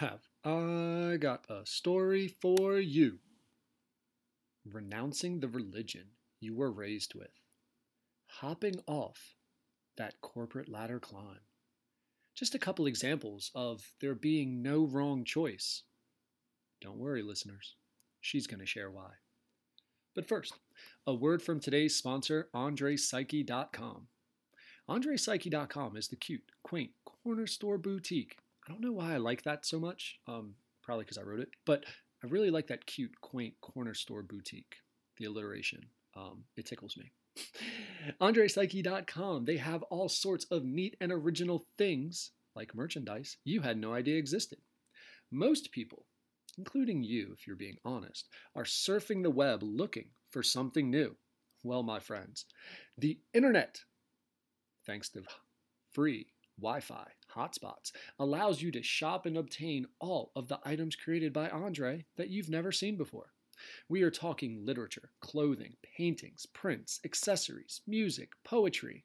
Have I got a story for you? Renouncing the religion you were raised with, hopping off that corporate ladder climb. Just a couple examples of there being no wrong choice. Don't worry, listeners, she's going to share why. But first, a word from today's sponsor, AndrePsyche.com. AndrePsyche.com is the cute, quaint corner store boutique. I don't know why I like that so much, um, probably because I wrote it, but I really like that cute, quaint corner store boutique, the alliteration. Um, it tickles me. AndrePsyche.com, they have all sorts of neat and original things, like merchandise, you had no idea existed. Most people, including you if you're being honest, are surfing the web looking for something new. Well, my friends, the internet, thanks to free Wi Fi hotspots, allows you to shop and obtain all of the items created by Andre that you've never seen before. We are talking literature, clothing, paintings, prints, accessories, music, poetry,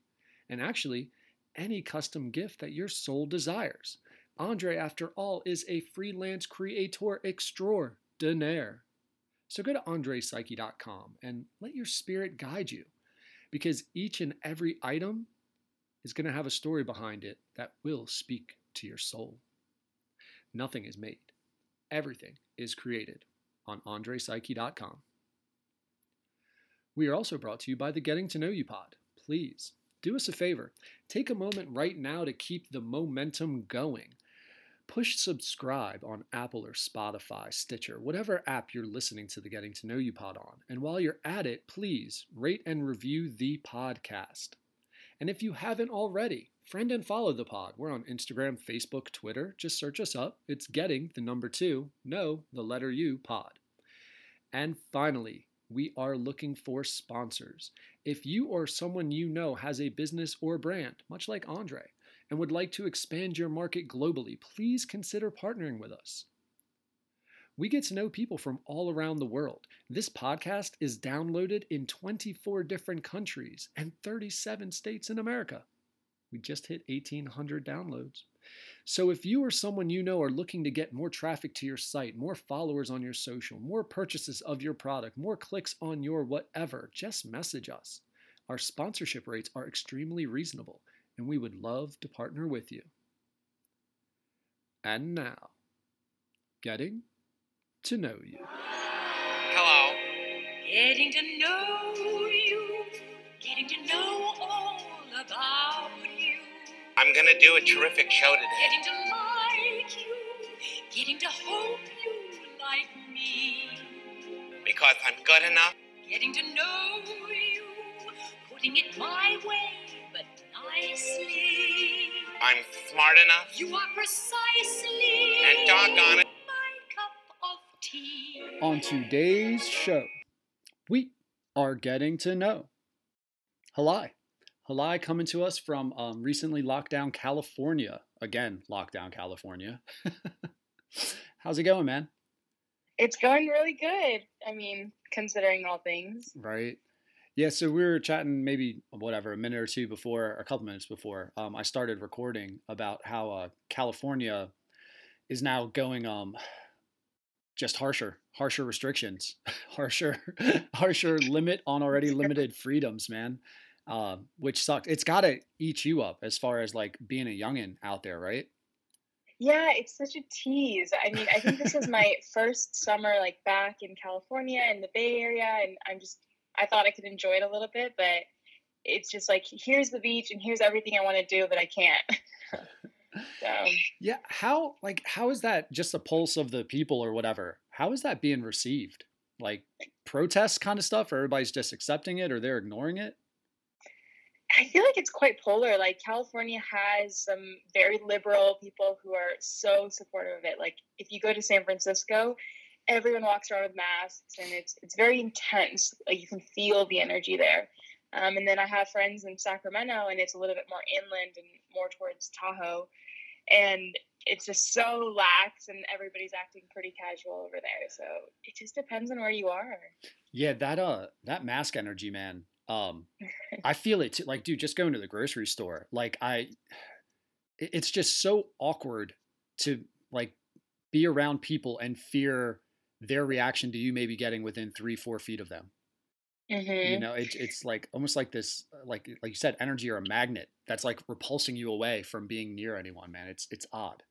and actually any custom gift that your soul desires. Andre, after all, is a freelance creator extraordinaire. So go to andrepsyche.com and let your spirit guide you because each and every item is going to have a story behind it that will speak to your soul. Nothing is made, everything is created on andrepsyche.com. We are also brought to you by the Getting to Know You Pod. Please do us a favor. Take a moment right now to keep the momentum going. Push subscribe on Apple or Spotify, Stitcher, whatever app you're listening to the Getting to Know You Pod on. And while you're at it, please rate and review the podcast. And if you haven't already, friend and follow the pod. We're on Instagram, Facebook, Twitter. Just search us up. It's getting the number two, no, the letter U pod. And finally, we are looking for sponsors. If you or someone you know has a business or brand, much like Andre, and would like to expand your market globally, please consider partnering with us. We get to know people from all around the world. This podcast is downloaded in 24 different countries and 37 states in America. We just hit 1,800 downloads. So if you or someone you know are looking to get more traffic to your site, more followers on your social, more purchases of your product, more clicks on your whatever, just message us. Our sponsorship rates are extremely reasonable, and we would love to partner with you. And now, getting to know you. Hello. Getting to know you, getting to know all about you. I'm gonna do a terrific show today. Getting to like you, getting to hope you like me. Because I'm good enough. Getting to know you, putting it my way, but nicely. I'm smart enough. You are precisely And doggone it. On today's show, we are getting to know Halai. Halai coming to us from um, recently locked down California. Again, lockdown California. How's it going, man? It's going really good. I mean, considering all things. Right. Yeah, so we were chatting maybe whatever a minute or two before, or a couple minutes before um, I started recording about how uh, California is now going um just harsher, harsher restrictions, harsher, harsher limit on already limited freedoms, man. Uh, which sucks. It's got to eat you up as far as like being a youngin out there, right? Yeah, it's such a tease. I mean, I think this is my first summer like back in California in the Bay Area, and I'm just I thought I could enjoy it a little bit, but it's just like here's the beach and here's everything I want to do, but I can't. so Yeah. How like how is that just the pulse of the people or whatever? How is that being received? Like protest kind of stuff, or everybody's just accepting it, or they're ignoring it? I feel like it's quite polar. Like California has some very liberal people who are so supportive of it. Like if you go to San Francisco, everyone walks around with masks, and it's it's very intense. Like you can feel the energy there. Um, and then I have friends in Sacramento, and it's a little bit more inland and more towards Tahoe, and it's just so lax, and everybody's acting pretty casual over there. So it just depends on where you are. Yeah, that uh that mask energy, man. Um I feel it too. Like, dude, just going to the grocery store. Like I it's just so awkward to like be around people and fear their reaction to you maybe getting within three, four feet of them. Mhm. You know, it's it's like almost like this, like like you said, energy or a magnet that's like repulsing you away from being near anyone. Man, it's it's odd.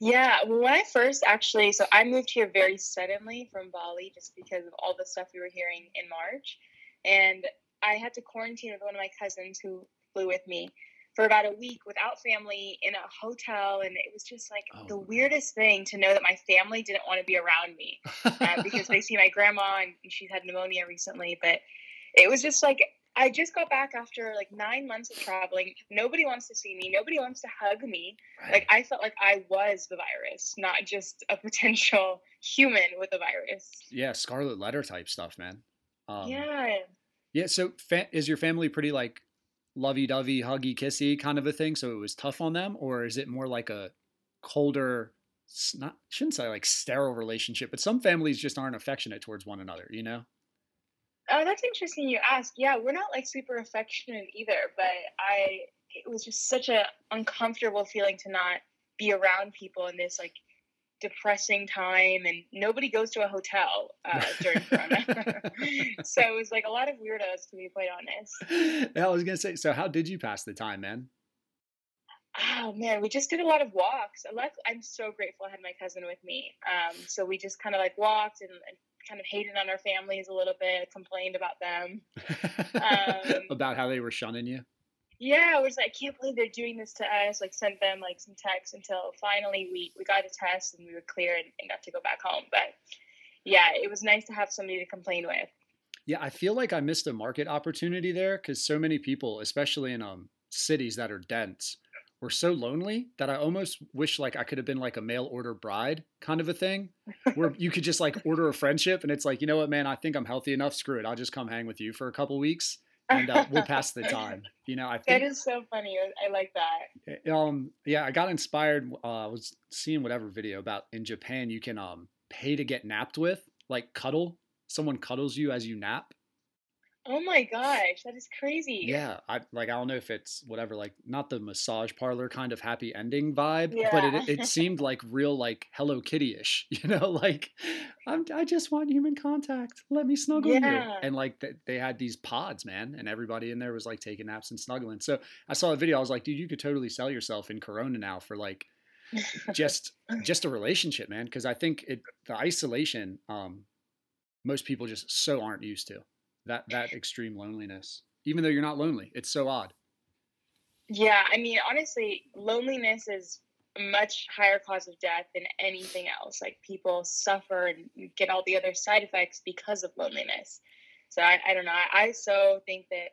Yeah, well, when I first actually, so I moved here very suddenly from Bali just because of all the stuff we were hearing in March. And I had to quarantine with one of my cousins who flew with me for about a week without family in a hotel. And it was just like Oh, the weirdest thing to know that my family didn't want to be around me uh, because they see my grandma and she's had pneumonia recently. But it was just like I just got back after like nine months of traveling. Nobody wants to see me. Nobody wants to hug me. Like I felt like I was the virus, not just a potential human with a virus. yeah, scarlet letter type stuff, man. Um, yeah. Yeah. So, fa- is your family pretty like lovey-dovey, huggy, kissy kind of a thing? So it was tough on them, or is it more like a colder, not shouldn't say like sterile relationship, but some families just aren't affectionate towards one another. You know? Oh, that's interesting you ask. Yeah, we're not like super affectionate either, but I it was just such a uncomfortable feeling to not be around people in this like depressing time and nobody goes to a hotel uh, during corona so it was like a lot of weirdos to be quite honest I was gonna say. So, how did you pass the time, man? Oh man, we just did a lot of walks. I'm so grateful I had my cousin with me. Um, so we just kind of like walked and, and kind of hated on our families a little bit, complained about them. Um, About how they were shunning you. Yeah, I was like, I can't believe they're doing this to us. Like, sent them like some texts until finally we we got a test and we were clear and, and got to go back home. But yeah, it was nice to have somebody to complain with. Yeah, I feel like I missed a market opportunity there because so many people, especially in um cities that are dense, were so lonely that I almost wish like I could have been like a mail order bride kind of a thing, where you could just like order a friendship and it's like, you know what, man, I think I'm healthy enough. Screw it, I'll just come hang with you for a couple weeks and uh, we'll pass the time. You know, I think that is so funny. I- like that. um yeah, I got inspired. Uh, I was seeing whatever video about in Japan you can um pay to get napped with, like cuddle. Someone cuddles you as you nap. Oh my gosh, that is crazy. Yeah, I like I don't know if it's whatever like not the massage parlor kind of happy ending vibe, but it it seemed like real like Hello Kitty-ish, you know, like I'm I just want human contact. Let me snuggle you. Yeah. And like th- they had these pods, man, and everybody in there was like taking naps and snuggling. So I saw a video, I was like, dude, you could totally sell yourself in Corona now for like just just a relationship, man, because I think it the isolation um most people just so aren't used to that that extreme loneliness even though you're not lonely it's so odd Yeah, I mean, honestly, loneliness is a much higher cause of death than anything else. Like people suffer and get all the other side effects because of loneliness. So I, I don't know. I, I so think that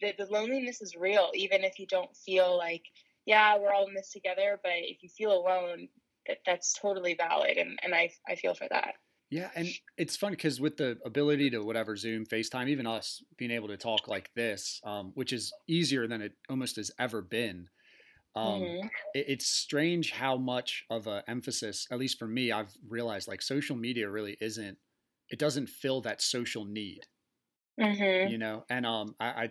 the, the loneliness is real, even if you don't feel like, yeah, we're all in this together. But if you feel alone, that that's totally valid, and and I I feel for that. Yeah and it's fun because with the ability to whatever zoom facetime even us being able to talk like this um, which is easier than it almost has ever been um, Mhm. it, it's strange how much of an emphasis at least for me i've realized like social media really isn't it doesn't fill that social need Mhm. you know and um i, I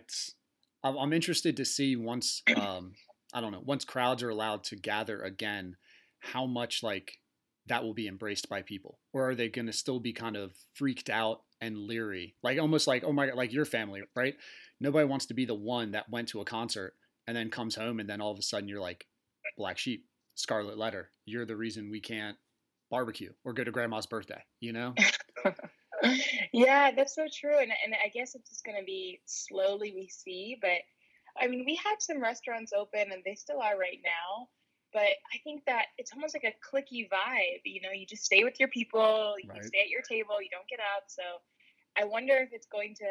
I'm interested to see once um i don't know once crowds are allowed to gather again how much like that will be embraced by people or are they going to still be kind of freaked out and leery like almost like oh my god like your family right nobody wants to be the one that went to a concert and then comes home and then all of a sudden you're like black sheep scarlet letter you're the reason we can't barbecue or go to grandma's birthday you know yeah, that's so true. And and I guess it's just gonna be slowly we see, but I mean we had some restaurants open and they still are right now. But I think that it's almost like a clicky vibe. You know, you just stay with your people, you Right. stay at your table, you don't get up. So I wonder if it's going to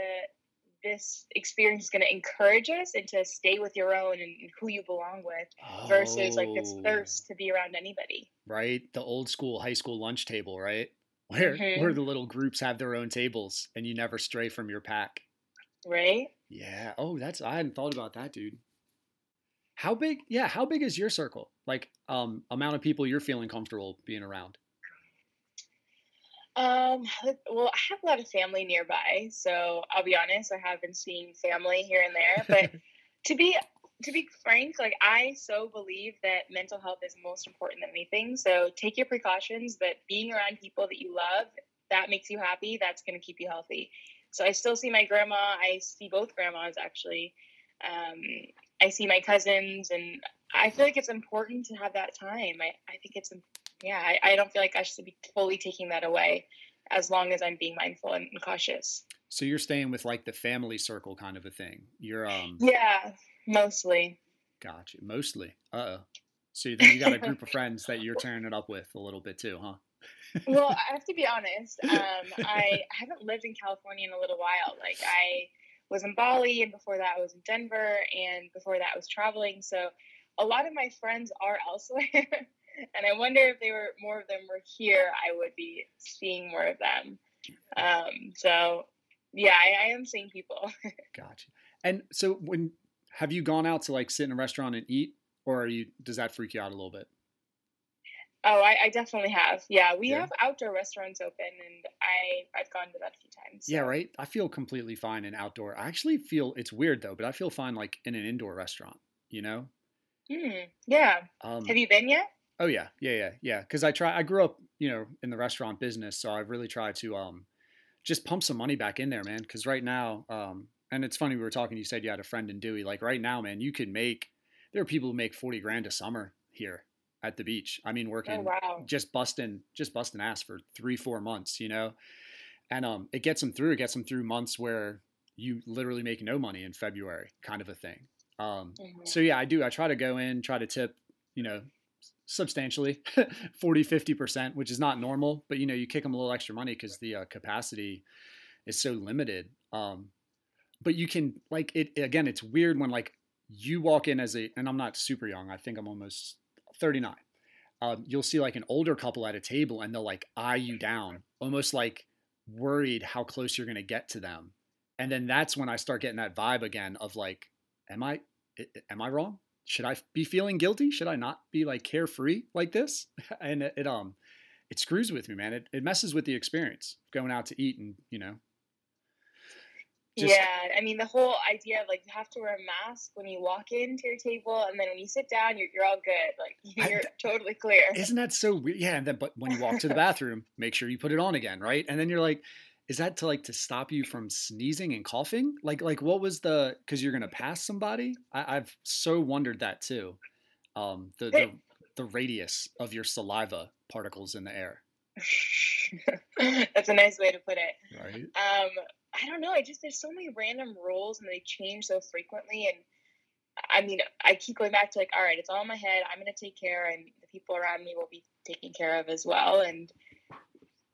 this experience is going to encourage us and to stay with your own and who you belong with versus like this Oh. thirst to be around anybody. right? The old school high school lunch table, right? Where Mhm. where the little groups have their own tables and you never stray from your pack. Right? Yeah. Oh, that's I hadn't thought about that, dude. How big? Yeah, how big is your circle? Like um amount of people you're feeling comfortable being around. Um, well, I have a lot of family nearby, so I'll be honest, I have been seeing family here and there. But to be to be frank, like I so believe that mental health is most important than anything. So take your precautions, but being around people that you love, that makes you happy, that's going to keep you healthy. So I still see my grandma. I see both grandmas actually. Um, I see my cousins, and I feel like it's important to have that time. I, I think it's, yeah, I, I don't feel like I should be fully taking that away as long as I'm being mindful and, and cautious. So you're staying with like the family circle kind of a thing. You're um Yeah, mostly. Gotcha. Mostly. Uh oh. So then you got a group of friends that you're tearing it up with a little bit too, huh? well, I have to be honest. Um, I haven't lived in California in a little while. Like I was in Bali, and before that I was in Denver, and before that I was traveling. So a lot of my friends are elsewhere, and I wonder if they were more of them were here, I would be seeing more of them. Um, so yeah, I, I am seeing people. gotcha. And so when have you gone out to like sit in a restaurant and eat, or are you? Does that freak you out a little bit? Oh, I, I definitely have. Yeah, we yeah. have outdoor restaurants open, and I I've gone to that a few times. So. Yeah, right. I feel completely fine in outdoor. I actually feel it's weird though, but I feel fine like in an indoor restaurant. You know. Hmm. Yeah. Um, have you been yet? Oh yeah, yeah, yeah, yeah. Because I try. I grew up, you know, in the restaurant business, so I've really tried to um, just pump some money back in there, man. Because right now, um, and it's funny we were talking. You said you had a friend in Dewey. Like right now, man, you could make. There are people who make forty grand a summer here at the beach. I mean, working oh, wow. just busting, just busting ass for three, four months, you know, and um, it gets them through. It gets them through months where you literally make no money in February, kind of a thing. Um, mm-hmm. So yeah, I do. I try to go in, try to tip, you know, substantially 40 50% which is not normal but you know you kick them a little extra money because the uh, capacity is so limited um, but you can like it again it's weird when like you walk in as a and i'm not super young i think i'm almost 39 um, you'll see like an older couple at a table and they'll like eye you down almost like worried how close you're going to get to them and then that's when i start getting that vibe again of like am i am i wrong should I be feeling guilty? Should I not be like carefree like this? And it, it um it screws with me, man. It it messes with the experience going out to eat and you know. Just, yeah, I mean the whole idea of like you have to wear a mask when you walk into your table, and then when you sit down, you're you're all good. Like you're I, totally clear. Isn't that so weird? Yeah, and then but when you walk to the bathroom, make sure you put it on again, right? And then you're like, is that to like to stop you from sneezing and coughing like like what was the because you're gonna pass somebody I, have so wondered that too um the, the the radius of your saliva particles in the air that's a nice way to put it right um i don't know i just there's so many random rules and they change so frequently and i mean i keep going back to like all right it's all in my head i'm gonna take care and the people around me will be taken care of as well and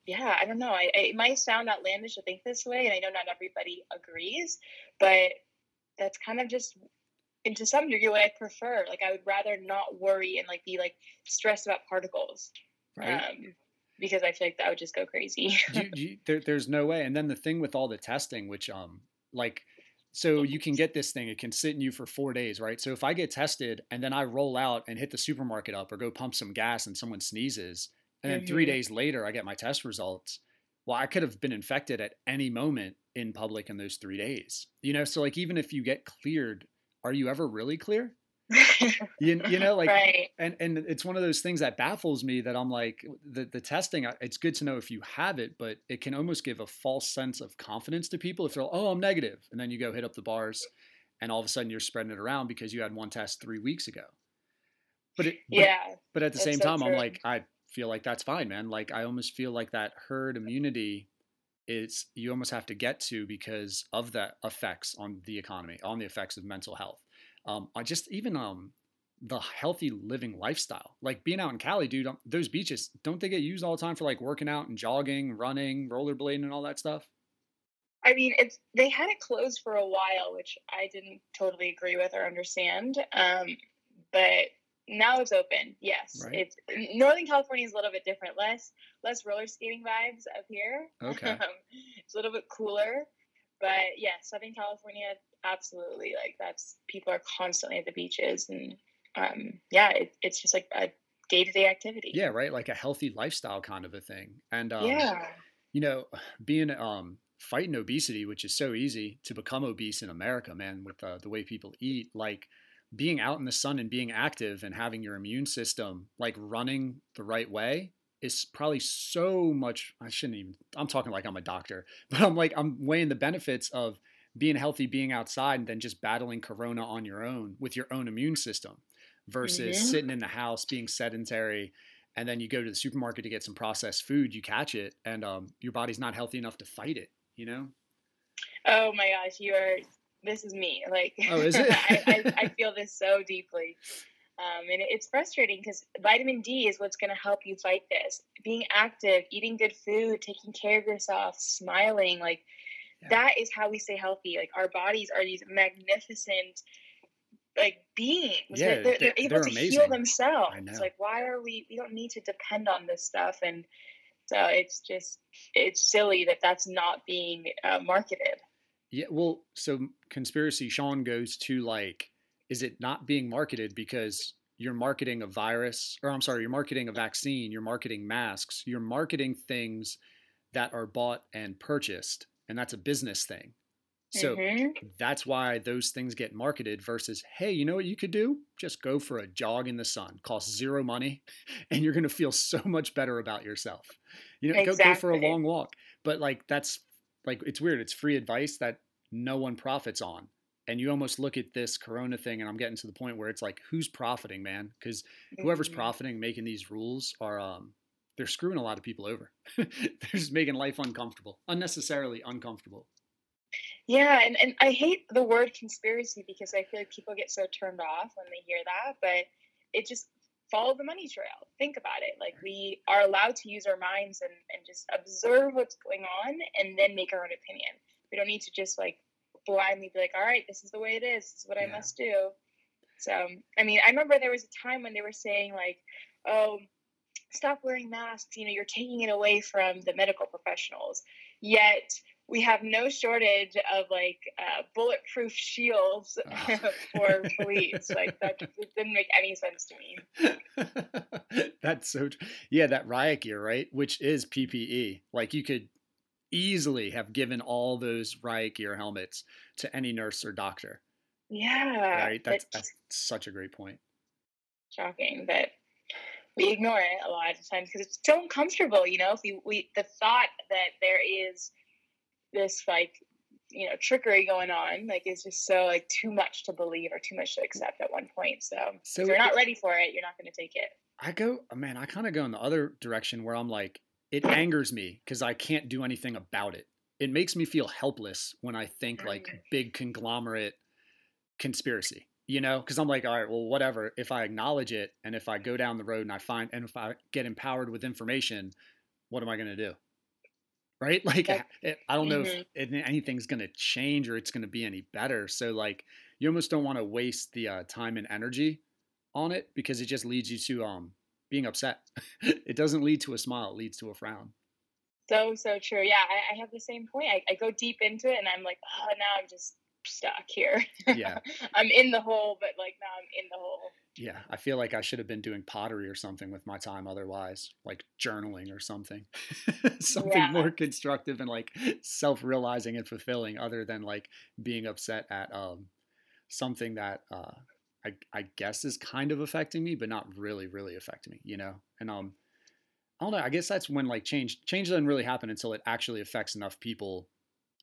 yeah, I don't know. I, it might sound outlandish to think this way, and I know not everybody agrees, but that's kind of just, and to some degree, what I prefer. Like, I would rather not worry and like be like stressed about particles, right? Um, because I feel like that would just go crazy. you, you, there, there's no way. And then the thing with all the testing, which um, like, so you can get this thing, it can sit in you for four days, right? So if I get tested and then I roll out and hit the supermarket up or go pump some gas and someone sneezes and then mm-hmm. three days later, I get my test results. Well, I could have been infected at any moment in public in those three days. You know, so like even if you get cleared, are you ever really clear? you, you know, like, right. and and it's one of those things that baffles me that I'm like the the testing. It's good to know if you have it, but it can almost give a false sense of confidence to people if they're oh I'm negative, and then you go hit up the bars, and all of a sudden you're spreading it around because you had one test three weeks ago. But it, yeah. But, but at the same so time, true. I'm like I feel like that's fine, man. Like I almost feel like that herd immunity is you almost have to get to because of the effects on the economy, on the effects of mental health. Um, I just even um the healthy living lifestyle, like being out in Cali, dude. Um, those beaches don't they get used all the time for like working out and jogging, running, rollerblading, and all that stuff? I mean, it's they had it closed for a while, which I didn't totally agree with or understand. Um, but now it's open. Yes, right. it's Northern California is a little bit different. Less less roller skating vibes up here. Okay, um, it's a little bit cooler, but yeah, Southern California absolutely like that's people are constantly at the beaches and um, yeah, it, it's just like a day to day activity. Yeah, right, like a healthy lifestyle kind of a thing. And um, yeah, you know, being um fighting obesity, which is so easy to become obese in America, man, with uh, the way people eat, like being out in the sun and being active and having your immune system like running the right way is probably so much I shouldn't even I'm talking like I'm a doctor, but I'm like I'm weighing the benefits of being healthy, being outside, and then just battling corona on your own with your own immune system versus Mhm. sitting in the house being sedentary and then you go to the supermarket to get some processed food, you catch it and um, your body's not healthy enough to fight it, you know? Oh my gosh, you are. This is me. Like, Oh, is it? I, I, I feel this so deeply, um, and it's frustrating because vitamin D is what's going to help you fight this. Being active, eating good food, taking care of yourself, smiling, like Yeah. that is how we stay healthy. Like our bodies are these magnificent. Like beings, Yeah, they're, they're, they're- able they're to amazing. heal themselves. I know. Like, why are we? We don't need to depend on this stuff, and so it's just it's silly that that's not being uh, marketed. Yeah, well, so conspiracy Sean goes to like, is it not being marketed because you're marketing a virus, or I'm sorry, you're marketing a vaccine, you're marketing masks, you're marketing things that are bought and purchased, and that's a business thing. So Mhm. that's why those things get marketed versus, hey, you know what you could do? Just go for a jog in the sun, costs zero money, and you're gonna feel so much better about yourself. You know, go, go for a long walk. But like that's like it's weird. It's free advice that no one profits on. And you almost look at this corona thing, and I'm getting to the point where it's like, who's profiting, man? Because whoever's Mhm. profiting making these rules are um they're screwing a lot of people over. they're just making life uncomfortable, unnecessarily uncomfortable. Yeah, and, and I hate the word conspiracy because I feel like people get so turned off when they hear that, but it just follow the money trail. Think about it. Like we are allowed to use our minds and, and just observe what's going on and then make our own opinion. We don't need to just like blindly be like, all right, this is the way it is, this is what I must do. So I mean, I remember there was a time when they were saying like, oh, stop wearing masks, you know, you're taking it away from the medical professionals. Yet we have no shortage of like uh, bulletproof shields Ah. for police. Like that didn't make any sense to me. That's so tr- yeah, that riot gear, right? Which is PPE. Like you could easily have given all those riot gear helmets to any nurse or doctor. Yeah, Right? That's that's that's such a great point. shocking that we ignore it a lot of times because it's so uncomfortable. You know, if we, we the thought that there is this like you know trickery going on like is just so like too much to believe or too much to accept at one point. So, So if you're not ready for it, you're not going to take it. I go, oh, man, I kind of go in the other direction where I'm like, it angers me because I can't do anything about it. It makes me feel helpless when I think like Mm. big conglomerate conspiracy, you know? Because I'm like, all right, well, whatever. If I acknowledge it and if I go down the road and I find, and if I get empowered with information, what am I going to do? Right? Like, That- it, I don't know Mhm. if it, anything's going to change or it's going to be any better. So, like, you almost don't want to waste the uh, time and energy on it because it just leads you to um being upset. it doesn't lead to a smile; it leads to a frown. So so true. Yeah, I, I have the same point. I, I go deep into it and I'm like, oh, now I'm just stuck here. Yeah. I'm in the hole, but like now I'm in the hole. Yeah, I feel like I should have been doing pottery or something with my time otherwise, like journaling or something. something Yeah. more constructive and like self-realizing and fulfilling other than like being upset at um something that uh I, I guess is kind of affecting me, but not really, really affecting me, you know? And um I don't know, I guess that's when like change change doesn't really happen until it actually affects enough people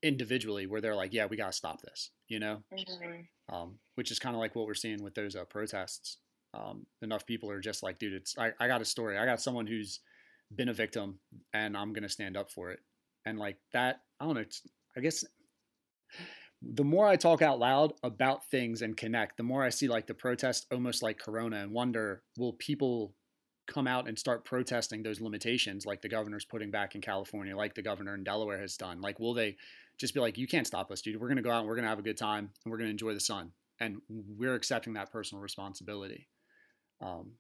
individually where they're like, yeah, we gotta stop this, you know? Mhm. um, which is kind of like what we're seeing with those uh, protests. Um, enough people are just like, dude, it's I, I got a story. I got someone who's been a victim, and I'm gonna stand up for it. And like that, I don't know. It's, I guess the more I talk out loud about things and connect, the more I see like the protest almost like Corona, and wonder will people come out and start protesting those limitations like the governor's putting back in California, like the governor in Delaware has done? Like, will they just be like, you can't stop us, dude. We're going to go out and we're going to have a good time and we're going to enjoy the sun. And we're accepting that personal responsibility. Um,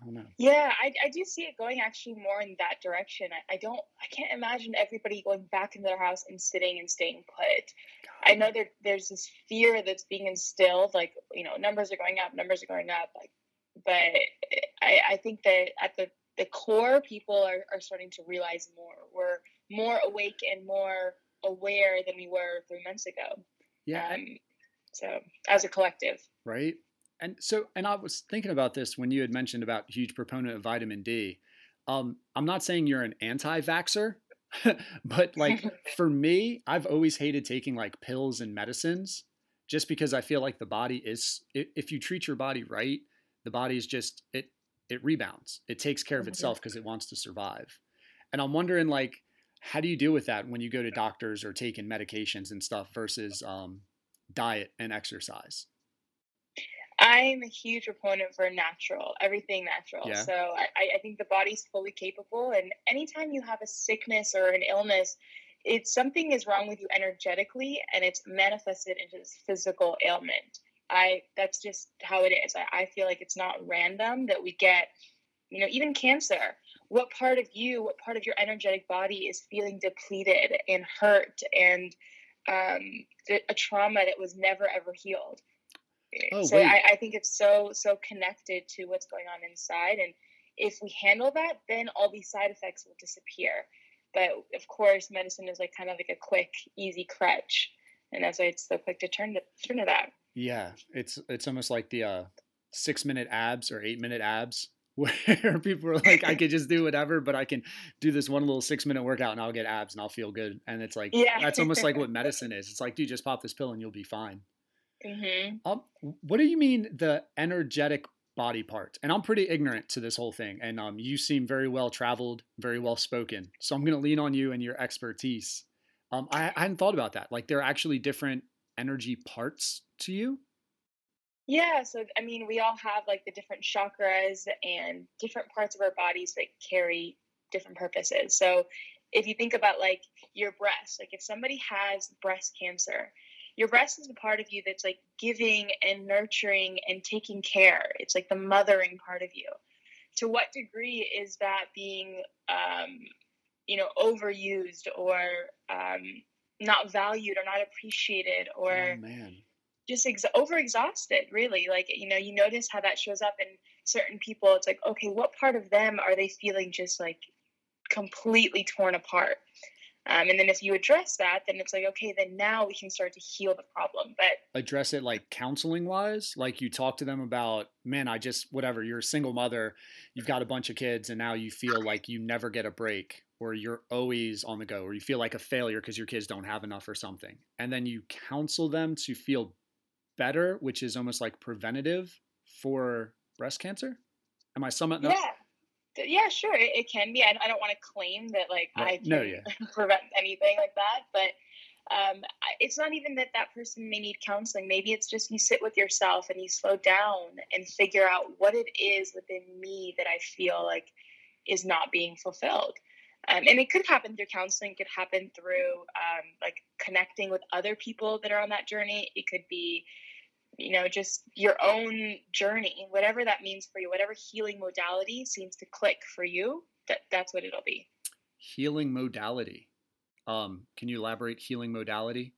I don't know. Yeah, I, I do see it going actually more in that direction. I, I don't, I can't imagine everybody going back into their house and sitting and staying put. I know there, there's this fear that's being instilled, like, you know, numbers are going up, numbers are going up. Like, but I, I think that at the, the core, people are, are starting to realize more. We're more awake and more aware than we were three months ago. Yeah. Um, so as a collective. right? And so, and I was thinking about this when you had mentioned about huge proponent of vitamin D. Um, I'm not saying you're an anti-vaxer, but like for me, I've always hated taking like pills and medicines just because I feel like the body is if you treat your body right, the body is just it it rebounds. It takes care of Mhm. itself because it wants to survive. And I'm wondering like how do you deal with that when you go to doctors or taking medications and stuff versus um, diet and exercise? I'm a huge proponent for natural, everything natural. Yeah. So I, I- think the body's fully capable. And anytime you have a sickness or an illness, it's something is wrong with you energetically and it's manifested into this physical ailment. I that's just how it is. I, I feel like it's not random that we get, you know, even cancer. What part of you, what part of your energetic body is feeling depleted and hurt and um, a trauma that was never ever healed? Oh, so. I, I think it's so so connected to what's going on inside and if we handle that then all these side effects will disappear but of course medicine is like kind of like a quick easy crutch and that's why it's so quick to turn to turn to that Yeah, it's it's almost like the uh, six minute abs or eight minute abs, where people are like, I could just do whatever, but I can do this one little six minute workout and I'll get abs and I'll feel good. And it's like Yeah. that's almost like what medicine is. It's like, dude, just pop this pill and you'll be fine. hmm Um, what do you mean the energetic body part? And I'm pretty ignorant to this whole thing. And um, you seem very well traveled, very well spoken. So I'm gonna lean on you and your expertise. Um, I, I hadn't thought about that. Like there are actually different energy parts to you. Yeah so i mean we all have like the different chakras and different parts of our bodies that carry different purposes. So if you think about like your breast like if somebody has breast cancer your breast is the part of you that's like giving and nurturing and taking care. It's like the mothering part of you. To what degree is that being um, you know overused or um, not valued or not appreciated or oh. Just ex- over exhausted really like you know you notice how that shows up in certain people it's like okay what part of them are they feeling just like completely torn apart? Um, and then if you address that then it's like okay then now we can start to heal the problem but address it like counseling wise like you talk to them about man i just whatever you're a single mother you've got a bunch of kids and now you feel like you never get a break or you're always on the go or you feel like a failure because your kids don't have enough or something and then you counsel them to feel better which is almost like preventative for breast cancer? Am i summing up? Yeah. Yeah sure it, it can be i, I don't want to claim that like i can No, yeah. prevent anything like that but um, it's not even that that person may need counseling maybe it's just you sit with yourself and you slow down and figure out what it is within me that i feel like is not being fulfilled. Um, and it could happen through counseling it could happen through um, like connecting with other people that are on that journey. It could be you know just your own journey whatever that means for you whatever healing modality seems to click for you that that's what it'll be. Healing modality. Um can you elaborate healing modality?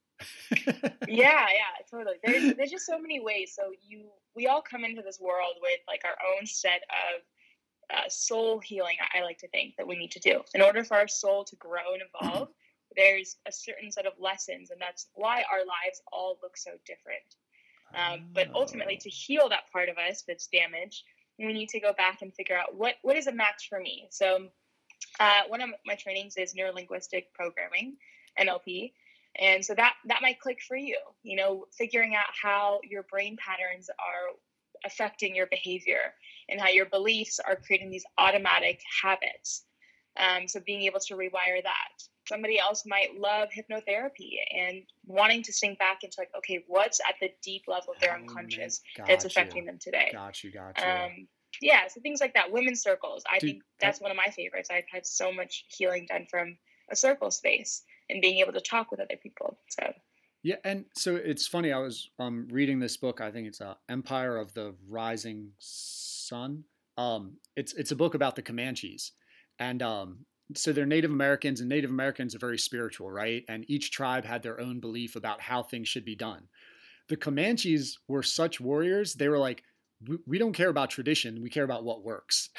Yeah yeah totally. There's, there's just so many ways. So you we all come into this world with like our own set of uh, soul healing I, I like to think that we need to do. In order for our soul to grow and evolve there's a certain set of lessons and that's why our lives all look so different um, but ultimately to heal that part of us that's damaged we need to go back and figure out what what is a match for me. So uh, one of my trainings is neurolinguistic programming nlp and so that that might click for you you know figuring out how your brain patterns are affecting your behavior and how your beliefs are creating these automatic habits. Um, so being able to rewire that somebody else might love hypnotherapy and wanting to sink back into like okay what's at the deep level of their Oh, unconscious that's you. affecting them today got you got you um, yeah so things like that women's circles i Dude, think that's one of my favorites i've had so much healing done from a circle space and being able to talk with other people so Yeah, and so it's funny. I was um, reading this book. I think it's uh, Empire of the Rising Sun. Um, it's it's a book about the Comanches, and um, so they're Native Americans, and Native Americans are very spiritual, right? And each tribe had their own belief about how things should be done. The Comanches were such warriors; they were like, we, we don't care about tradition; we care about what works.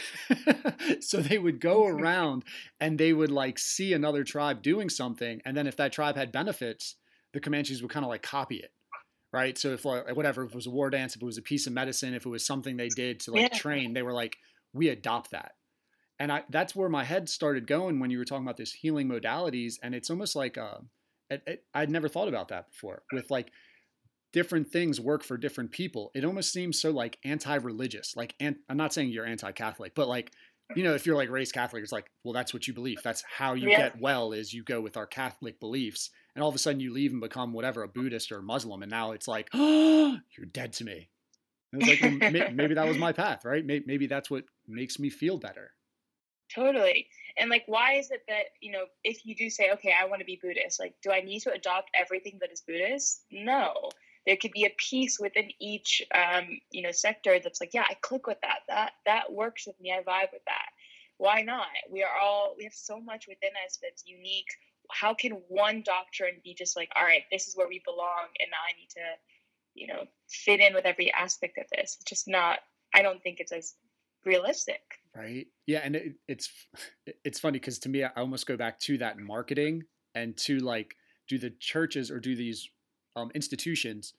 so they would go around and they would like see another tribe doing something, and then if that tribe had benefits the Comanches would kind of like copy it, right? So if like whatever, if it was a war dance, if it was a piece of medicine, if it was something they did to like Yeah. train, they were like, we adopt that. And I that's where my head started going when you were talking about this healing modalities, and it's almost like uh, it, it, I'd never thought about that before. With like different things work for different people. It almost seems so like anti-religious. Like, I'm not saying you're anti-Catholic, but like you know, if you're like raised Catholic, it's like, well, that's what you believe. That's how you Yeah. get well is you go with our Catholic beliefs. And all of a sudden you leave and become whatever, a Buddhist or a Muslim. And now it's like, oh, you're dead to me. And it's like, well, maybe that was my path, right? May- Maybe that's what makes me feel better. Totally. And like, why is it that, you know, if you do say, okay, I want to be Buddhist, like, do I need to adopt everything that is Buddhist? No. There could be a piece within each, um, you know, sector that's like, yeah, I click with that. That that works with me. I vibe with that. Why not? We are all we have so much within us that's unique. How can one doctrine be just like, all right, this is where we belong, and now I need to, you know, fit in with every aspect of this? It's just not. I don't think it's as realistic. Right. Yeah. And it, it's, it's funny because to me, I almost go back to that marketing and to like, do the churches or do these um, institutions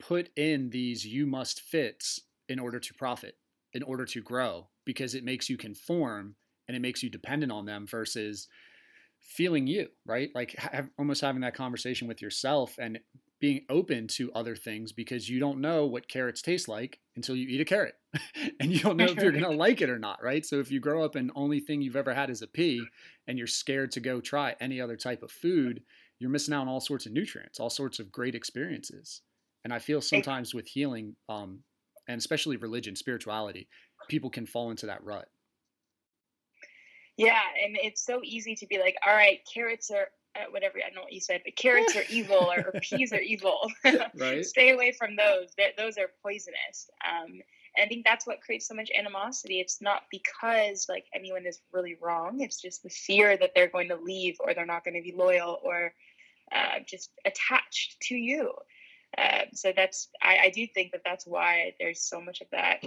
put in these you must fits in order to profit, in order to grow, because it makes you conform and it makes you dependent on them versus feeling you, right? Like have, almost having that conversation with yourself and being open to other things because you don't know what carrots taste like until you eat a carrot and you don't know if you're going to like it or not, right? So if you grow up and only thing you've ever had is a pea and you're scared to go try any other type of food, you're missing out on all sorts of nutrients, all sorts of great experiences. And I feel sometimes with healing, um, and especially religion, spirituality, people can fall into that rut. Yeah, and it's so easy to be like, all right, carrots are whatever I don't know what you said, but carrots are evil or, or peas are evil. Right. Stay away from those. They're, those are poisonous. Um, and I think that's what creates so much animosity. It's not because like anyone is really wrong. It's just the fear that they're going to leave or they're not going to be loyal or uh, just attached to you. Uh, so that's I, I do think that that's why there's so much of that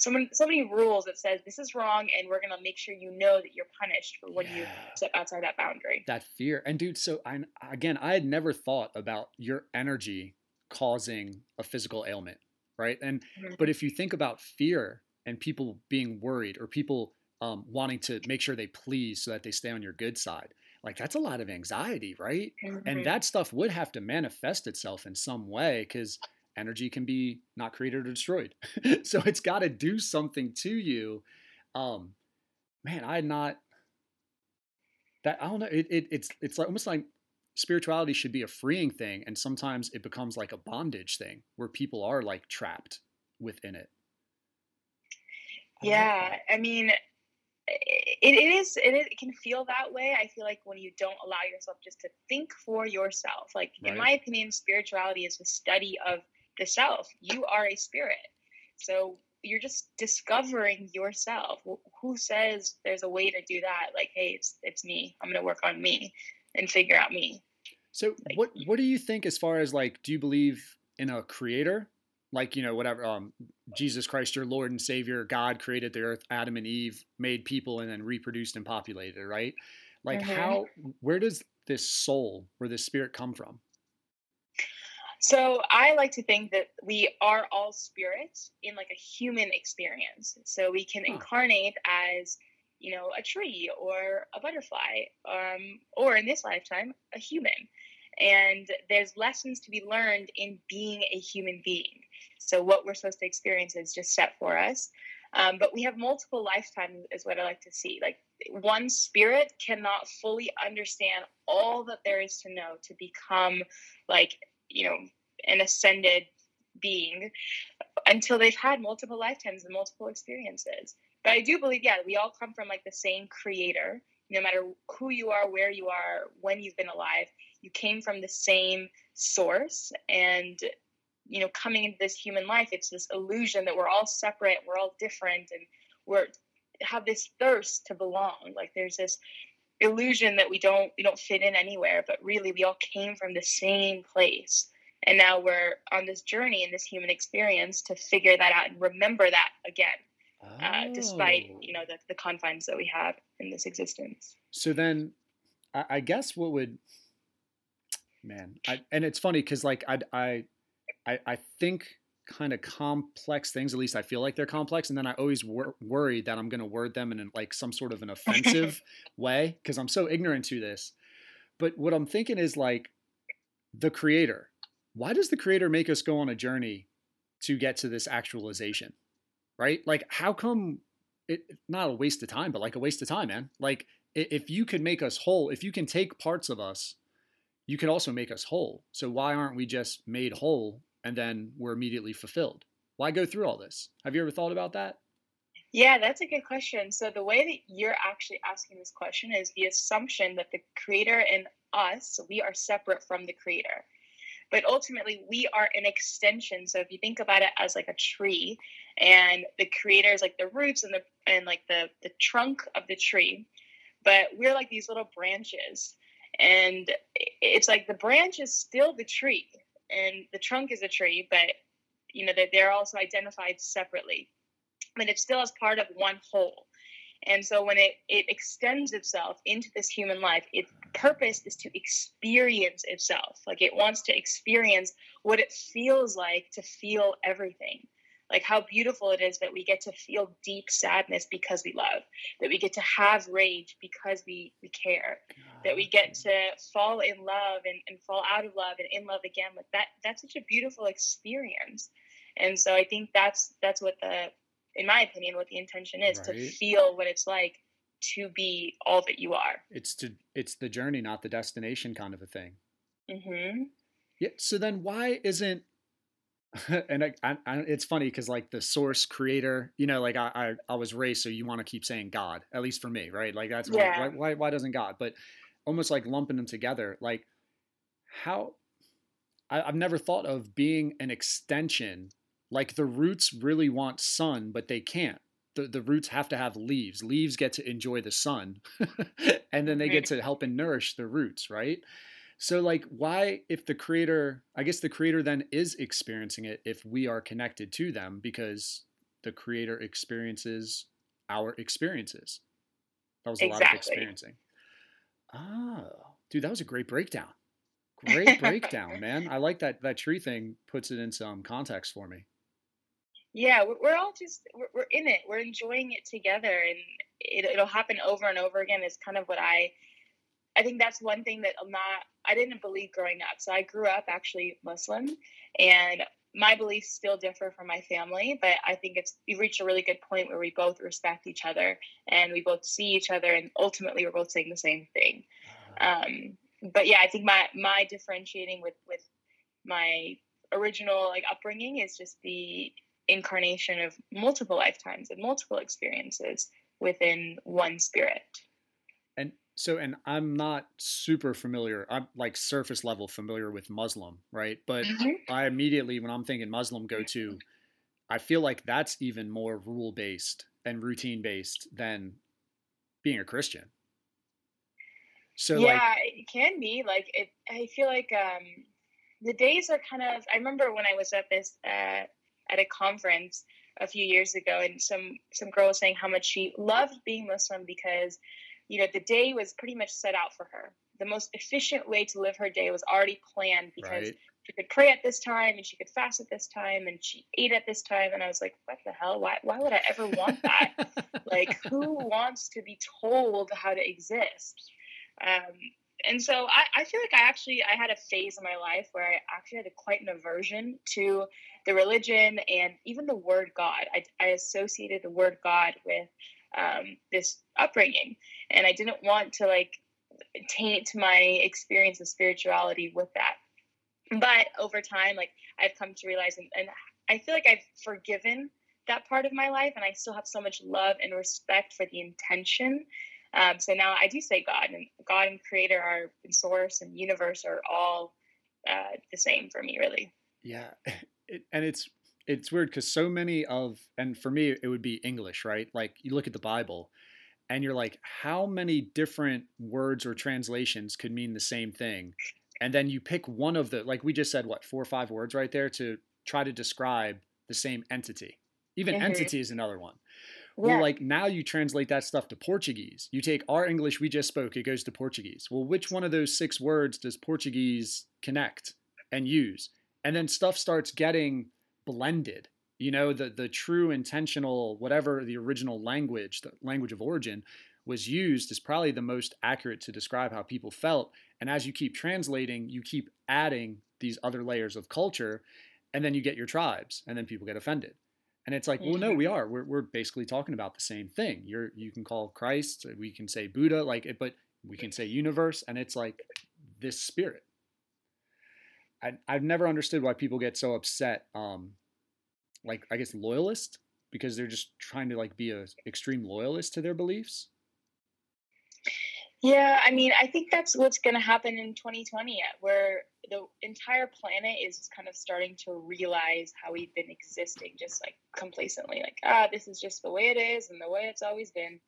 so many, so many rules that says this is wrong and we're going to make sure you know that you're punished for when you step outside that boundary that fear and dude so i again i had never thought about your energy causing a physical ailment right and Mhm. but if you think about fear and people being worried or people um, wanting to make sure they please so that they stay on your good side like that's a lot of anxiety right Mhm. and that stuff would have to manifest itself in some way because energy can be not created or destroyed. So it's got to do something to you. Um man i had not that i don't know it, it it's it's like almost like spirituality should be a freeing thing and sometimes it becomes like a bondage thing where people are like trapped within it. I yeah i mean it, it is it, is- it can feel that way i feel like when you don't allow yourself just to think for yourself. Like in my opinion spirituality is the study of the self you are a spirit so you're just discovering yourself who says there's a way to do that like hey it's it's me i'm going to work on me and figure out me So Like- what what do you think as far as like do you believe in a creator? Like, you know, whatever um Jesus Christ your Lord and Savior, God created the earth, Adam and Eve made people and then reproduced and populated, right? Like Mhm. how where does this soul or this spirit come from? So I like to think that we are all spirits in like a human experience. So we can incarnate as, you know, a tree or a butterfly, um, or in this lifetime, a human. And there's lessons to be learned in being a human being. So what we're supposed to experience is just set for us. Um, but we have multiple lifetimes, is what I like to see. Like one spirit cannot fully understand all that there is to know to become like you know an ascended being until they've had multiple lifetimes and multiple experiences. But i do believe yeah we all come from like the same creator. No matter who you are where you are when you've been alive you came from the same source. And you know coming into this human life it's this illusion that we're all separate we're all different and we're have this thirst to belong. Like there's this illusion that we don't we don't fit in anywhere but really we all came from the same place and now we're on this journey in this human experience to figure that out and remember that again uh, despite Oh. you know the, the confines that we have in this existence So then, I, I guess what would, man, I, and it's funny because like I, I, I, I think kind of complex things. At least I feel like they're complex, and then I always wor- worry that I'm going to word them in like some sort of an offensive way because I'm so ignorant to this. But what I'm thinking is like the creator. Why does the creator make us go on a journey to get to this actualization? Right? Like, how come it not a waste of time, but like a waste of time, man? Like, if you could make us whole, if you can take parts of us, you could also make us whole. So why aren't we just made whole and then we're immediately fulfilled? Why go through all this? Have you ever thought about that? Yeah, that's a good question. So the way that you're actually asking this question is the assumption that the creator and us, we are separate from the creator. But ultimately, we are an extension. So if you think about it as like a tree, and the creator is like the roots and the and like the the trunk of the tree, but we're like these little branches, and it's like the branch is still the tree, and the trunk is a tree, but you know that they're also identified separately but it still is part of one whole. And so when it, it extends itself into this human life, its purpose is to experience itself. Like it wants to experience what it feels like to feel everything. Like how beautiful it is that we get to feel deep sadness because we love, that we get to have rage because we, we care, that we get to fall in love and, and fall out of love and in love again. Like that that's such a beautiful experience. And so I think that's that's what the in my opinion, what the intention is right. to feel what it's like to be all that you are. It's to it's the journey, not the destination, kind of a thing. Mm-hmm. Yeah. So then, why isn't and I, I, I, it's funny because like the source creator, you know, like I, I, I was raised, so you want to keep saying God, at least for me, right? Like that's yeah. why, why, why doesn't God? But almost like lumping them together, like how I, I've never thought of being an extension like the roots really want sun, but they can't. The, the roots have to have leaves. Leaves get to enjoy the sun, and then they get to help and nourish the roots, right? So, like, why, if the creator, I guess the creator then is experiencing it if we are connected to them because the creator experiences our experiences. That was a exactly. lot of experiencing. Oh, dude, that was a great breakdown. Great breakdown, man. I like that that tree thing puts it in some context for me yeah we're, all just we're, we're in it we're enjoying it together and it, it'll happen over and over again is kind of what i i think that's one thing that i'm not i didn't believe growing up. So i grew up actually muslim and my beliefs still differ from my family but i think it's we reached a really good point where we both respect each other and we both see each other and ultimately we're both saying the same thing. Um, but yeah i think my my differentiating with with my original like upbringing is just the incarnation of multiple lifetimes and multiple experiences within one spirit. So, and I'm not super familiar, I'm like surface level familiar with Muslim, right? But mm-hmm. I immediately, when I'm thinking Muslim, go to, I feel like that's even more rule based and routine based than being a Christian. So, yeah, like, it can be like it. I feel like um, the days are kind of. I remember when I was at this uh, at a conference a few years ago, and some some girl was saying how much she loved being Muslim because, you know, the day was pretty much set out for her. The most efficient way to live her day was already planned because right. she could pray at this time and she could fast at this time and she ate at this time. And I was like, what the hell? Why why would I ever want that? like, who wants to be told how to exist? Um, and so I, I feel like I actually I had a phase in my life where I actually had a, quite an aversion to the religion and even the word God. I, I associated the word God with um, this upbringing, and I didn't want to like taint my experience of spirituality with that. But over time, like I've come to realize, and, and I feel like I've forgiven that part of my life, and I still have so much love and respect for the intention um, so now I do say God, and God and Creator are and Source and Universe are all uh, the same for me, really. Yeah, and it's it's weird because so many of and for me it would be English, right? Like you look at the Bible, and you're like, how many different words or translations could mean the same thing? And then you pick one of the like we just said, what four or five words right there to try to describe the same entity. Even mm-hmm. entity is another one. Well, yeah. like now you translate that stuff to Portuguese. You take our English we just spoke, it goes to Portuguese. Well, which one of those six words does Portuguese connect and use? and then stuff starts getting blended you know the the true intentional whatever the original language the language of origin was used is probably the most accurate to describe how people felt. And as you keep translating you keep adding these other layers of culture and then you get your tribes and then people get offended. And it's like well no we are. We're, we're basically talking about the same thing. You're you can call christ we can say buddha like it but we can say universe and it's like this spirit. I, i've never understood why people get so upset um like i guess loyalist because they're just trying to like be a extreme loyalist to their beliefs Yeah, I mean, I think that's what's going to happen in 2020, uh, where the entire planet is kind of starting to realize how we've been existing just like complacently, like, ah, this is just the way it is and the way it's always been.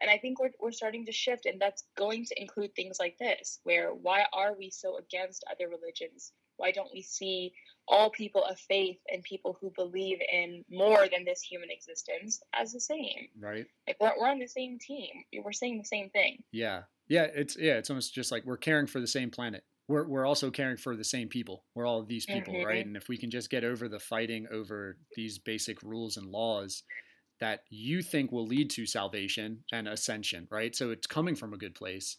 And I think we're, we're starting to shift, and that's going to include things like this, where why are we so against other religions? Why don't we see all people of faith and people who believe in more than this human existence as the same? right Like, we're, we're on the same team. We're saying the same thing. yeah yeah it's yeah it's almost just like we're caring for the same planet we're, we're also caring for the same people we're all these people Mhm. right and if we can just get over the fighting over these basic rules and laws that you think will lead to salvation and ascension right so it's coming from a good place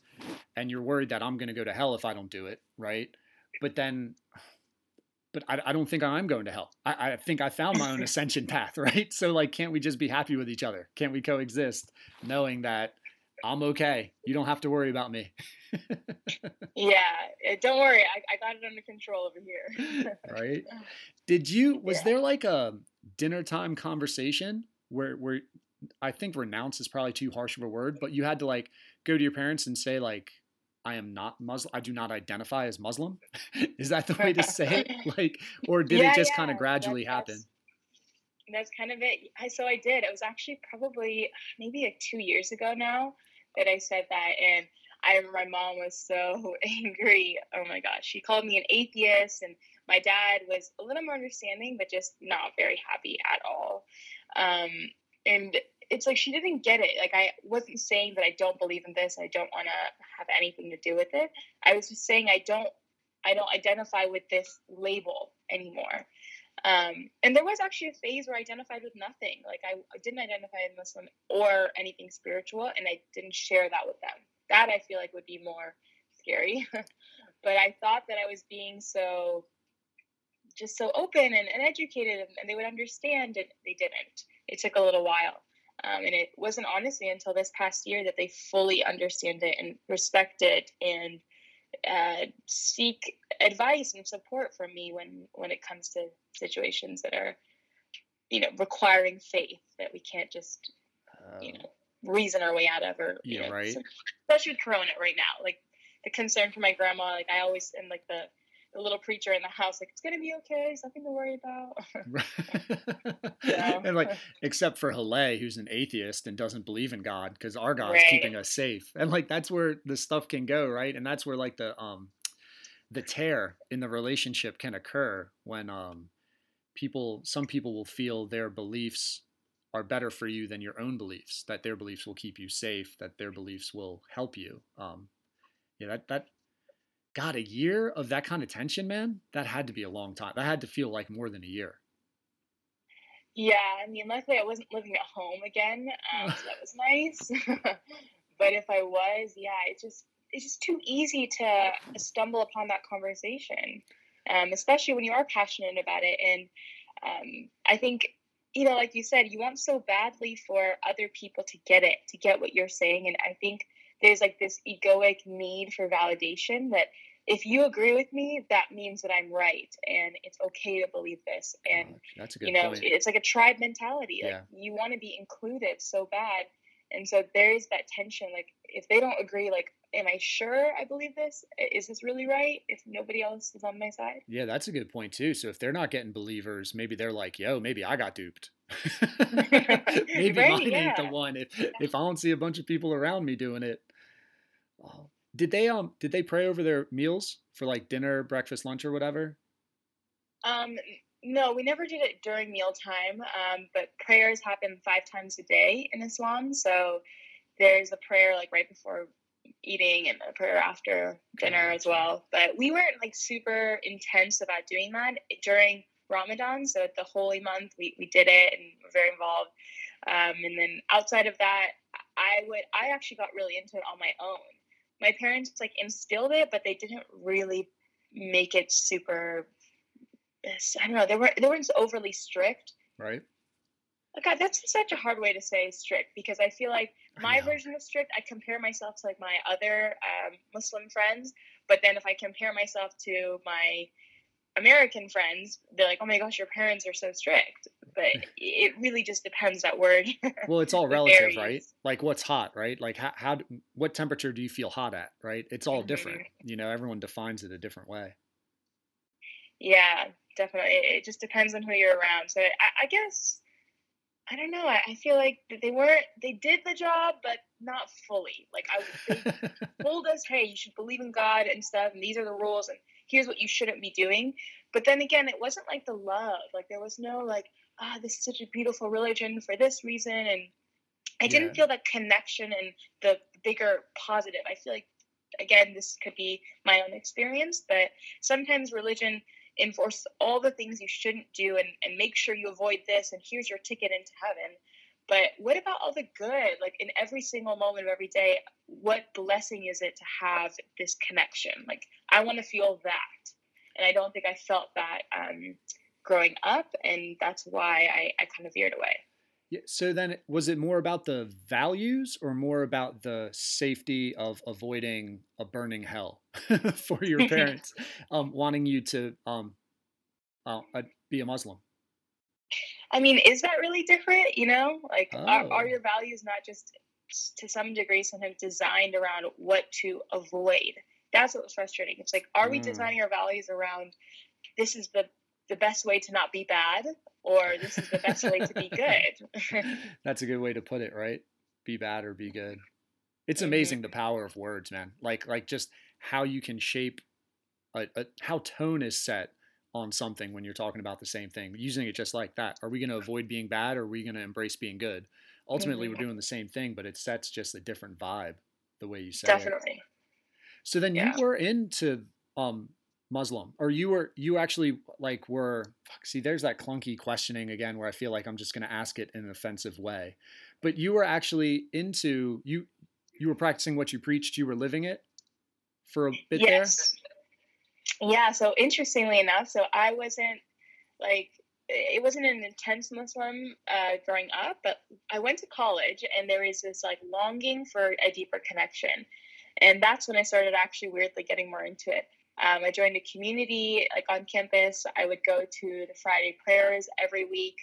and you're worried that i'm going to go to hell if i don't do it right but then but I, I don't think i'm going to hell I, I think i found my own ascension path right so like can't we just be happy with each other can't we coexist knowing that i'm okay you don't have to worry about me Yeah, eh, don't worry. I, I got it under control over here. right did you was Yeah. there like a dinner time conversation where where i think renounce is probably too harsh of a word but you had to like go to your parents and say like i am not muslim i do not identify as muslim is that the way to say it like or did Yeah, it just yeah, kind of gradually happen that's- That's kind of it. I, so I did. It was actually probably maybe like two years ago now that I said that, and I remember my mom was so angry. Oh my gosh, she called me an atheist, and my dad was a little more understanding, but just not very happy at all. Um, and it's like she didn't get it. Like I wasn't saying that I don't believe in this. I don't want to have anything to do with it. I was just saying I don't. I don't identify with this label anymore. Um, and there was actually a phase where I identified with nothing. Like I, I didn't identify as Muslim or anything spiritual, and I didn't share that with them. That I feel like would be more scary. but I thought that I was being so, just so open and, and educated, and, and they would understand, and they didn't. It took a little while. Um, and it wasn't honestly until this past year that they fully understand it and respect it and uh, seek advice and support from me when when it comes to situations that are you know requiring faith that we can't just you Um, know reason our way out of or you Yeah, know, right. especially with corona right now like the concern for my grandma like i always am like the the little preacher in the house like it's gonna be okay it's nothing to worry about Yeah. and like except for Hale, who's an atheist and doesn't believe in God, because our God's Right. keeping us safe. And like that's where the stuff can go, right? And that's where like the um the tear in the relationship can occur when um people some people will feel their beliefs are better for you than your own beliefs, that their beliefs will keep you safe, that their beliefs will help you. Um yeah, that that God, a year of that kind of tension, man, that had to be a long time. That had to feel like more than a year. Yeah, I mean, luckily I wasn't living at home again, um, so that was nice. but if I was, yeah, it's just it's just too easy to stumble upon that conversation, um, especially when you are passionate about it. And um, I think, you know, like you said, you want so badly for other people to get it, to get what you're saying. And I think there's like this egoic need for validation that if you agree with me, that means that I'm right, and it's okay to believe this. And Oh, that's a good you know point. it's like a tribe mentality like Yeah. you want to be included so bad and so there is that tension like if they don't agree like am i sure i believe this is this really right if nobody else is on my side Yeah, that's a good point too. So if they're not getting believers, maybe they're like, "Yo, maybe I got duped. maybe Right, mine ain't the one." If if I don't see a bunch of people around me doing it, oh. did they um did they pray over their meals for like dinner, breakfast, lunch, or whatever? um no we never did it during mealtime um, but prayers happen five times a day in islam so there's a prayer like right before eating and a prayer after dinner as well. But we weren't like super intense about doing that during Ramadan. So the holy month, we, we did it and were very involved. Um, and then outside of that, I would I actually got really into it on my own. My parents like instilled it, but they didn't really make it super. I don't know. They weren't they weren't overly strict. Right. God, that's such a hard way to say strict because I feel like my version of strict, I compare myself to like my other um, Muslim friends, but then if I compare myself to my American friends, they're like, "Oh my gosh, your parents are so strict." But it really just depends that word. Well, it's all relative, varies. right? Like what's hot, right? Like how, how what temperature do you feel hot at, right? It's all different. Mm-hmm. You know, everyone defines it a different way. yeah, definitely. It, it just depends on who you're around. So I, I guess I don't know. I, I feel like they weren't. They did the job, but not fully. Like I, they told us, hey, you should believe in God and stuff, and these are the rules, and here's what you shouldn't be doing. But then again, it wasn't like the love. Like there was no like, ah, this is such a beautiful religion for this reason, and I didn't Yeah. feel that connection and the bigger positive. I feel like again, this could be my own experience, but sometimes religion enforces all the things you shouldn't do and, and make sure you avoid this and here's your ticket into heaven. But what about all the good? Like in every single moment of every day, what blessing is it to have this connection? Like I want to feel that. And I don't think I felt that um, growing up, and that's why I, I kind of veered away. Yeah, so then was it more about the values or more about the safety of avoiding a burning hell for your parents um, wanting you to um, uh, uh, be a Muslim? I mean, is that really different? You know, like are, Oh. are your values not just to some degree sometimes designed around what to avoid? That's what was frustrating. It's like, are we Mm. designing our values around this is the the best way to not be bad, or this is the best way to be good? That's a good way to put it, right? Be bad or be good. It's Mhm. amazing the power of words, man. Like like just how you can shape a, a, how tone is set on something when you're talking about the same thing. Using it just like that. Are we going to avoid being bad or are we going to embrace being good? Ultimately, we're Mhm. doing the same thing, but it sets just a different vibe the way you say it. Definitely. So then Yeah. you were into um Muslim or you were you actually like were fuck, see there's that clunky questioning again where I feel like I'm just going to ask it in an offensive way. But you were actually into you you were practicing what you preached, you were living it for a bit yes. Yeah. So interestingly enough, so I wasn't like it wasn't an intense Muslim uh, growing up, but I went to college and there was this like longing for a deeper connection, and that's when I started actually weirdly getting more into it. Um, I joined a community like on campus. I would go to the Friday prayers every week.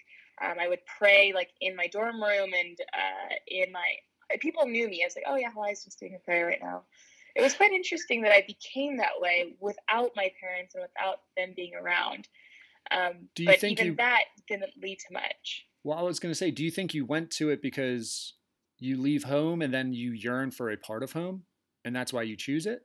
Um, I would pray like in my dorm room and uh, in my people knew me. I was like, oh yeah, Hawaii's just doing a prayer right now. It was quite interesting that I became that way without my parents and without them being around. Um, Do you but think even you- that didn't lead to much. Well, I was going to say, do you think you went to it because you leave home and then you yearn for a part of home and that's why you choose it?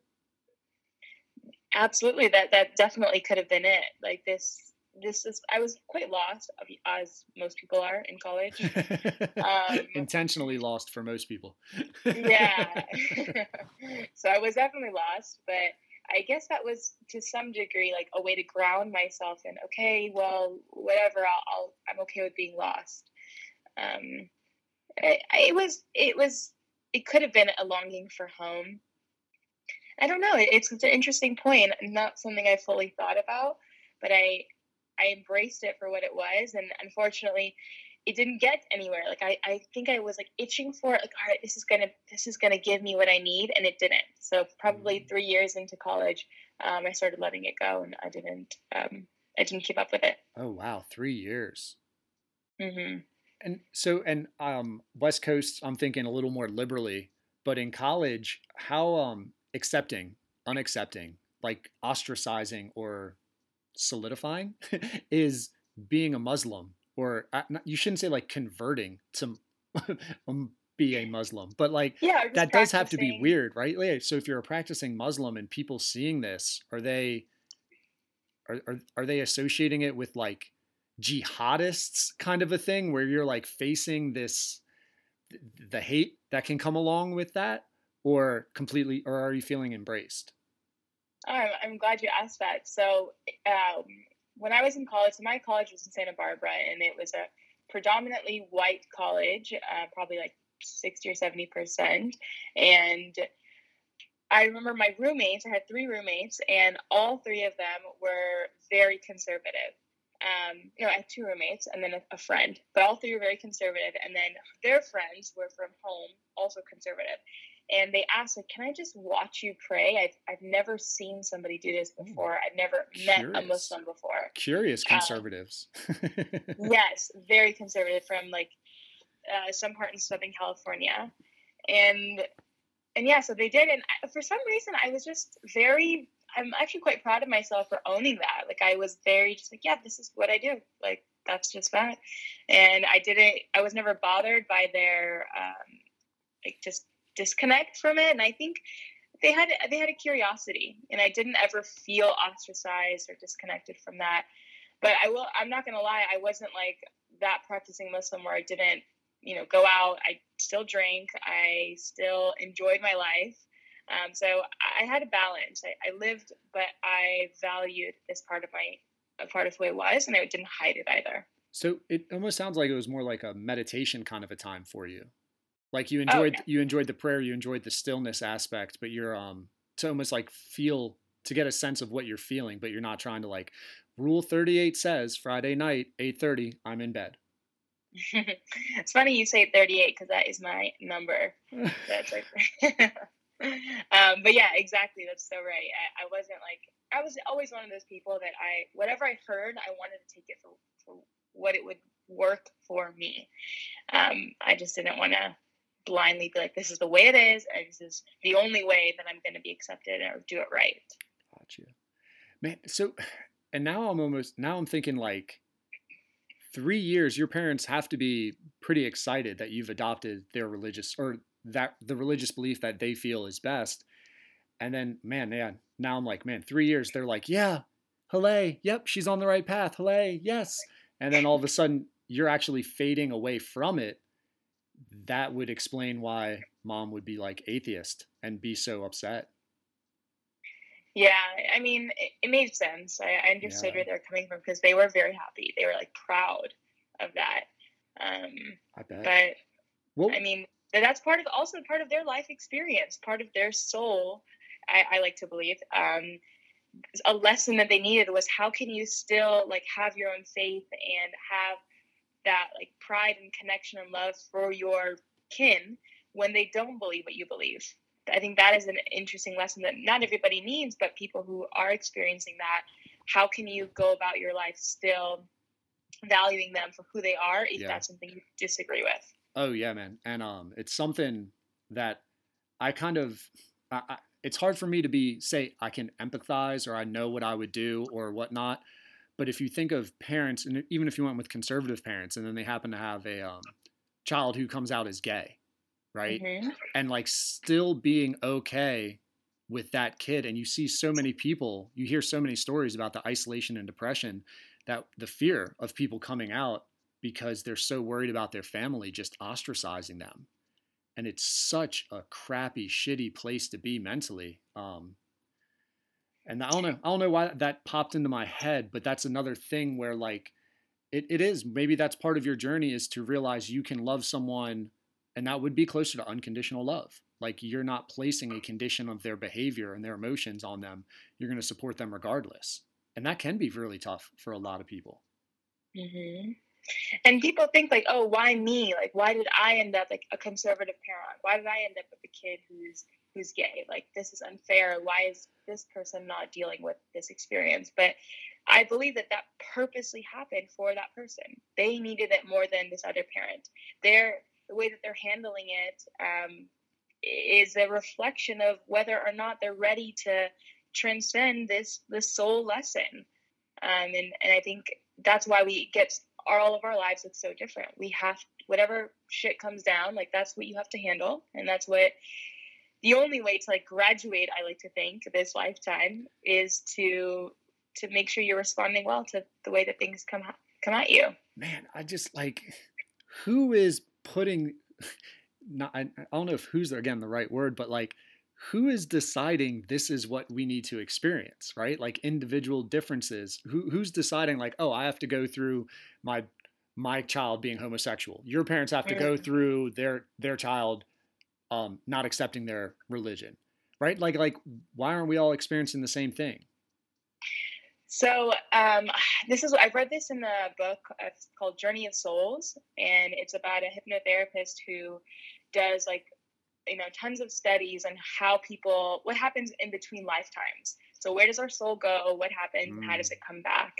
Absolutely, that that definitely could have been it. Like this, this is. I was quite lost, as most people are in college. Um, Intentionally lost for most people. yeah. so I was definitely lost, but I guess that was to some degree like a way to ground myself in. Okay, well, whatever. I'll. I'll I'm okay with being lost. Um, it, it was. It was. It could have been a longing for home. I don't know. It's, it's an interesting point. Not something I fully thought about, but I I embraced it for what it was, and unfortunately, it didn't get anywhere. Like I, I think I was like itching for it. Like, all right, this is gonna this is gonna give me what I need, and it didn't. So probably Mm. three years into college, um, I started letting it go, and I didn't um, I didn't keep up with it. oh, wow. Three years. hmm And so, and um, West Coast, I'm thinking a little more liberally, but in college, how um, accepting, unaccepting, like ostracizing or solidifying is being a Muslim, or uh, you shouldn't say like converting to um, be a Muslim, but like Yeah, that does have to be weird, right? So if you're a practicing Muslim and people seeing this, are they are, are are they associating it with like jihadists kind of a thing where you're like facing this the hate that can come along with that or completely, or are you feeling embraced? Oh, I'm, glad you asked that. So, um, when I was in college, my college was in Santa Barbara, and it was a predominantly white college, uh, probably like 60 or 70 percent. And I remember my roommates, I had three roommates, and all three of them were very conservative. Um, you know, I had two roommates and then a, a friend, but all three were very conservative. And then their friends were from home, also conservative and they asked like can i just watch you pray? I've, I've never seen somebody do this before. I've never met a muslim before. Curious um, conservatives. um, yes very conservative from like uh, some part in southern california. And and yeah so they did. And for some reason i was just very i'm actually quite proud of myself for owning that. Like i was very just like yeah this is what i do. Like that's just that. And i didn't i was never bothered by their um like just disconnect from it. And i think they had they had a curiosity and i didn't ever feel ostracized or disconnected from that. But i will i'm not gonna lie i wasn't like that practicing muslim where i didn't you know go out. I still drank i still enjoyed my life. Um, so i had a balance. I, I lived but i valued this part of my a part of who i was and i didn't hide it either. So it almost sounds like it was more like a meditation kind of a time for you like you oh, enjoyed oh, you enjoyed the prayer, you enjoyed the stillness aspect, but you're um to almost like feel to get a sense of what you're feeling, but you're not trying to like rule 38 says Friday night 8:30 I'm in bed. it's funny you say 38 because that is my number. That's like, um, but yeah, exactly. That's so right. I, I, wasn't like I was always one of those people that I whatever I heard, I wanted to take it for, for what it would work for me. Um, I just didn't want to blindly be like, this is the way it is, and this is the only way that I'm going to be accepted or do it right. Gotcha. Man, so, and now I'm almost, now I'm thinking like, three years, your parents have to be pretty excited that you've adopted their religious or that the religious belief that they feel is best. And then, man, yeah, now I'm like, man, three years, they're like, yeah, hooray, yep, she's on the right path, hooray, yes. And then all of a sudden, you're actually fading away from it that would explain why mom would be like atheist and be so upset. Yeah, I mean, it, it made sense. I, I understood yeah. where they're coming from because they were very happy. They were like proud of that. Um, I bet. But well, I mean, that's part of also part of their life experience, part of their soul. I, I like to believe. Um, a lesson that they needed was how can you still like have your own faith and have that like pride and connection and love for your kin when they don't believe what you believe. I think that is an interesting lesson that not everybody needs, but people who are experiencing that, how can you go about your life still valuing them for who they are if yeah. that's something you disagree with? Oh yeah, man, and um, it's something that I kind of, I, I, it's hard for me to be say I can empathize or I know what I would do or whatnot but if you think of parents, and even if you went with conservative parents, and then they happen to have a um, child who comes out as gay, right? Mm-hmm. And like still being okay with that kid, and you see so many people, you hear so many stories about the isolation and depression, that the fear of people coming out because they're so worried about their family just ostracizing them. And it's such a crappy, shitty place to be mentally. Um, and I don't know, I don't know why that popped into my head, but that's another thing where like it, it is maybe that's part of your journey is to realize you can love someone and that would be closer to unconditional love. Like you're not placing a condition of their behavior and their emotions on them. You're going to support them regardless. And that can be really tough for a lot of people. Mm-hmm. And people think like, oh, why me? Like, why did I end up like a conservative parent? Why did I end up with a kid who's who's gay? Like, this is unfair. Why is this person not dealing with this experience? But I believe that that purposely happened for that person. They needed it more than this other parent. Their the way that they're handling it um, is a reflection of whether or not they're ready to transcend this this soul lesson. Um, and and I think that's why we get all of our lives look so different. We have whatever shit comes down, like that's what you have to handle, and that's what the only way to like graduate. I like to think this lifetime is to to make sure you're responding well to the way that things come come at you. Man, I just like who is putting not I, I don't know if who's again the right word, but like who is deciding this is what we need to experience, right? Like individual differences. Who who's deciding like, oh, I have to go through my my child being homosexual. Your parents have to go Mm. through their their child um not accepting their religion. Right? Like like why aren't we all experiencing the same thing? So um, this is I've read this in the book. uh, It's called Journey of Souls, and it's about a hypnotherapist who does like you know tons of studies on how people what happens in between lifetimes. So where does our soul go? What happens? and How does it come back?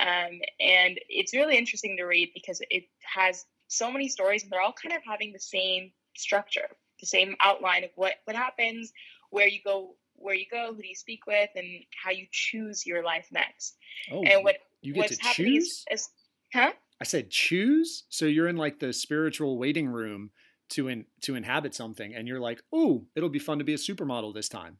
Um, and it's really interesting to read because it has so many stories, and they're all kind of having the same structure, the same outline of what what happens, where you go where you go, who do you speak with, and how you choose your life next. Oh, and what you get what's to happening choose? is, is huh? I said choose. So you're in like the spiritual waiting room to in to inhabit something, and you're like, oh, it'll be fun to be a supermodel this time.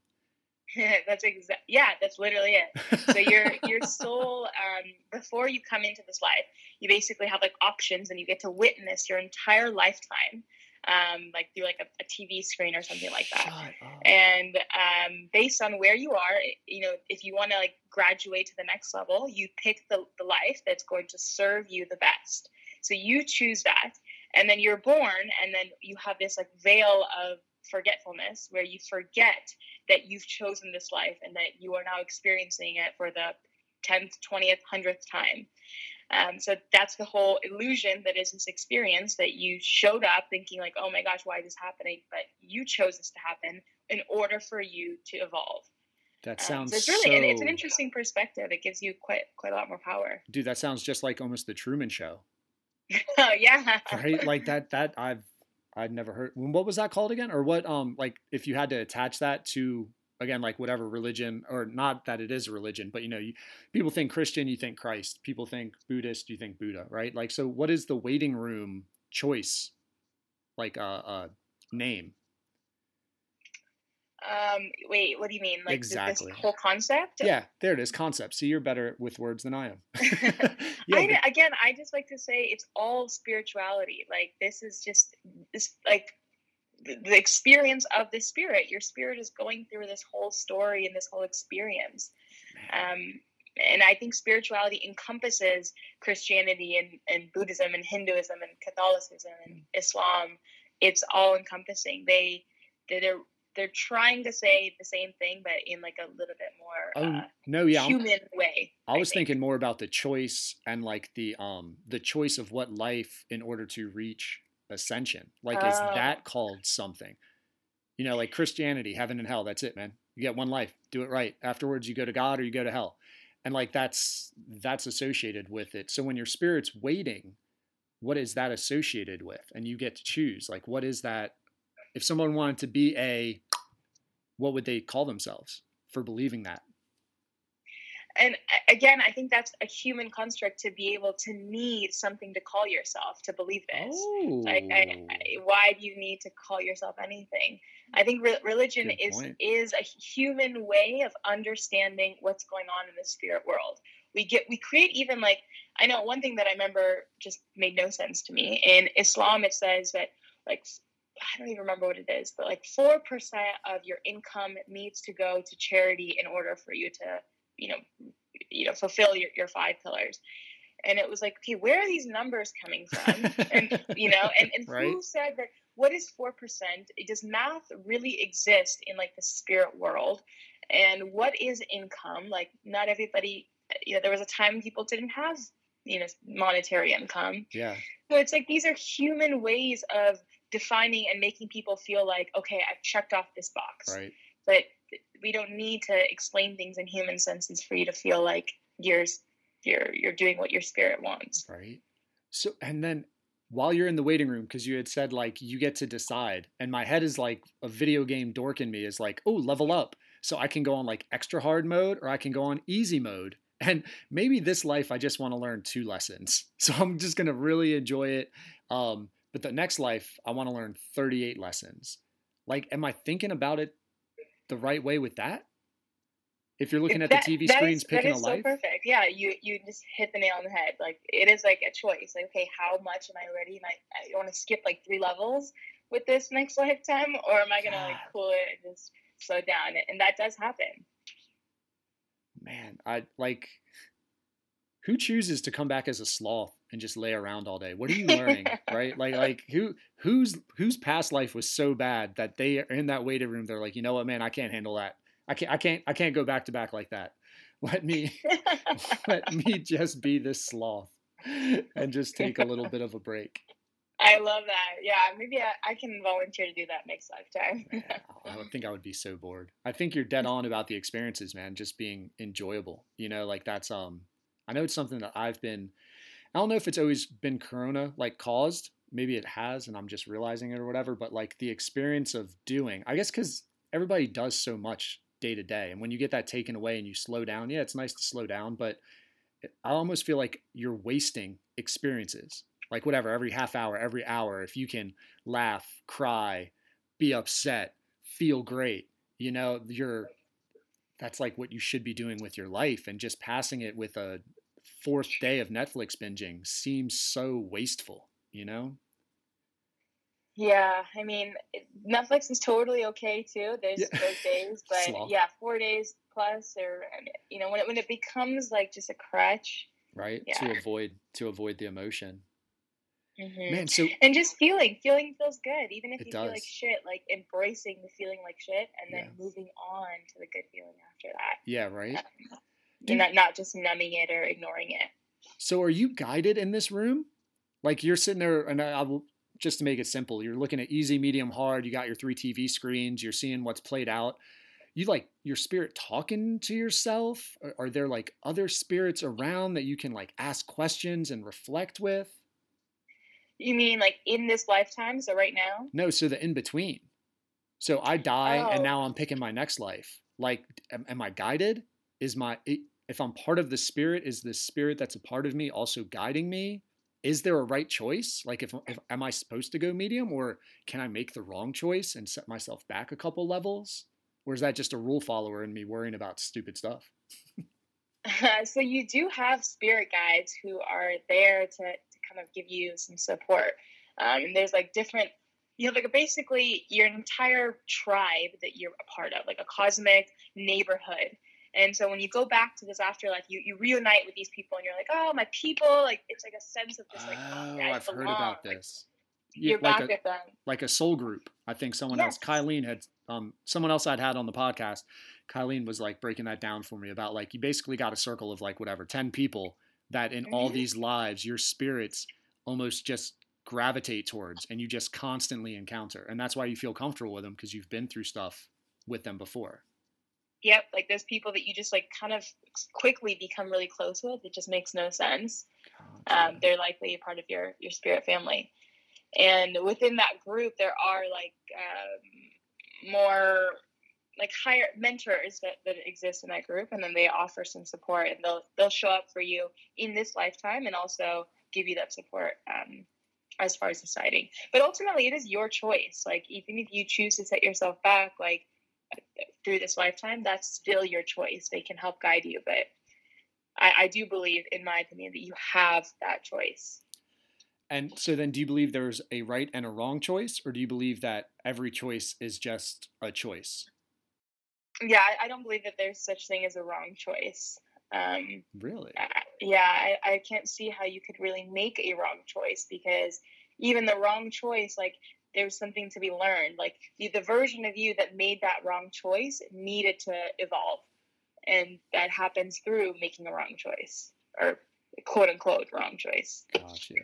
that's exact. Yeah, that's literally it. So your your soul, um, before you come into this life, you basically have like options, and you get to witness your entire lifetime, um, like through like a, a TV screen or something like that. And um, based on where you are you know if you want to like graduate to the next level you pick the, the life that's going to serve you the best. So you choose that and then you're born and then you have this like veil of forgetfulness where you forget that you've chosen this life and that you are now experiencing it for the 10th 20th 100th time um, so that's the whole illusion that is this experience that you showed up thinking like, oh my gosh, why is this happening? But you chose this to happen in order for you to evolve. That Um, sounds so it's really and it's an interesting perspective. It gives you quite quite a lot more power. dude. That sounds just like almost the Truman Show, oh yeah. right? like that. That I've I've never heard. What was that called again? Or what? Um, like if you had to attach that to again, like whatever religion, or not that it is a religion, but you know, you, people think Christian, you think Christ. People think Buddhist, you think Buddha, right? Like, so what is the waiting room choice? Like a uh, uh, name? Um, wait, what do you mean? Like Exactly. this whole concept? Yeah, there it is. Concept. See, you're better with words than I am. yeah, I, again, I just like to say it's all spirituality. Like this is just this like the, experience of the spirit. Your spirit is going through this whole story and this whole experience. Um, and I think spirituality encompasses Christianity and, and Buddhism and Hinduism and Catholicism and Islam. It's all encompassing. They they're they're trying to say the same thing, but in like a little bit more Oh uh, no, yeah. I'm- human way. I was think. thinking more about the choice and like the um the choice of what life in order to reach ascension. Like is Oh. that called something? You know, like Christianity, heaven and hell, that's it, man. You get one life. Do it right. Afterwards you go to God or you go to hell. And like that's that's associated with it. So when your spirit's waiting, what is that associated with? And you get to choose. Like what is that if someone wanted to be a what would they call themselves for believing that? And again, I think that's a human construct to be able to need something to call yourself to believe this. Oh. Like, I, oh. I, why do you need to call yourself anything? I think re- religion Good is point. is a human way of understanding what's going on in the spirit world. We get we create even like I know one thing that I remember just made no sense to me. In Islam, it says that like I don't even remember what it is, but like four percent of your income needs to go to charity in order for you to you know you know fulfill your, your five pillars. And it was like okay where are these numbers coming from? And you know and, and Right. who said that what is 4% does math really exist in like the spirit world? And what is income? Like not everybody you know there was a time people didn't have you know monetary income. Yeah. so it's like these are human ways of defining and making people feel like okay i've checked off this box. Right. but we don't need to explain things in human senses for you to feel like you're you're you're doing what your spirit wants. Right. So, and then while you're in the waiting room, because you had said like you get to decide, and my head is like a video game dork in me is like, oh, level up. So I can go on like extra hard mode or I can go on easy mode. And maybe this life I just want to learn two lessons. So I'm just going to really enjoy it. Um, but the next life I want to learn 38 lessons. Like, am I thinking about it the right way with that? If you're looking at That- the TV screens is- picking a is life, so perfect. Yeah, you you just hit the nail on the head. Like it is like a choice. Like okay, how much am I ready? And I, I want to skip like three levels, with this next lifetime, or am I gonna like cool it and just slow down? And that does happen. Man, I like who chooses to come back as a sloth and just lay around all day? What are you learning, right? Like like who whose whose past life was so bad that they are in that waiting room they're like, "You know what, man, I can't handle that. I can't I can't I can't go back to back like that. Let me let me just be this sloth and just take a little bit of a break." I love that. Yeah, maybe I, I can volunteer to do that next lifetime. Man, I would think I would be so bored. I think you're dead on about the experiences, man, just being enjoyable. You know, like that's um I know it's something that I've been I don't know if it's always been corona like caused. Maybe it has and I'm just realizing it or whatever, but like the experience of doing. I guess cuz everybody does so much day to day and when you get that taken away and you slow down, yeah, it's nice to slow down, but I almost feel like you're wasting experiences. Like whatever, every half hour, every hour if you can laugh, cry, be upset, feel great. You know, you're that's like what you should be doing with your life and just passing it with a fourth day of Netflix binging seems so wasteful, you know? Yeah, I mean, Netflix is totally okay too. There's Yeah. those days, but Sloth. yeah, four days plus, or you know, when it when it becomes like just a crutch, Right? To avoid to avoid the emotion. Mhm. Man, so and just feeling, feeling feels good, even if you feel like shit. Like embracing the feeling like shit, and then Yeah. moving on to the good feeling after that. yeah, right? And not not just numbing it or ignoring it. So are you guided in this room? Like you're sitting there, and I, I will just to make it simple. You're looking at easy, medium, hard. You got your three TV screens. You're seeing what's played out. You like your spirit talking to yourself? Are, are there like other spirits around that you can like ask questions and reflect with? You mean like in this lifetime? So right now? No, so the in between. So I die, and Oh. now I'm picking my next life. Like, am, am I guided? Is my if I'm part of the spirit, is the spirit that's a part of me also guiding me? Is there a right choice? Like, if, if am I supposed to go medium, or can I make the wrong choice and set myself back a couple levels? Or is that just a rule follower and me worrying about stupid stuff? so you do have spirit guides who are there to, to kind of give you some support. Um, and there's like different, you have like basically your entire tribe that you're a part of, like a cosmic neighborhood. And so when you go back to this afterlife, you, you reunite with these people and you're like, oh, my people, like it's like a sense of just like, oh, I I've heard about Like, this. you're like back a, with them. like a soul group. I think someone else, Yes. Kylene had, um, someone else I'd had on the podcast. Kylene was like breaking that down for me about like you basically got a circle of like whatever ten people that in all Mhm. these lives your spirits almost just gravitate towards and you just constantly encounter, and that's why you feel comfortable with them because you've been through stuff with them before. Yep, like those people that you just like kind of quickly become really close with. It just makes no sense. um, they're likely a part of your your spirit family and within that group there are like um, more like higher mentors that, that exist in that group and then they offer some support and they'll they'll show up for you in this lifetime and also give you that support um, as far as deciding but ultimately it is your choice like even if you choose to set yourself back like through this lifetime that's still your choice they can help guide you but I, I do believe, in my opinion, that you have that choice. And so then, do you believe there's a right and a wrong choice, or do you believe that every choice is just a choice? Yeah, I, I don't believe that there's such thing as a wrong choice. Um, Really? I- yeah, I, I can't see how you could really make a wrong choice because even the wrong choice, like there's something to be learned. Like the, the version of you that made that wrong choice needed to evolve, and that happens through making a wrong choice or quote unquote wrong choice. Gotcha.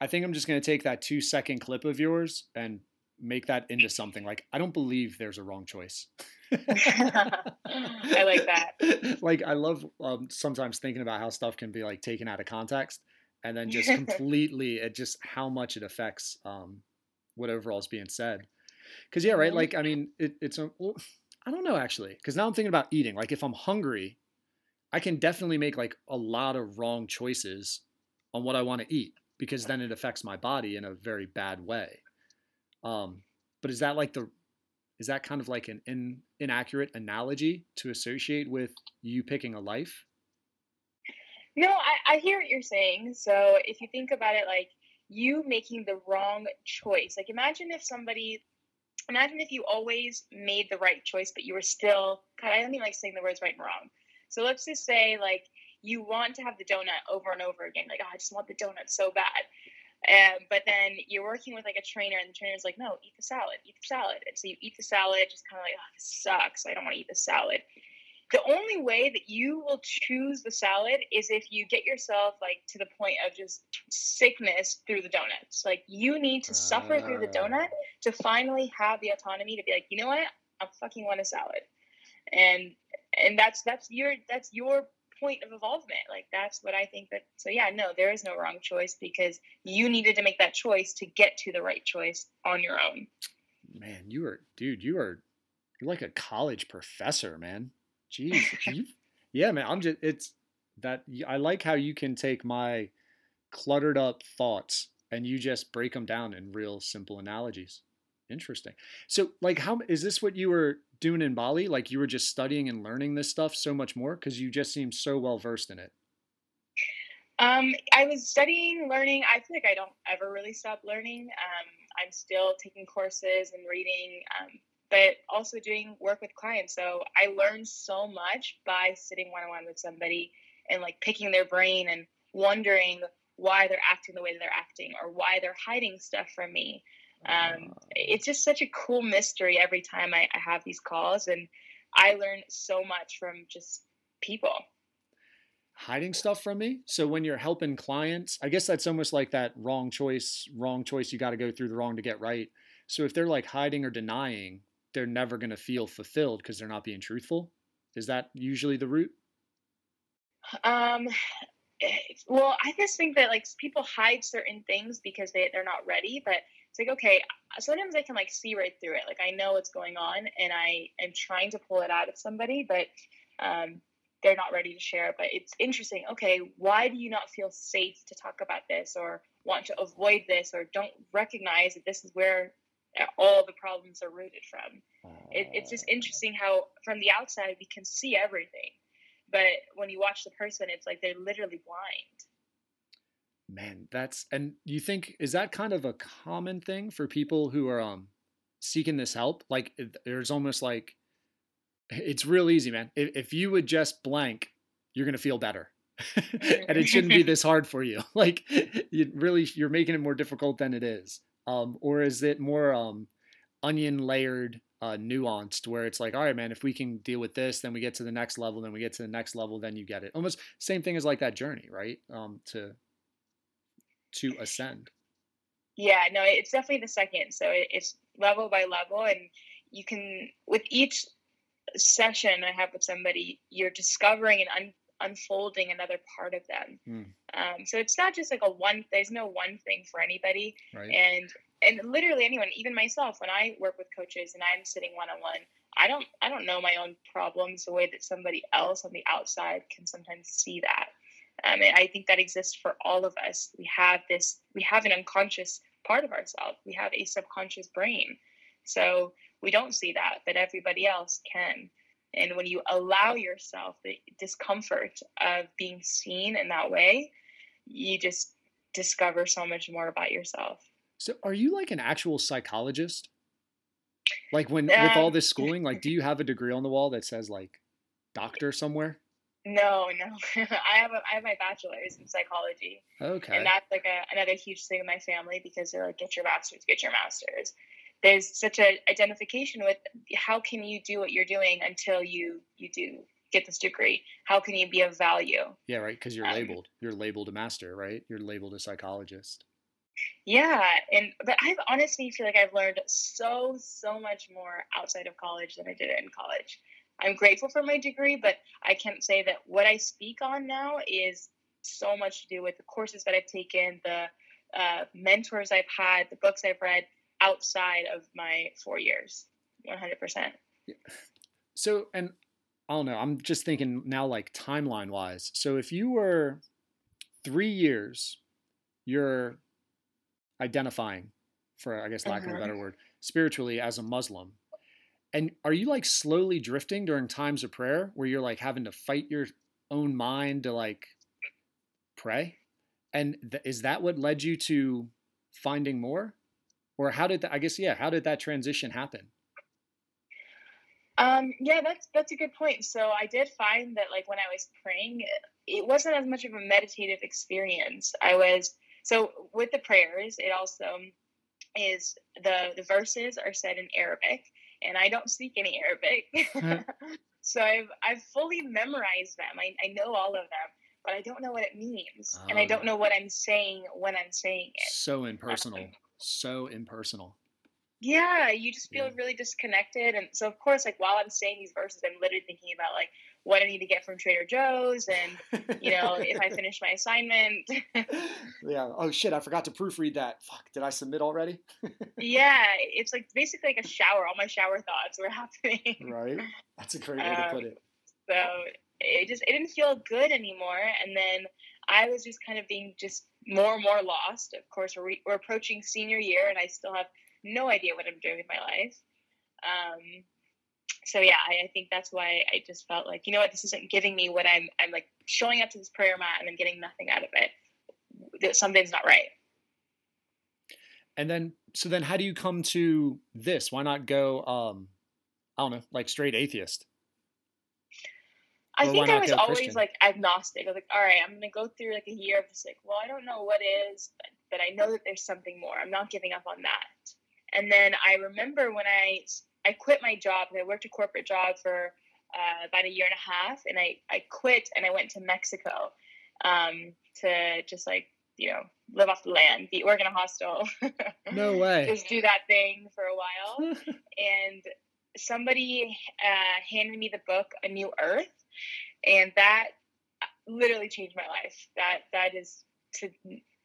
I think I'm just going to take that two second clip of yours and make that into something like I don't believe there's a wrong choice. I like that. like I love um, sometimes thinking about how stuff can be like taken out of context and then just completely it just how much it affects um, what overall is being said. Because yeah, right. Like I mean, it, it's a well, I don't know actually. Because now I'm thinking about eating. Like if I'm hungry, I can definitely make like a lot of wrong choices on what I want to eat because then it affects my body in a very bad way. Um, but is that like the is that kind of like an in, inaccurate analogy to associate with you picking a life? No, I, I hear what you're saying. So if you think about it, like you making the wrong choice. Like imagine if somebody imagine if you always made the right choice, but you were still God, I don't even like saying the words right and wrong. So let's just say like you want to have the donut over and over again. Like, oh, I just want the donut so bad. Um, but then you're working with like a trainer, and the trainer's like, no, eat the salad, eat the salad. And so you eat the salad, just kind of like, oh, this sucks. I don't want to eat the salad. The only way that you will choose the salad is if you get yourself like to the point of just sickness through the donuts. Like you need to suffer through the ah. donut to finally have the autonomy to be like, you know what, I fucking want a salad, and and that's that's your that's your point of involvement. Like that's what I think that so yeah, no, there is no wrong choice because you needed to make that choice to get to the right choice on your own. Man, you are dude, you are you're like a college professor, man. Jeez. yeah, man, I'm just it's that I like how you can take my cluttered up thoughts and you just break them down in real simple analogies. Interesting. So, like, how is this what you were doing in Bali? Like, you were just studying and learning this stuff so much more because you just seem so well versed in it. Um, I was studying, learning. I feel like I don't ever really stop learning. Um, I'm still taking courses and reading, um, but also doing work with clients. So I learned so much by sitting one on one with somebody and like picking their brain and wondering why they're acting the way they're acting or why they're hiding stuff from me. Um, it's just such a cool mystery every time I, I have these calls, and I learn so much from just people hiding stuff from me. So when you're helping clients, I guess that's almost like that wrong choice, wrong choice. You got to go through the wrong to get right. So if they're like hiding or denying, they're never going to feel fulfilled because they're not being truthful. Is that usually the root? Um, eh, well, I just think that like people hide certain things because they, they're not ready, but it's like okay sometimes i can like see right through it like i know what's going on and i am trying to pull it out of somebody but um, they're not ready to share but it's interesting okay why do you not feel safe to talk about this or want to avoid this or don't recognize that this is where all the problems are rooted from it, it's just interesting how from the outside we can see everything but when you watch the person it's like they're literally blind Man, that's and you think is that kind of a common thing for people who are um seeking this help? Like there's almost like it's real easy, man. If, if you would just blank, you're gonna feel better. and it shouldn't be this hard for you. Like you really you're making it more difficult than it is. Um, or is it more um onion layered uh, nuanced where it's like, all right, man, if we can deal with this, then we get to the next level, then we get to the next level, then you get it. Almost same thing as like that journey, right? Um, to to ascend. Yeah, no, it's definitely the second. So it's level by level, and you can with each session I have with somebody, you're discovering and unfolding another part of them. Mm. Um, so it's not just like a one. There's no one thing for anybody, right. and and literally anyone, even myself, when I work with coaches and I'm sitting one on one, I don't I don't know my own problems the way that somebody else on the outside can sometimes see that. Um, and I think that exists for all of us. We have this, we have an unconscious part of ourselves. We have a subconscious brain. So we don't see that, but everybody else can. And when you allow yourself the discomfort of being seen in that way, you just discover so much more about yourself. So, are you like an actual psychologist? Like when um, with all this schooling, like do you have a degree on the wall that says like doctor somewhere? No, no. I have a, I have my bachelor's in psychology. Okay. And that's like a, another huge thing in my family because they're like, get your master's, get your master's. There's such a identification with how can you do what you're doing until you you do get this degree? How can you be of value? Yeah, right. Because you're um, labeled. You're labeled a master, right? You're labeled a psychologist. Yeah, and but I honestly feel like I've learned so so much more outside of college than I did in college. I'm grateful for my degree, but I can't say that what I speak on now is so much to do with the courses that I've taken, the uh, mentors I've had, the books I've read outside of my four years. 100%. So, and I don't know, I'm just thinking now, like timeline wise. So, if you were three years, you're identifying, for I guess lack uh-huh. of a mm-hmm. better word, spiritually as a Muslim and are you like slowly drifting during times of prayer where you're like having to fight your own mind to like pray? And th- is that what led you to finding more? Or how did that, I guess, yeah, how did that transition happen? Um, yeah, that's that's a good point. So I did find that like when I was praying, it wasn't as much of a meditative experience. I was so with the prayers, it also is the the verses are said in Arabic, and I don't speak any Arabic. so I've I've fully memorized them. I, I know all of them, but I don't know what it means, and I don't Oh. know what I'm saying when I'm saying it. So impersonal. So impersonal. Yeah, you just feel Yeah. really disconnected. And so, of course, like while I'm saying these verses, I'm literally thinking about like what I need to get from Trader Joe's and, you know, if I finish my assignment. yeah. Oh shit! I forgot to proofread that. Fuck! Did I submit already? yeah, it's like basically like a shower. All my shower thoughts were happening. right. That's a great way to Um, put it. So it just, it didn't feel good anymore. And then I was just kind of being just more and more lost. Of course, we're, we're approaching senior year and I still have no idea what I'm doing with my life. Um, so yeah, I, I think that's why I just felt like, you know what, this isn't giving me what I'm, I'm like showing up to this prayer mat and I'm getting nothing out of it. That Something's not right. And then, so then, how do you come to this? Why not go? Um, I don't know, like straight atheist. I think I was always Christian? like agnostic. I was like, all right, I'm gonna go through like a year of just like, well, I don't know what is, but, but I know that there's something more. I'm not giving up on that. And then I remember when I I quit my job. I worked a corporate job for uh, about a year and a half, and I I quit and I went to Mexico um, to just like you know live off the land, be work in a hostel. No way. just do that thing for a while and somebody uh, handed me the book A New Earth, and that literally changed my life. That that is to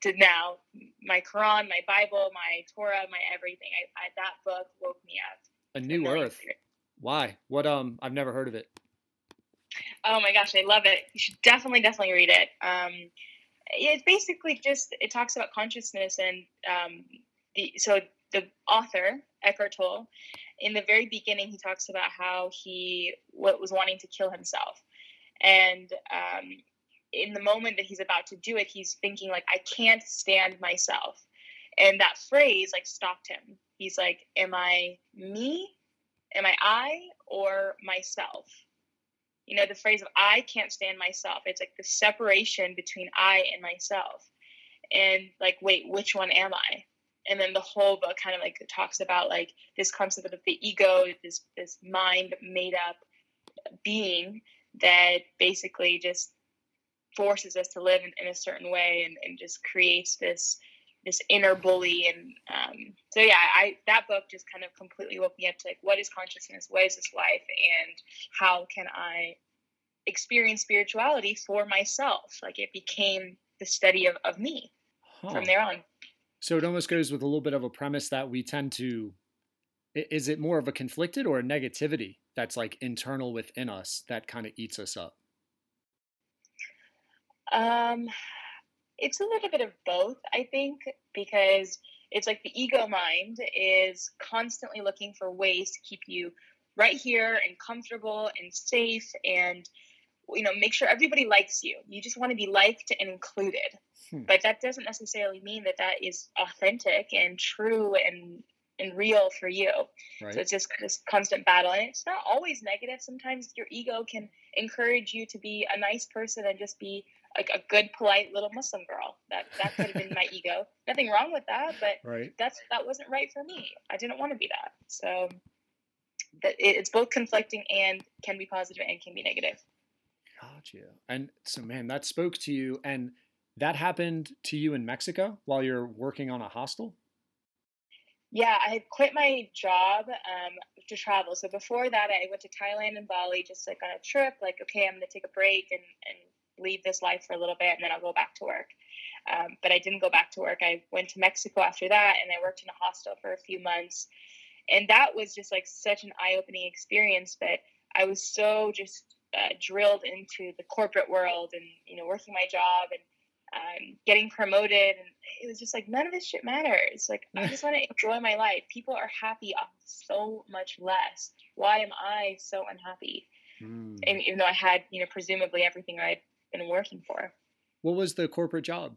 to now my Quran, my Bible, my Torah, my everything. I, I that book woke me up. A new Earth. Why? What? Um, I've never heard of it. Oh my gosh, I love it. You should definitely, definitely read it. Um, it's basically just it talks about consciousness and um, the so the author Eckhart Tolle, in the very beginning, he talks about how he was wanting to kill himself, and um, in the moment that he's about to do it, he's thinking like, I can't stand myself, and that phrase like stopped him. He's like, Am I me? Am I I or myself? you know the phrase of i can't stand myself it's like the separation between i and myself and like wait which one am i and then the whole book kind of like talks about like this concept of the ego this this mind made up being that basically just forces us to live in, in a certain way and, and just creates this this inner bully. And um, so yeah i that book just kind of completely woke me up to like what is consciousness? What is this life? And how can i experience spirituality for myself? Like it became the study of, of me Huh. from there on So it almost goes with a little bit of a premise that we tend to. Is it more of a conflicted or a negativity that's like internal within us that kind of eats us up? um it's a little bit of both i think because it's like the ego mind is constantly looking for ways to keep you right here and comfortable and safe and you know make sure everybody likes you. You just want to be liked and included. Hmm. but that doesn't necessarily mean that that is authentic and true and and real for you. Right. so it's just this constant battle. And it's not always negative. Sometimes your ego can encourage you to be a nice person and just be like a good polite little muslim girl. That that could have been my ego. Nothing wrong with that but right. that's that wasn't right for me. I didn't want to be that. So that it's both conflicting and can be positive and can be negative Gotcha. And so, man, that spoke to you, and that happened to you in Mexico while you're working on a hostel. Yeah, I had quit my job um, to travel. So before that, I went to Thailand and Bali just like on a trip. Like, okay, I'm going to take a break and, and leave this life for a little bit, and then I'll go back to work. Um, but I didn't go back to work. I went to Mexico after that, and I worked in a hostel for a few months. And that was just like such an eye opening experience. But I was so just uh, drilled into the corporate world and, you know, working my job and um, getting promoted. And it was just like none of this shit matters. Like i just want to enjoy my life. People are happy off so much less. Why am i so unhappy? Hmm. and even though i had you know presumably everything i'd been working for. What was the corporate job?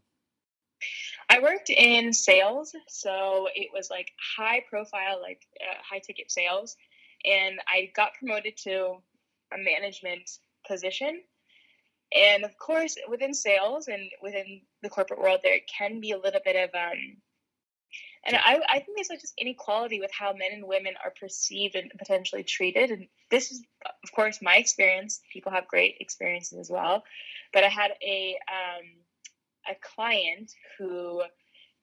I worked in sales, so it was like high profile, like uh, high ticket sales, and I got promoted to a management position. And of course, within sales and within the corporate world, there can be a little bit of um, and I, I think there's like just inequality with how men and women are perceived and potentially treated. And this is, of course, my experience. People have great experiences as well. But I had a um, a client who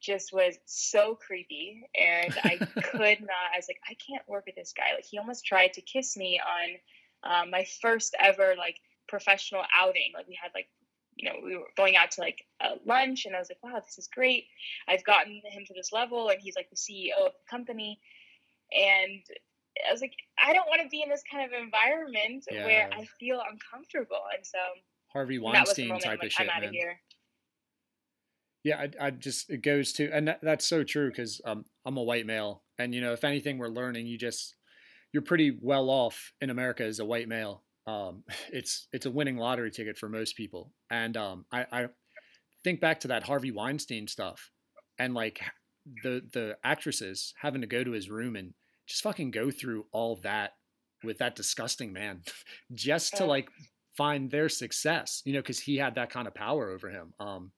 just was so creepy and I could not I was like I can't work with this guy like he almost tried to kiss me on um, my first ever like professional outing like we had like you know we were going out to like a lunch and I was like wow this is great I've gotten him to this level and he's like the CEO of the company and I was like I don't want to be in this kind of environment yeah. where I feel uncomfortable and so Harvey Weinstein type like, of shit man. Yeah, I, I, just it goes to, and that, that's so true because um, I'm a white male, and you know, if anything, we're learning. You just you're pretty well off in America as a white male. Um, it's it's a winning lottery ticket for most people, and um, I, I think back to that Harvey Weinstein stuff, and like the the actresses having to go to his room and just fucking go through all that with that disgusting man, just to like find their success, you know, because he had that kind of power over him. Um,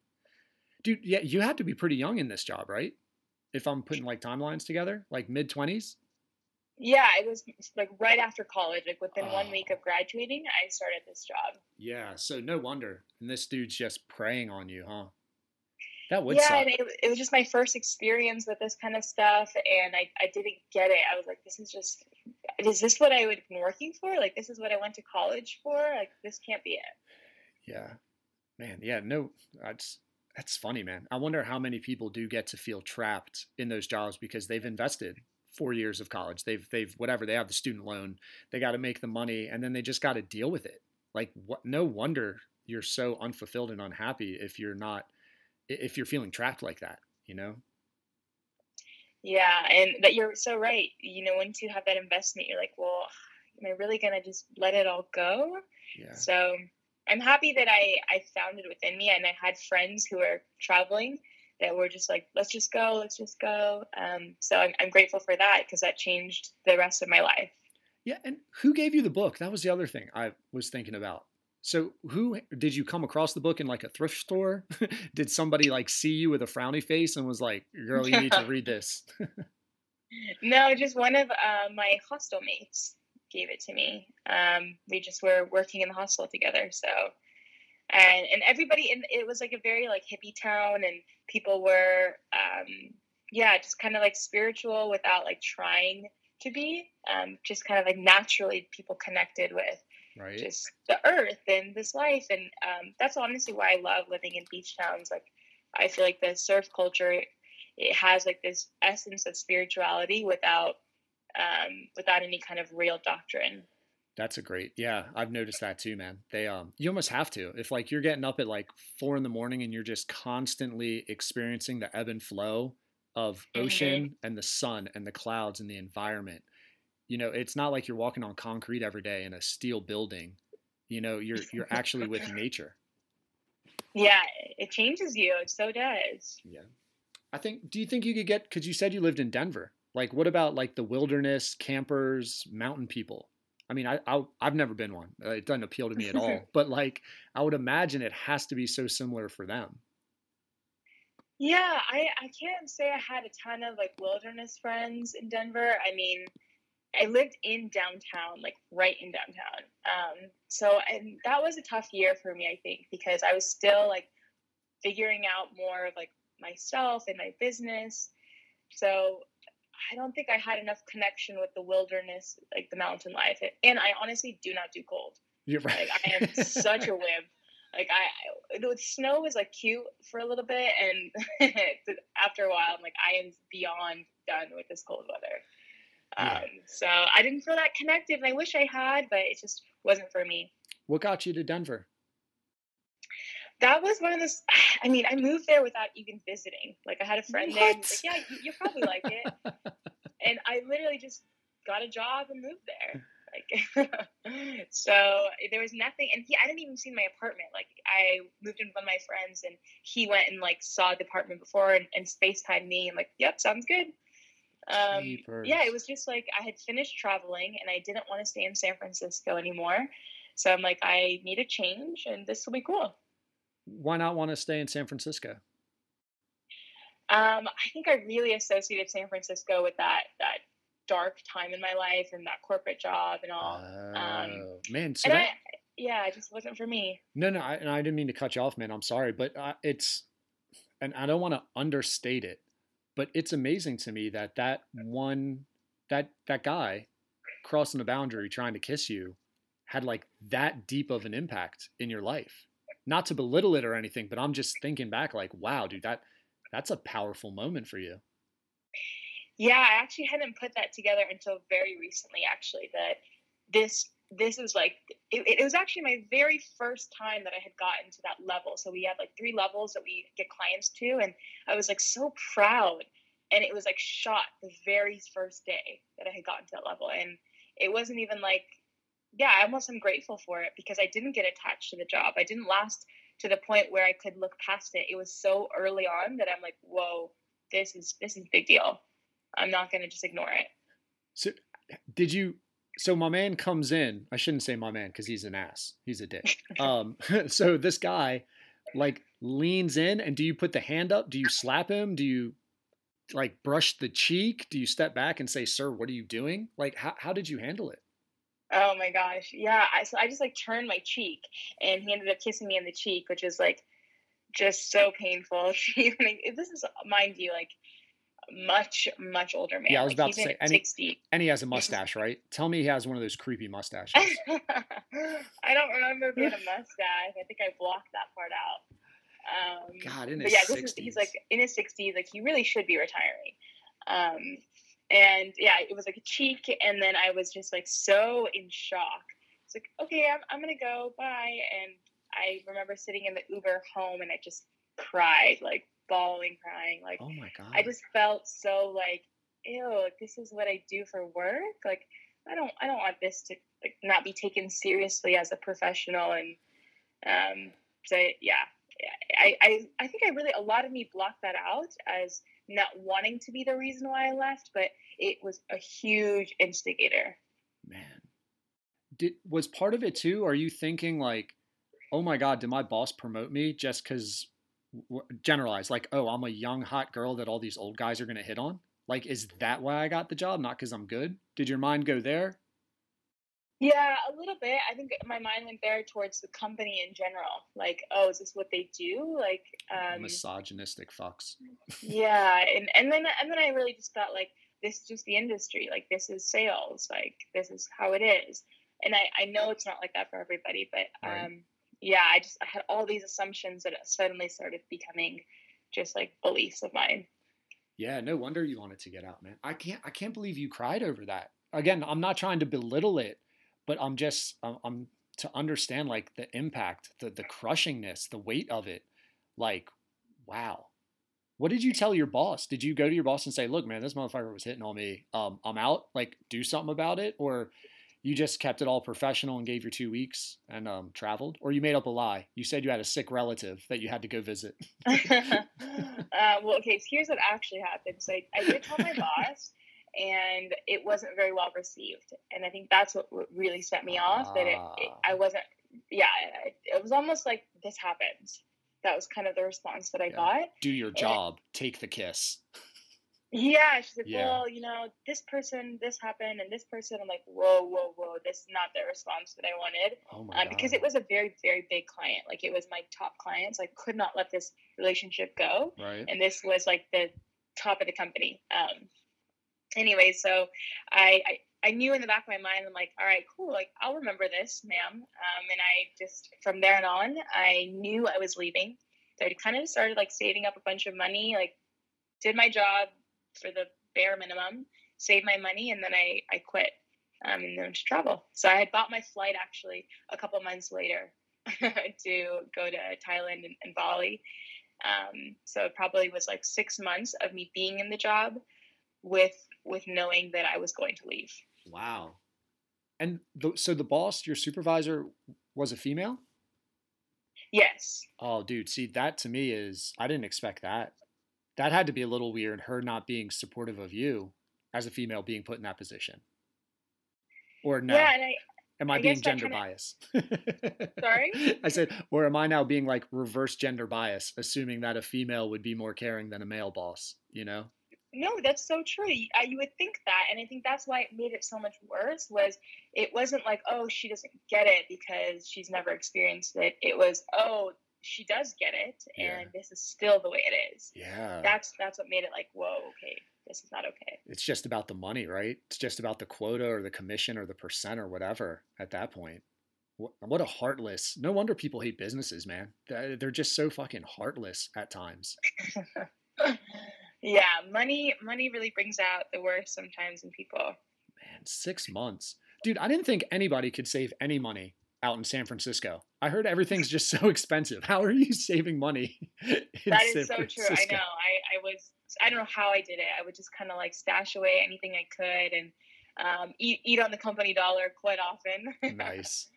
dude, yeah, you had to be pretty young in this job, right? If I'm putting like timelines together, like mid twenties. Yeah, it was like right after college, like within oh. one ah. week of graduating, I started this job. Yeah, so no wonder. And this dude's just preying on you, huh? That would yeah, suck. and it, it, was just my first experience with this kind of stuff, and I, I didn't get it. I was like, this is just, is this what I would have been working for? Like, this is what I went to college for? Like, this can't be it. Yeah, man. Yeah, no, that's that's funny, man. I wonder how many people do get to feel trapped in those jobs because they've invested four years of college. They've they've whatever they have the student loan. They got to make the money, and then they just got to deal with it. Like what? No wonder you're so unfulfilled and unhappy if you're not if you're feeling trapped like that. You know. Yeah, and that you're so right. You know, once you have that investment, you're like, well, am I really gonna just let it all go? Yeah. So I'm happy that I I found it within me, and I had friends who were traveling that were just like, let's just go, let's just go. Um, so I'm I'm grateful for that because that changed the rest of my life. Yeah, and who gave you the book? That was the other thing I was thinking about. So who did you come across the book in like a thrift store? did somebody like see you with a frowny face and was like, "Girl, you need to read this"? no, just one of uh, my hostel mates gave it to me. Um, we just were working in the hostel together, so and and everybody in it was like a very like hippie town, and people were um, yeah, just kind of like spiritual without like trying to be, um, just kind of like naturally people connected with right. just the earth and this life, and um, that's honestly why I love living in beach towns. Like I feel like the surf culture it has like this essence of spirituality without um, without any kind of real doctrine. That's a great, yeah. I've noticed that too, man. They, um, you almost have to. If like you're getting up at like four in the morning and you're just constantly experiencing the ebb and flow of ocean mm-hmm. and the sun and the clouds and the environment, you know, it's not like you're walking on concrete every day in a steel building. You know, you're you're actually with nature. Yeah, it changes you. It so does. Yeah. I think. Do you think you could get? Because you said you lived in Denver. Like, what about like the wilderness campers, mountain people? I mean, I, I have never been one. Uh, it doesn't appeal to me at all. but like, I would imagine it has to be so similar for them. Yeah, I I can't say I had a ton of like wilderness friends in Denver. I mean, I lived in downtown, like right in downtown. Um, so and that was a tough year for me, I think, because I was still like figuring out more of like myself and my business. So I don't think I had enough connection with the wilderness, like the mountain life. And I honestly do not do cold. You're right. Like I am such a wimp. Like I, the snow is like cute for a little bit, and after a while, I'm like, I am beyond done with this cold weather. Yeah. Um, so I didn't feel that connected, and I wish I had, but it just wasn't for me. What got you to Denver? That was one of those. I mean, I moved there without even visiting. Like, I had a friend what? there. And like, yeah, you, will probably like it. and I literally just got a job and moved there. Like, so there was nothing, and he I didn't even see my apartment. Like I moved in with one of my friends, and he went and like saw the apartment before and, and FaceTimed me, and like, yep, sounds good. Um, yeah, it was just like I had finished traveling, and I didn't want to stay in San Francisco anymore. So I'm like, I need a change, and this will be cool. Why not want to stay in San Francisco? Um, I think I really associated San Francisco with that that dark time in my life and that corporate job and all. Oh, um, man, so that, I, yeah, it just wasn't for me. no, no, I, and I didn't mean to cut you off, man. I'm sorry, but uh, it's, and I don't want to understate it, but it's amazing to me that that one, that that guy crossing the boundary trying to kiss you, had like that deep of an impact in your life. Not to belittle it or anything, but I'm just thinking back, like, wow, dude, that that's a powerful moment for you. Yeah, I actually hadn't put that together until very recently. Actually, that this this is like it, it was actually my very first time that I had gotten to that level. So we had like three levels that we get clients to, and I was like so proud. And it was like shot the very first day that I had gotten to that level, and it wasn't even like yeah, I almost am grateful for it because I didn't get attached to the job. I didn't last to the point where I could look past it. It was so early on that I'm like, whoa, this is this is a big deal. I'm not going to just ignore it. So, did you? So my man comes in. I shouldn't say my man because he's an ass. He's a dick. um, so this guy, like, leans in, and do you put the hand up? Do you slap him? Do you like brush the cheek? Do you step back and say, "Sir, what are you doing?" Like, how how did you handle it? Oh my gosh. Yeah. I, so I just like turned my cheek and he ended up kissing me in the cheek, which is like just so painful. this is, mind you, like much, much older man. Yeah, I was like, about to say, and he- 60. And he has a mustache, right? Tell me he has one of those creepy mustaches. I don't remember if he had a mustache. I think I blocked that part out. Um, God, in his yeah, this is, he's like in his 60s. Like he really should be retiring. Um, and yeah, it was like a cheek, and then I was just like so in shock. It's like, okay, I'm I'm gonna go, bye. And I remember sitting in the Uber home, and I just cried, like bawling, crying, like oh my god! I just felt so like, ew, this is what I do for work. Like, I don't, I don't want this to like not be taken seriously as a professional. And um, so yeah, I, I, I think I really a lot of me blocked that out as not wanting to be the reason why I left, but it was a huge instigator. man. Did was part of it too are you thinking like oh my god did my boss promote me just because generalize like oh i'm a young hot girl that all these old guys are to hit on? Like is that why i got the job not because i'm good? Did your mind go there Yeah, a little bit. I think my mind went there towards the company in general. Like, oh, is this what they do? Like, um, misogynistic fucks yeah and and then and then i really just felt like this is just the industry like this is sales like this is how it is and i i know it's not like that for everybody but Right. um yeah i just i had all these assumptions that suddenly started becoming just like beliefs of mine yeah no wonder you wanted to get out man i can't i can't believe you cried over that again i'm not trying to belittle it but i'm just i'm, I'm to understand like the impact the the crushingness the weight of it like wow. What did you tell your boss? Did you go to your boss and say look man this motherfucker was hitting on me. Um i'm out like do something about it? Or you just kept it all professional and gave your two weeks and um, traveled? Or you made up a lie? You said you had a sick relative that you had to go visit. Uh, well okay so here's what actually happened. So I, I did tell my boss and it wasn't very well received. And i think that's what really set me off that it, it Ah. i wasn't yeah it, it was almost like this happens that was kind of the response that i Yeah. got. Do your job. Take the kiss. Yeah she's like Yeah. well you know this person this happened and this person. I'm like whoa whoa whoa this is not the response that i wanted. Oh my um, because it was a very very big client. Like it was my top client so i could not let this relationship go. Right. And this was like the top of the company. Um, anyway, so I, I I knew in the back of my mind, I'm like, all right, cool, like I'll remember this, ma'am. Um, and I just from there and on, I knew I was leaving. So I kind of started like saving up a bunch of money, like did my job for the bare minimum, saved my money, and then I I quit. Um, and then went to travel. So I had bought my flight actually a couple months later to go to Thailand and, and Bali. Um, so it probably was like six months of me being in the job with with knowing that I was going to leave. wow And the, so the boss, your supervisor, was a female. Yes. Oh, dude, see that to me is I didn't expect that. That had to be a little weird. Her not being supportive of you as a female being put in that position. Or no? Yeah, and I Am I, I being gender kinda- biased? Sorry? I said, or am I now being like reverse gender bias, assuming that a female would be more caring than a male boss? You know? No, that's so true. You, I, you would think that, and I think that's why it made it so much worse. Was it wasn't like, oh, she doesn't get it because she's never experienced it. It was, oh, she does get it, Yeah. and this is still the way it is. Yeah. That's that's what made it like, whoa, okay, this is not okay. it's just about the money, right? It's just about the quota or the commission or the percent or whatever at that point. What, what a heartless. No wonder people hate businesses, man. They're just so fucking heartless at times. yeah, money money really brings out the worst sometimes in people. Man, six months. Dude, I didn't think anybody could save any money out in San Francisco. I heard everything's just so expensive. How are you saving money? That San is so true. I know. I, I was I don't know how I did it. I would just kind of like stash away anything I could and um, eat eat on the company dollar quite often. Nice.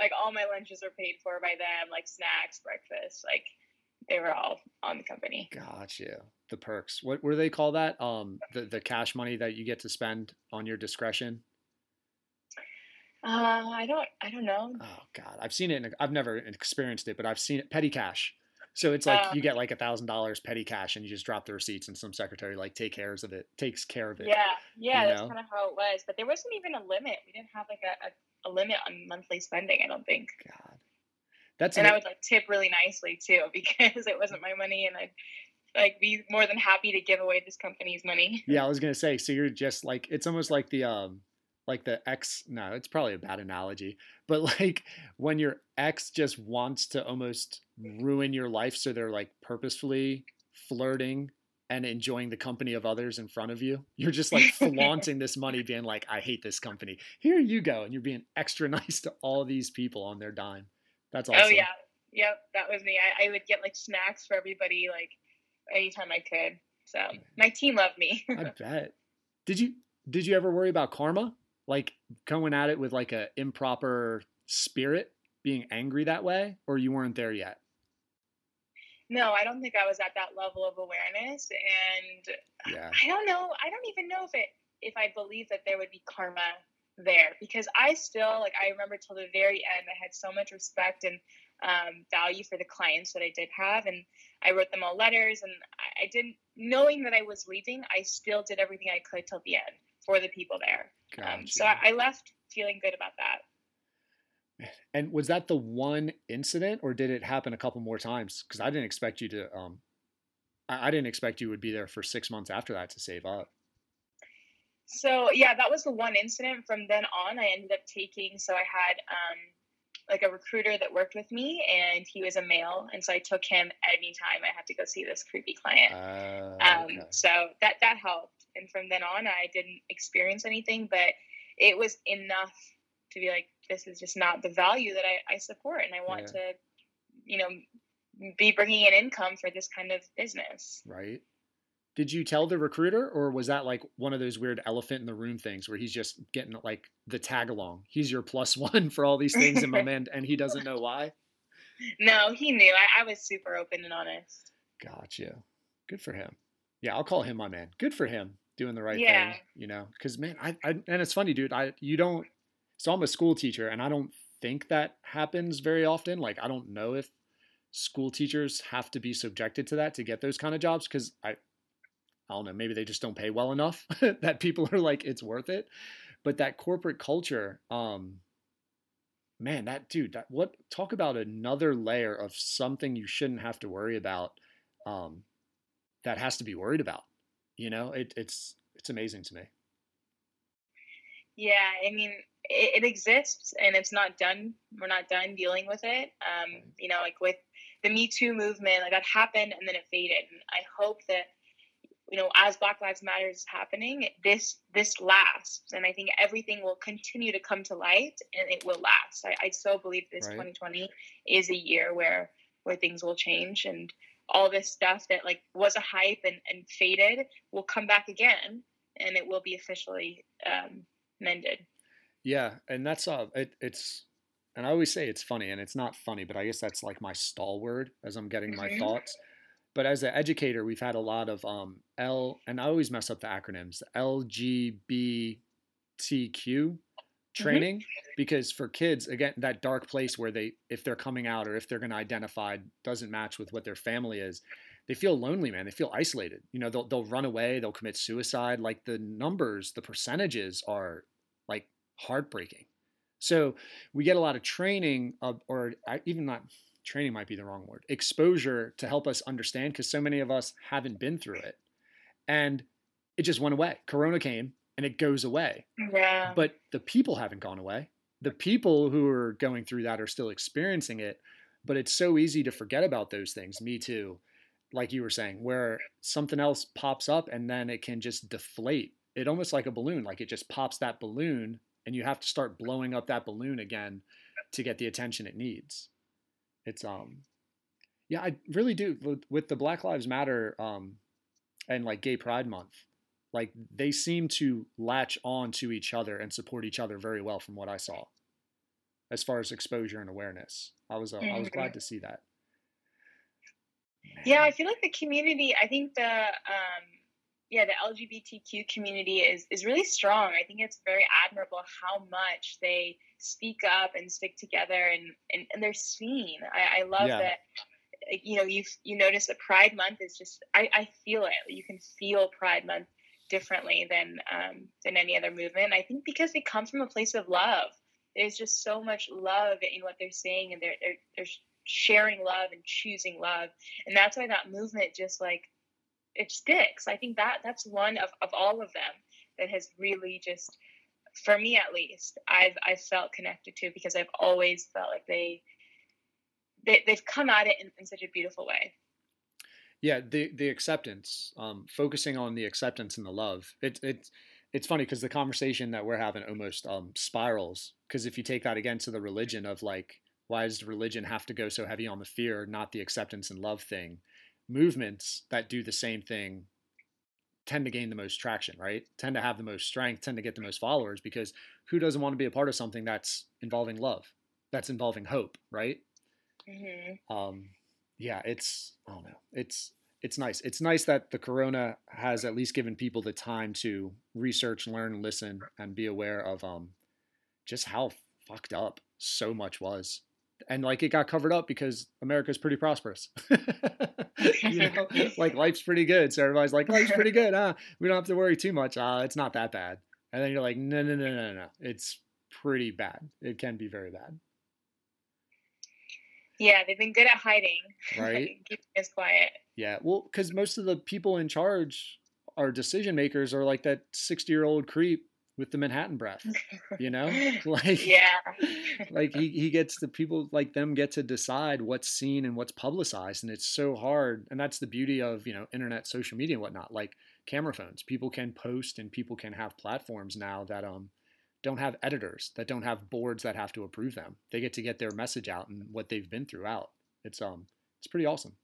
like all my lunches are paid for by them, like snacks, breakfast, like they were all on the company. Gotcha. The perks. What, do they call that? Um, the, the cash money that you get to spend on your discretion. Uh, I don't I don't know. Oh God, I've seen it. In, I've never experienced it, but I've seen it. Petty cash. So it's like Uh. you get like a thousand dollars petty cash, and you just drop the receipts, and some secretary like take cares of it, takes care of it. Yeah, yeah, that's know? kind of how it was. But there wasn't even a limit. We didn't have like a, a, a limit on monthly spending. I don't think. God, that's and an- I would like tip really nicely too because it wasn't my money, and I'd like be more than happy to give away this company's money. Yeah, I was gonna say. So you're just like it's almost like the um like the ex. No, it's probably a bad analogy, but like when your ex just wants to almost ruin your life, so they're like purposefully flirting and enjoying the company of others in front of you. You're just like flaunting this money, being like, "I hate this company. Here you go," and you're being extra nice to all these people on their dime. That's oh, awesome. Oh yeah, yep, that was me. I, I would get like snacks for everybody like anytime I could. So my team loved me. I bet. Did you did you ever worry about karma? Like going at it with like a improper spirit, being angry that way, or you weren't there yet? no, I don't think I was at that level of awareness, and Yeah. I don't know. I don't even know if it if I believe that there would be karma there because I still like I remember till the very end I had so much respect and um, value for the clients that I did have and I wrote them all letters and I, I didn't knowing that I was leaving I still did everything I could till the end for the people there um, so I, I left feeling good about that and was that the one incident, or did it happen a couple more times? Because I didn't expect you to. Um, I, I didn't expect you would be there for six months after that to save up. So yeah, that was the one incident. From then on, I ended up taking. So I had um, like a recruiter that worked with me, and he was a male, and so I took him anytime I had to go see this creepy client. Uh, Um, okay. So that that helped, and from then on, I didn't experience anything, but it was enough to be like, this is just not the value that I, I support, and I want Yeah. to, you know, be bringing in income for this kind of business. Right. Did you tell the recruiter, or was that like one of those weird elephant in the room things where he's just getting like the tag along? He's your plus one for all these things, and my man, and he doesn't know why. No, he knew. I, I was super open and honest. Gotcha. Good for him. Yeah, I'll call him my man. Good for him doing the right Yeah. thing. You know, because man, I, I and it's funny, dude. I you don't. So I'm a school teacher, and I don't think that happens very often. Like I don't know if school teachers have to be subjected to that to get those kind of jobs because I I don't know, maybe they just don't pay well enough that people are like, it's worth it. But that corporate culture, um, man, that dude, that what talk about another layer of something you shouldn't have to worry about, um, that has to be worried about. You know, it, it's it's amazing to me. Yeah, I mean, it, it exists and it's not done. We're not done dealing with it. Um, you know, like with the Me Too movement, like that happened and then it faded. And I hope that, you know, as Black Lives Matter is happening, this this lasts, and I think everything will continue to come to light, and it will last. I, I so believe this Right. 2020 is a year where where things will change and all this stuff that like was a hype and, and faded will come back again and it will be officially um, mended. Yeah, and that's uh, it, it's, and I always say it's funny, and it's not funny, but I guess that's like my stall word as I'm getting my Mhm. thoughts. But as an educator, we've had a lot of um L, and I always mess up the acronyms, LGBTQ training, because for kids, again, that dark place where they, if they're coming out or if they're going to identify doesn't match with what their family is, they feel lonely, man. They feel isolated. You know, they'll they'll run away, they'll commit suicide. Like the numbers, the percentages are like heartbreaking. So we get a lot of training, of, or even not training might be the wrong word, exposure to help us understand because so many of us haven't been through it, and it just went away. Corona came and it goes away, Yeah. but the people haven't gone away. The people who are going through that are still experiencing it, but it's so easy to forget about those things. Me too. Like you were saying, where something else pops up and then it can just deflate. It almost like a balloon, like it just pops that balloon and you have to start blowing up that balloon again to get the attention it needs. It's um yeah, I really do with, the Black Lives Matter um and like Gay Pride Month like they seem to latch on to each other and support each other very well from what I saw as far as exposure and awareness. I was uh, I was glad to see that. Yeah, I feel like the community. I think the um, yeah, the LGBTQ community is is really strong. I think it's very admirable how much they speak up and stick together, and and, and they're seen. I, I love Yeah. that. You know, you you notice that Pride Month is just. I, I feel it. You can feel Pride Month differently than um, than any other movement. I think because they come from a place of love. There's just so much love in what they're saying, and they're they're, they're sharing love and choosing love and that's why that movement just like it sticks i think that that's one of, of all of them that has really just for me at least i've i've felt connected to because i've always felt like they, they they've come at it in, in such a beautiful way Yeah, the the acceptance, um, focusing on the acceptance and the love. It it it's funny because the conversation that we're having almost um, spirals. Because if you take that again to the religion of like, why does religion have to go so heavy on the fear, not the acceptance and love thing? Movements that do the same thing tend to gain the most traction, right? Tend to have the most strength, tend to get the most followers because who doesn't want to be a part of something that's involving love, that's involving hope, right? hmm um yeah it's i don't know it's it's nice it's nice that the corona has at least given people the time to research learn listen and be aware of um just how fucked up so much was and like it got covered up because america's pretty prosperous. You know? Like life's pretty good so everybody's like life's pretty good huh? We don't have to worry too much uh it's not that bad. And then you're like no no no no no it's pretty bad. It can be very bad. Yeah they've been good at hiding Right. keeping us quiet. Yeah, well, because most of the people in charge, our decision makers, are like that sixty-year-old creep with the Manhattan breath. You know, like yeah like he he gets the people like them get to decide what's seen and what's publicized, and it's so hard. And that's the beauty of you know internet, social media, and whatnot. Like camera phones, people can post and people can have platforms now that um don't have editors, that don't have boards that have to approve them. They get to get their message out and what they've been throughout. It's um it's pretty awesome.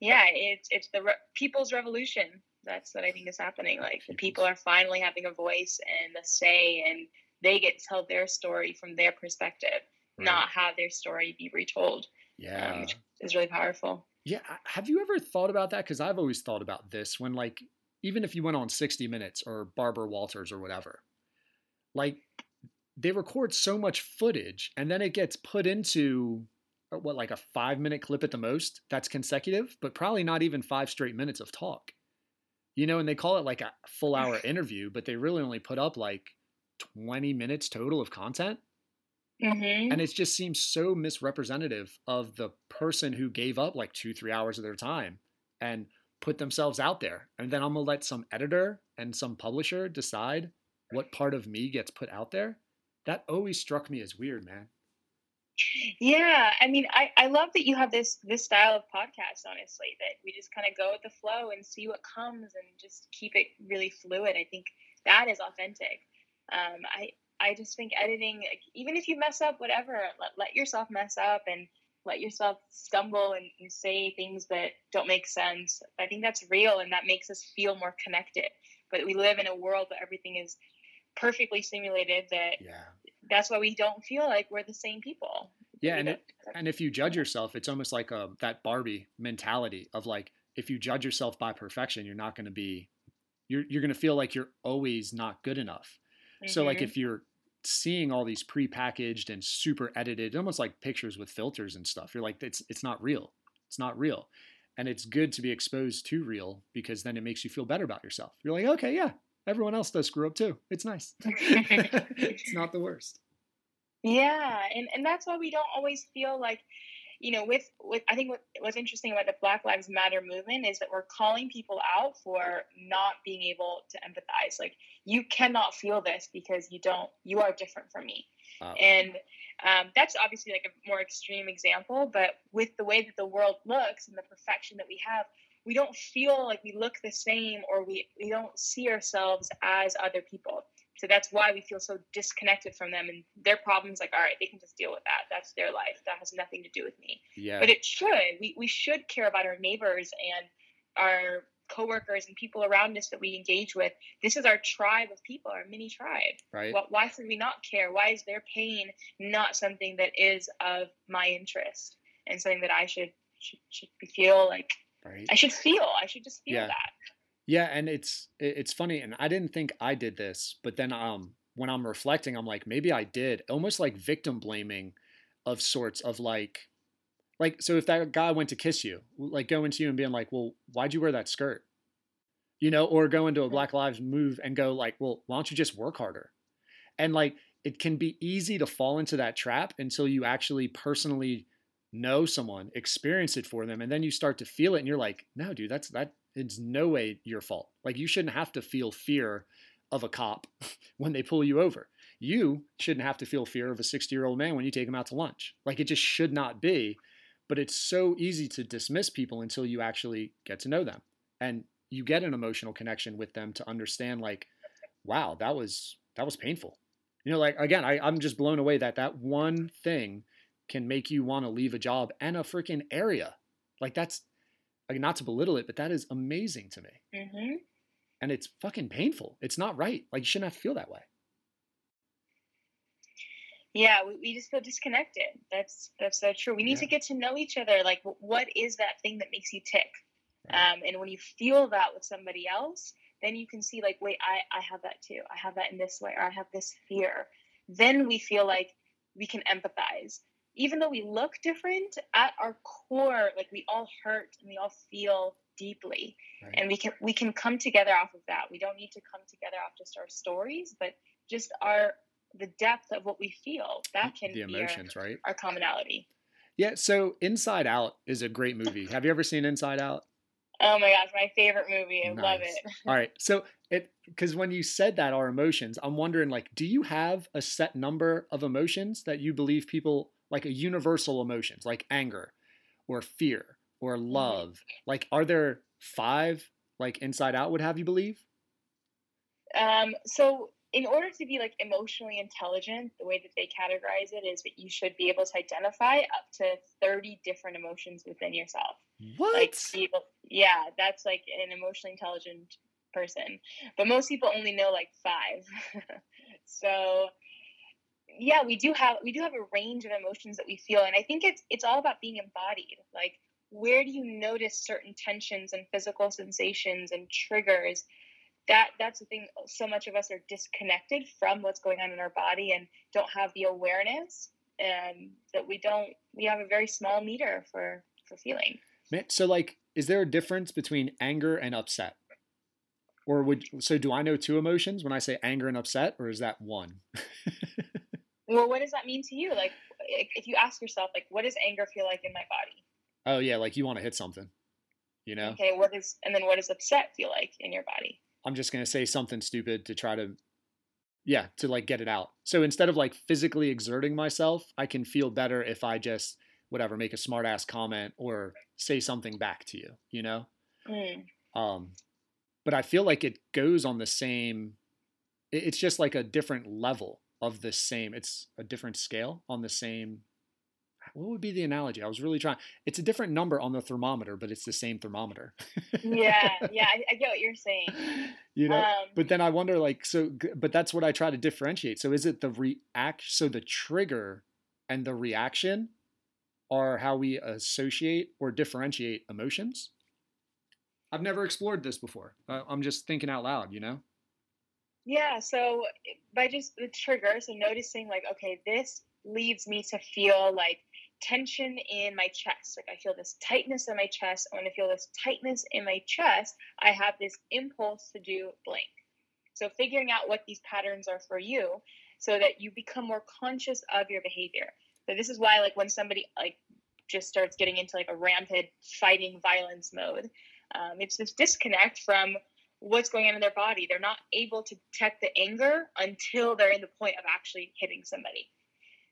yeah it's it's the re- people's revolution that's what i think is happening like the people are finally having a voice and a say and they get to tell their story from their perspective not have their story be retold yeah. which is really powerful Yeah, have you ever thought about that? Because I've always thought about this when, like, even if you went on 60 Minutes or Barbara Walters or whatever, like, they record so much footage and then it gets put into uh, what, like a five minute clip at the most that's consecutive, but probably not even five straight minutes of talk. You know, and they call it like a full hour interview, but they really only put up like 20 minutes total of content. Mm-hmm. and it just seems so misrepresentative of the person who gave up like two three hours of their time and put themselves out there. And then i'm gonna let some editor and some publisher decide what part of me gets put out there. That always struck me as weird man yeah i mean I, I love that you have this this style of podcast honestly that we just kind of go with the flow and see what comes and just keep it really fluid. I think that is authentic. Um, i i just think editing like, even if you mess up whatever let, let yourself mess up and let yourself stumble and, and say things that don't make sense. I think that's real and that makes us feel more connected. But we live in a world where everything is perfectly simulated that Yeah. That's why we don't feel like we're the same people. Yeah, We and it, and if you judge yourself, it's almost like a that Barbie mentality of like if you judge yourself by perfection, you're not going to be you're you're going to feel like you're always not good enough. So like Mhm. if you're seeing all these pre-packaged and super edited, almost like pictures with filters and stuff, you're like it's it's not real. It's not real. And it's good to be exposed to real because then it makes you feel better about yourself. You're like, okay, yeah, everyone else does screw up too. It's nice. it's not the worst. Yeah, and and that's why we don't always feel like, you know, with with I think what what's interesting about the Black Lives Matter movement is that we're calling people out for not being able to empathize. Like you cannot feel this because you don't you are different from me. Wow. And um, that's obviously like a more extreme example, but with the way that the world looks and the perfection that we have, we don't feel like we look the same or we, we don't see ourselves as other people. So that's why we feel so disconnected from them and their problems like, all right, they can just deal with that. That's their life. That has nothing to do with me. Yeah. But it should. We, we should care about our neighbors and our coworkers and people around us that we engage with. This is our tribe of people, our mini tribe. right. Wh- Why should we not care? Why is their pain not something that is of my interest and something that I should should, should feel like right. I should feel? I should just feel Yeah. that. Yeah, and it's it's funny, and I didn't think I did this, but then um when I'm reflecting, I'm like maybe I did, almost like victim blaming of sorts of like like so if that guy went to kiss you, like going to you and being like, well, why'd you wear that skirt? You know, or go into a Black Lives move and go like, well, why don't you just work harder? And like it can be easy to fall into that trap until you actually personally know someone, experience it for them, and then you start to feel it, and you're like, no, dude, that's that. It's no way your fault. Like you shouldn't have to feel fear of a cop when they pull you over. You shouldn't have to feel fear of a 60 year old man when you take him out to lunch. Like it just should not be. But it's so easy to dismiss people until you actually get to know them and you get an emotional connection with them to understand like, wow, that was that was painful. You know, like again, I, I'm just blown away that that one thing can make you want to leave a job and a freaking area. Like that's like not to belittle it, but that is amazing to me. hmm And it's fucking painful. It's not right. Like you shouldn't have to feel that way. Yeah, we, we just feel disconnected. That's that's so true. We need Yeah. to get to know each other. Like, what is that thing that makes you tick? Right. Um, and when you feel that with somebody else, then you can see like, wait, I I have that too. I have that in this way, or I have this fear. Then we feel like we can empathize. Even though we look different, at our core, like we all hurt and we all feel deeply, Right. and we can we can come together off of that. We don't need to come together off just our stories, but just our the depth of what we feel. That can the be our- emotions, right? our commonality. Yeah. So Inside Out is a great movie. Have you ever seen Inside Out? Oh my gosh, my favorite movie. I love it. All right. So it because when you said that our emotions, I'm wondering like, do you have a set number of emotions that you believe people like a universal emotions like anger or fear or love? Like, are there five like Inside Out would have you believe? Um, so in order to be like emotionally intelligent, the way that they categorize it is that you should be able to identify up to 30 different emotions within yourself. What? Like able, yeah, that's like an emotionally intelligent person. But most people only know like five. so yeah, we do have we do have a range of emotions that we feel and I think it's it's all about being embodied. Like where do you notice certain tensions and physical sensations and triggers? That that's the thing so much of us are disconnected from what's going on in our body and don't have the awareness and that we don't we have a very small meter for for feeling. So like, is there a difference between anger and upset? Or would so do I know two emotions when I say anger and upset, or is that one? Well, what does that mean to you? Like, if you ask yourself, like, what does anger feel like in my body? Oh yeah, like you want to hit something. You know? Okay, what is, and then what does upset feel like in your body? I'm just gonna say something stupid to try to yeah, to like get it out. So instead of like physically exerting myself, I can feel better if I just whatever, make a smart ass comment or say something back to you, you know? Mm. Um but I feel like it goes on the same it's just like a different level of the same it's a different scale on the same what would be the analogy? I was really trying. It's a different number on the thermometer, but it's the same thermometer. yeah, yeah, I, I get what you're saying. you know, Um, but then I wonder, like, so, but that's what I try to differentiate. So is it the react? So the trigger and the reaction are how we associate or differentiate emotions. I've never explored this before. I'm just thinking out loud, you know. Yeah, so by just the trigger, so noticing like, okay, this leads me to feel like tension in my chest. Like I feel this tightness in my chest. When I feel this tightness in my chest, I have this impulse to do blank. So figuring out what these patterns are for you so that you become more conscious of your behavior. So this is why like when somebody like just starts getting into like a rampant fighting violence mode, um, it's this disconnect from what's going on in their body. They're not able to detect the anger until they're in the point of actually hitting somebody.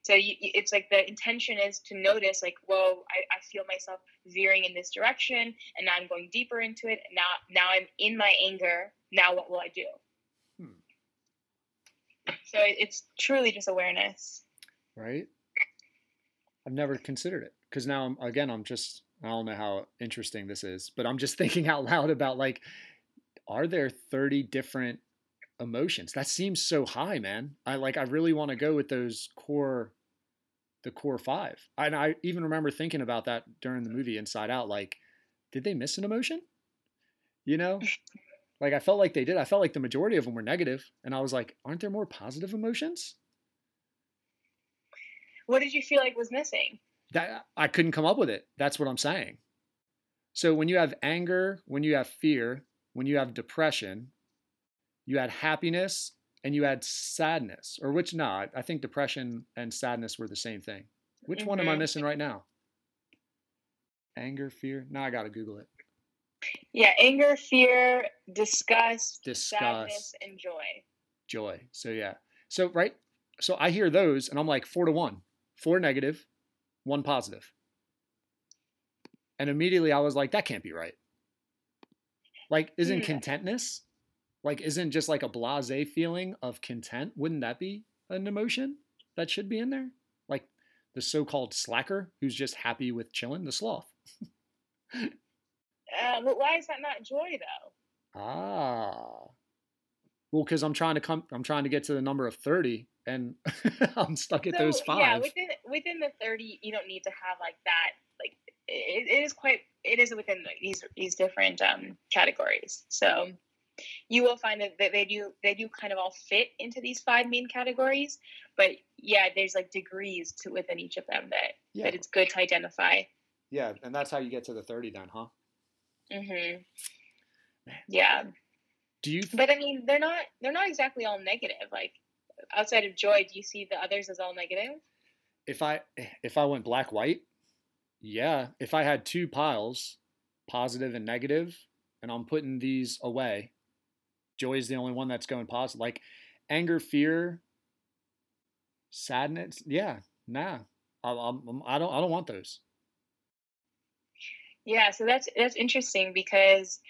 So you, it's like the intention is to notice, like, whoa, I, I feel myself veering in this direction, and now I'm going deeper into it. And now, now I'm in my anger. Now, what will I do? Hmm. So it, it's truly just awareness. right? I've never considered it because now I'm again I'm just I don't know how interesting this is, but I'm just thinking out loud about like, are there 30 different emotions? That seems so high, man. I like I really want to go with those core, the core five. And I even remember thinking about that during the movie Inside Out. Like, did they miss an emotion? You know, like I felt like they did. I felt like the majority of them were negative, and I was like, aren't there more positive emotions? What did you feel like was missing? that I couldn't come up with it. That's what I'm saying. So when you have anger, when you have fear, when you have depression, you had happiness and you had sadness. Or which not? I think depression and sadness were the same thing. Which one am I Mhm. missing right now? Anger, fear. Now I gotta Google it. Yeah, anger, fear, disgust, Disgust. sadness, and joy. Joy. So yeah. So right. So I hear those and I'm like four to one. Four negative, one positive. And immediately I was like, that can't be right. Like, isn't Hmm. contentness, like, isn't just like a blase feeling of content? Wouldn't that be an emotion that should be in there? Like the so called slacker who's just happy with chilling, the sloth. Uh, but why is that not joy though? Ah. Well, because I'm trying to come, I'm trying to get to the number of 30 and I'm stuck at those five. Yeah, within within the thirty, you don't need to have like that. It, it is quite. It is within these these different um, categories. So you will find that they do they do kind of all fit into these five main categories. But yeah, there's like degrees to within each of them that yeah. that it's good to identify. Yeah. And that's how you get to the 30 then, huh? Mm-hmm. Yeah, Do you, th- but I mean, they're not they're not exactly all negative. Like outside of joy, do you see the others as all negative? if I, if I went black, white, yeah. If I had two piles, positive and negative, and I'm putting these away, joy is the only one that's going positive. Like anger, fear, sadness. Yeah. Nah. I, I'm, I don't, I don't want those. Yeah, so that's that's interesting because,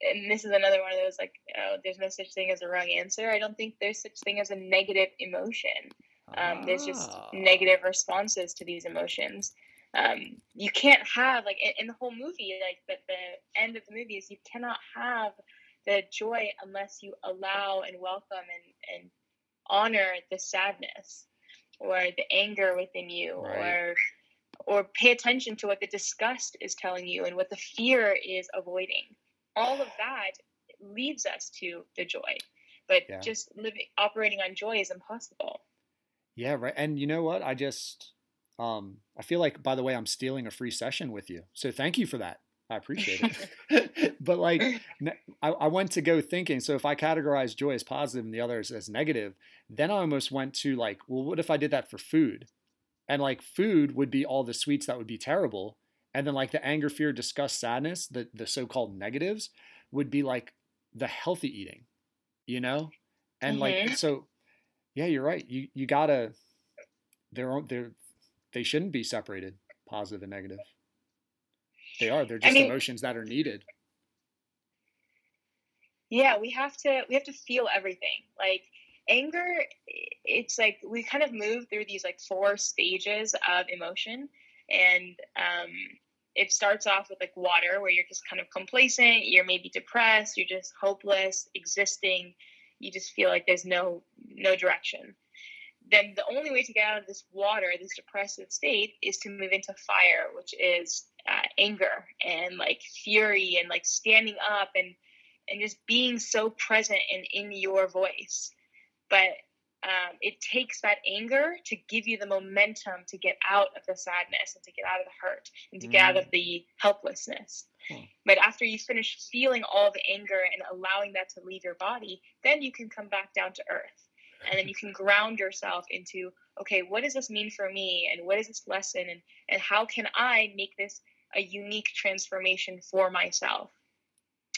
and this is another one of those like, oh, there's no such thing as a wrong answer. I don't think there's such thing as a negative emotion. Um, there's just Ah. negative responses to these emotions. Um, you can't have like in, in the whole movie, like the, the end of the movie is you cannot have the joy unless you allow and welcome and and honor the sadness or the anger within you Right. or or pay attention to what the disgust is telling you and what the fear is avoiding. All of that leads us to the joy. But Yeah. just living operating on joy is impossible. Yeah, right. And you know what? I just um I feel like by the way I'm stealing a free session with you. So thank you for that. I appreciate it. but like I, I went to go thinking, so if I categorize joy as positive and the others as negative, then I almost went to like, well, what if I did that for food? And like food would be all the sweets that would be terrible. And then like the anger, fear, disgust, sadness, the the so-called negatives would be like the healthy eating, you know? And like Mhm. so yeah, you're right. You you gotta they're they're they shouldn't be separated, positive and negative. They are. They're I just mean- emotions that are needed. Yeah, we have to we have to feel everything. Like anger it's like we kind of move through these like four stages of emotion and um it starts off with like water where you're just kind of complacent you're maybe depressed you're just hopeless existing you just feel like there's no no direction then the only way to get out of this water this depressive state is to move into fire which is uh, anger and like fury and like standing up and and just being so present and in your voice but um, it takes that anger to give you the momentum to get out of the sadness and to get out of the hurt and to get out of the helplessness. Hmm. But after you finish feeling all the anger and allowing that to leave your body, then you can come back down to earth. And then you can ground yourself into, okay, what does this mean for me? And what is this lesson? And, and how can I make this a unique transformation for myself?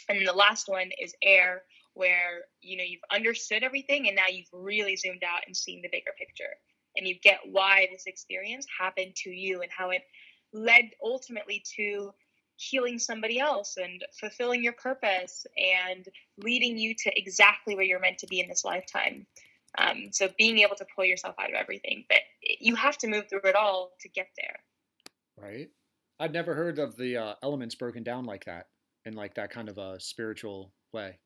And the last one is air, where you know you've understood everything and now you've really zoomed out and seen the bigger picture and you get why this experience happened to you and how it led ultimately to healing somebody else and fulfilling your purpose and leading you to exactly where you're meant to be in this lifetime um, so being able to pull yourself out of everything but you have to move through it all to get there Right. I'd never heard of the uh, elements broken down like that in like that kind of a spiritual way.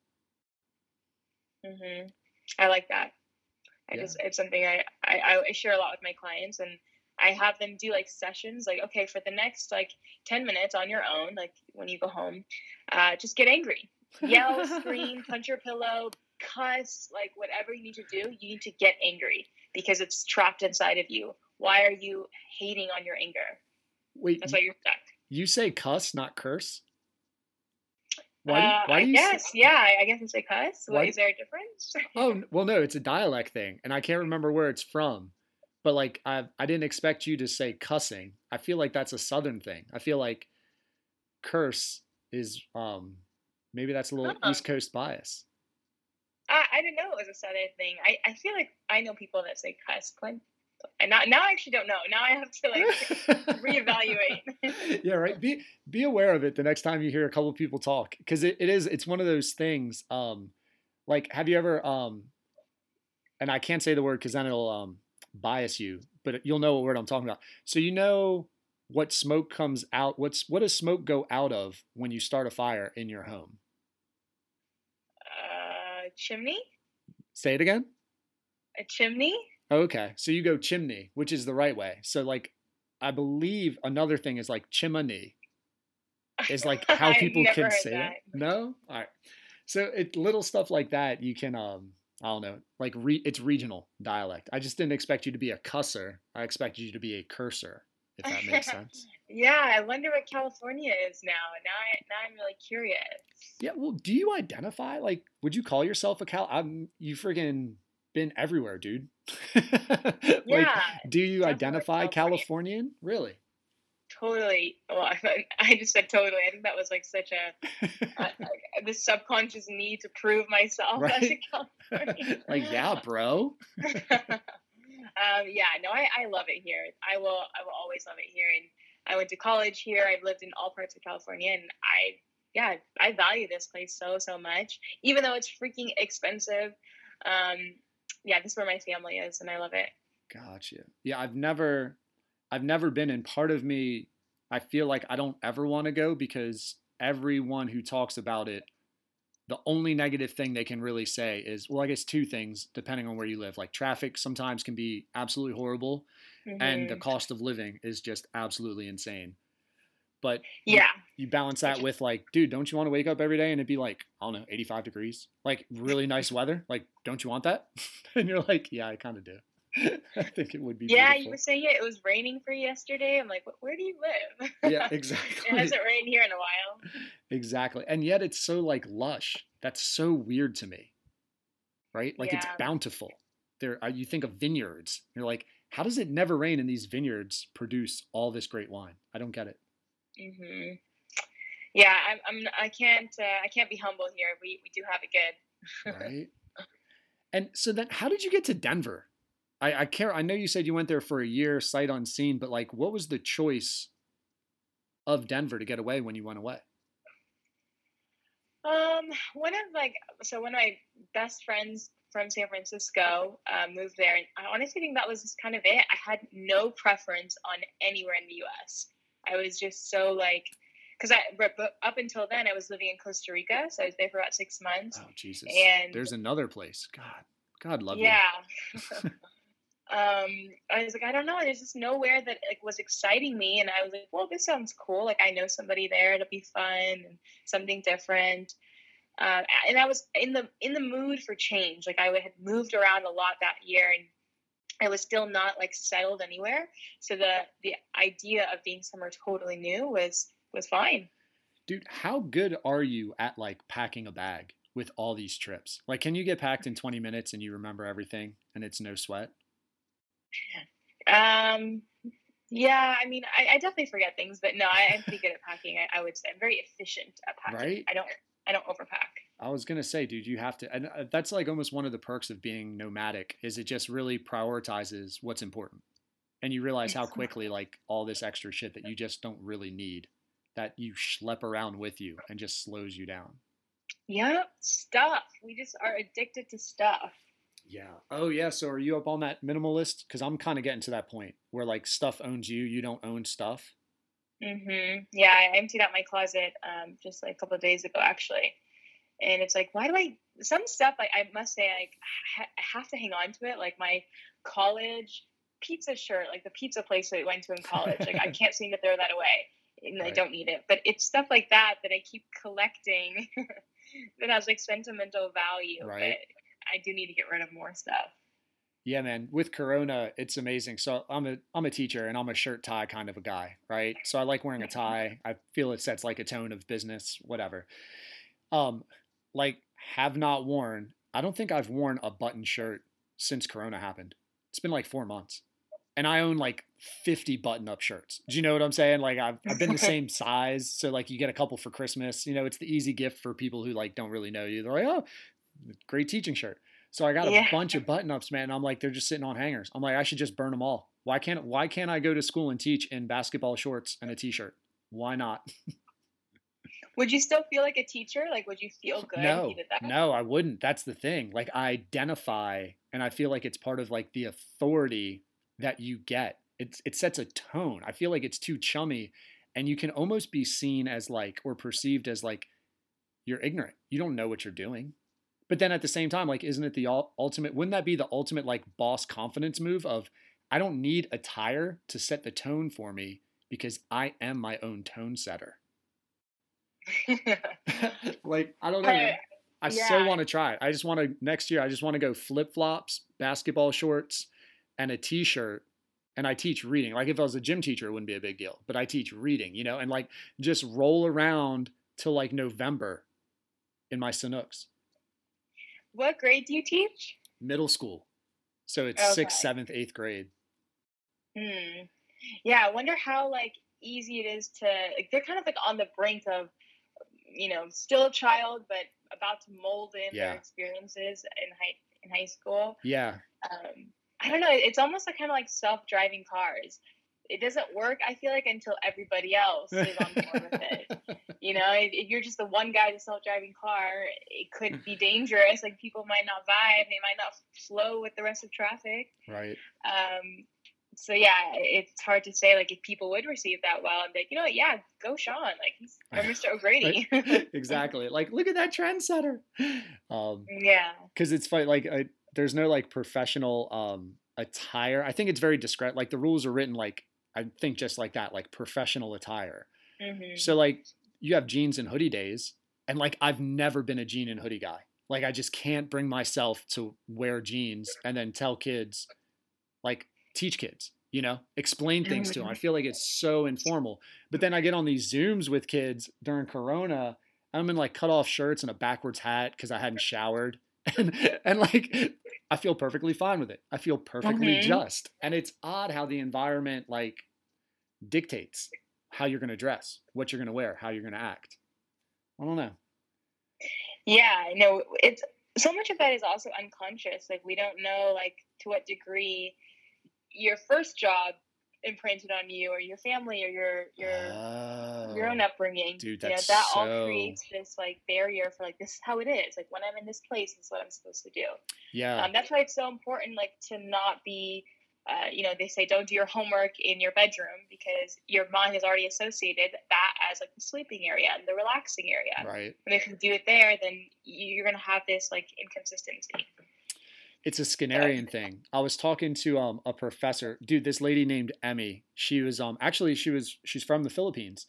Mm-hmm. I like that. I Yeah. just it's something I, I I share a lot with my clients, and I have them do like sessions. Like, okay, for the next like ten minutes on your own, like when you go home, uh, just get angry, yell, scream, punch your pillow, cuss, like whatever you need to do. You need to get angry because it's trapped inside of you. Why are you hating on your anger? Wait, That's why you're stuck. you say cuss, not curse? Why do, uh, why I do you say- guess, yeah. I I guess it's a cuss. Why- What, is there a difference? Oh well, no, it's a dialect thing, and I can't remember where it's from. But like, I I didn't expect you to say cussing. I feel like that's a Southern thing. I feel like curse is um maybe that's a little Huh. East Coast bias. I, I didn't know it was a southern thing. I, I feel like I know people that say cuss, Clint. And now, now I actually don't know. Now I have to like reevaluate. yeah, right. Be be aware of it the next time you hear a couple people talk, because it, it is it's one of those things. Um, like, have you ever um, and I can't say the word because then it'll um bias you, but you'll know what word I'm talking about. So you know what smoke comes out. What's what does smoke go out of when you start a fire in your home? Chimney? Say it again. A chimney? Okay, so you go chimney, which is the right way. So like, I believe another thing is like chimney. is like how people can say that. it. No, all right. So it little stuff like that you can um I don't know like re, it's regional dialect. I just didn't expect you to be a cusser. I expected you to be a cursor. If that makes sense. Yeah, I wonder what California is now. Now, I, now I'm really curious. Yeah. Well, do you identify like? Would you call yourself a Cal? I'm you friggin' been everywhere, dude. like, Yeah, do you identify California. Californian? Really? totally. Well, I, I just said totally. I think that was like such a, a, a this subconscious need to prove myself as a Californian. like yeah, bro. um, yeah, no, I, I love it here. I will I will always love it here. And I went to college here. I've lived in all parts of California, and I yeah I value this place so so much. Even though it's freaking expensive, um, yeah, this is where my family is, and I love it. Gotcha. Yeah, I've never I've never been and part of me I feel like I don't ever want to go because everyone who talks about it the only negative thing they can really say is well I guess two things depending on where you live. Like traffic sometimes can be absolutely horrible and the Mhm. cost of living is just absolutely insane. But you- yeah, you balance that with like, dude, don't you want to wake up every day and it'd be like, I don't know, 85 degrees, like really nice weather? Like, don't you want that? and you're like, yeah, I kind of do. I think it would be. yeah. You were saying it. It was raining for yesterday. I'm like, where do you live? Yeah, it exactly. hasn't rained here in a while. exactly. And yet it's so like lush. That's so weird to me. Right? Like it's bountiful. There, uh, you think of vineyards. You're like, how does it never rain and these vineyards produce all this great wine? I don't get it. hmm Yeah, I'm, I'm. I can't. Uh, I can't be humble here. We we do have it good. right? And so then, how did you get to Denver? I, I care. I know you said you went there for a year, sight unseen, but like, what was the choice of Denver to get away when you went away? Um, one of like so one of my best friends from San Francisco, uh, moved there, and I honestly think that was just kind of it. I had no preference on anywhere in the U.S. I was just so like, because I up until then I was living in Costa Rica, so I was there for about six months. Oh Jesus! And- There's another place. God, God love you. yeah. um, I was like, I don't know. There's just nowhere that like was exciting me, and I was like, well, this sounds cool. Like I know somebody there. It'll be fun and something different. Uh, and I was in the in the mood for change. Like I had moved around a lot that year, and I was still not like settled anywhere. So the the idea of being somewhere totally new was was fine. Dude, how good are you at like packing a bag with all these trips? Like, can you get packed in 20 minutes and you remember everything and it's no sweat? Um, yeah, I mean, I, I definitely forget things, but no, I, I'm pretty good at packing. I, I would say I'm very efficient at packing. Right? I don't I don't overpack. I was gonna say, dude, you have to, and uh, that's like almost one of the perks of being nomadic is it just really prioritizes what's important, and you realize how quickly like all this extra shit that you just don't really need, that you schlep around with you and just slows you down. Yep, stuff. We just are addicted to stuff. Yeah. Oh yeah. So are you up on that minimalist? Because I'm kind of getting to that point where like stuff owns you, you don't own stuff. Mm-hmm. Yeah, I emptied out my closet um, just like a couple of days ago, actually. And it's like, why do I? Some stuff, like I must say, like ha- I have to hang on to it. Like my college pizza shirt, like the pizza place that we went to in college. Like I can't seem to throw that away, and I don't need it. But it's stuff like that that I keep collecting that has like sentimental value. Right. But I do need to get rid of more stuff. Yeah, man. With Corona, it's amazing. So I'm a I'm a teacher and I'm a shirt tie kind of a guy, right? So I like wearing a tie. I feel it sets like a tone of business, whatever. Um, like have not worn. I don't think I've worn a button shirt since Corona happened. It's been like four months, and I own like 50 button up shirts. Do you know what I'm saying? Like I've I've been the same size, so like you get a couple for Christmas. You know, it's the easy gift for people who like don't really know you. They're like, oh, great teaching shirt. So I got a Yeah. bunch of button ups, man. and I'm like, they're just sitting on hangers. I'm like, I should just burn them all. Why can't Why can't I go to school and teach in basketball shorts and a t-shirt? Why not? Would you still feel like a teacher? Like, would you feel good no, you did that? no, I wouldn't. That's the thing. Like I identify, and I feel like it's part of like the authority that you get. It's it sets a tone. I feel like it's too chummy, and you can almost be seen as like or perceived as like you're ignorant. You don't know what you're doing. But then at the same time, like, isn't it the ultimate? Wouldn't that be the ultimate like boss confidence move of I don't need attire to set the tone for me because I am my own tone setter. like I don't know. man. I so want to try it. I just want to next year. I just want to go flip flops, basketball shorts, and a t shirt. And I teach reading. Like if I was a gym teacher, it wouldn't be a big deal. But I teach reading, you know, and like just roll around till like November in my Sanuks, what grade do you teach? middle school. So it's Okay. sixth, seventh, eighth grade. Hmm. Yeah, I wonder how like easy it is to like they're kind of like on the brink of you know still a child but about to mold in Yeah. their experiences in high in high school. Yeah. Um, I don't know. It's almost like kind of like self driving cars. It doesn't work. I feel like until everybody else is on board with it. You know, if, if you're just the one guy to self driving car, it could be dangerous. Like people might not vibe. They might not flow with the rest of traffic. Right. Um, so yeah, it's hard to say like if people would receive that well and be like, you know what, yeah, go Sean, like he's or Mr. O'Grady. exactly. Like, look at that trendsetter. Um, yeah. because it's funny like I, there's no like professional um attire i think it's very discreet like the rules are written like i think just like that like professional attire. Hmm so like you have jeans and hoodie days and like i've never been a jean and hoodie guy. Like i just can't bring myself to wear jeans and then tell kids like teach kids you know? Explain things to them i feel like it's so informal. But then i get on these zooms with kids during corona i'm in like cut off shirts and a backwards hat because i hadn't showered. And and like i feel perfectly fine with it. I feel perfectly just. And it's odd how the environment like dictates how you're going to dress what you're going to wear how you're going to act. I don't know. Yeah, no, it's so much of that is also unconscious. Like we don't know like to what degree your first job imprinted on you or your family or your your oh, your own upbringing. dude, you know, that's that all creates this like barrier for like this is how it is. Like when I'm in this place, this is what I'm supposed to do. yeah, Um, that's why it's so important, like to not be. Uh, you know, they say don't do your homework in your bedroom because your mind has already associated that as like the sleeping area and the relaxing area. right. And if you do it there, then you're gonna have this like inconsistency. It's a Skinnerian thing. I was talking to um a professor, dude. This lady named Emmy. She was um actually she was she's from the Philippines,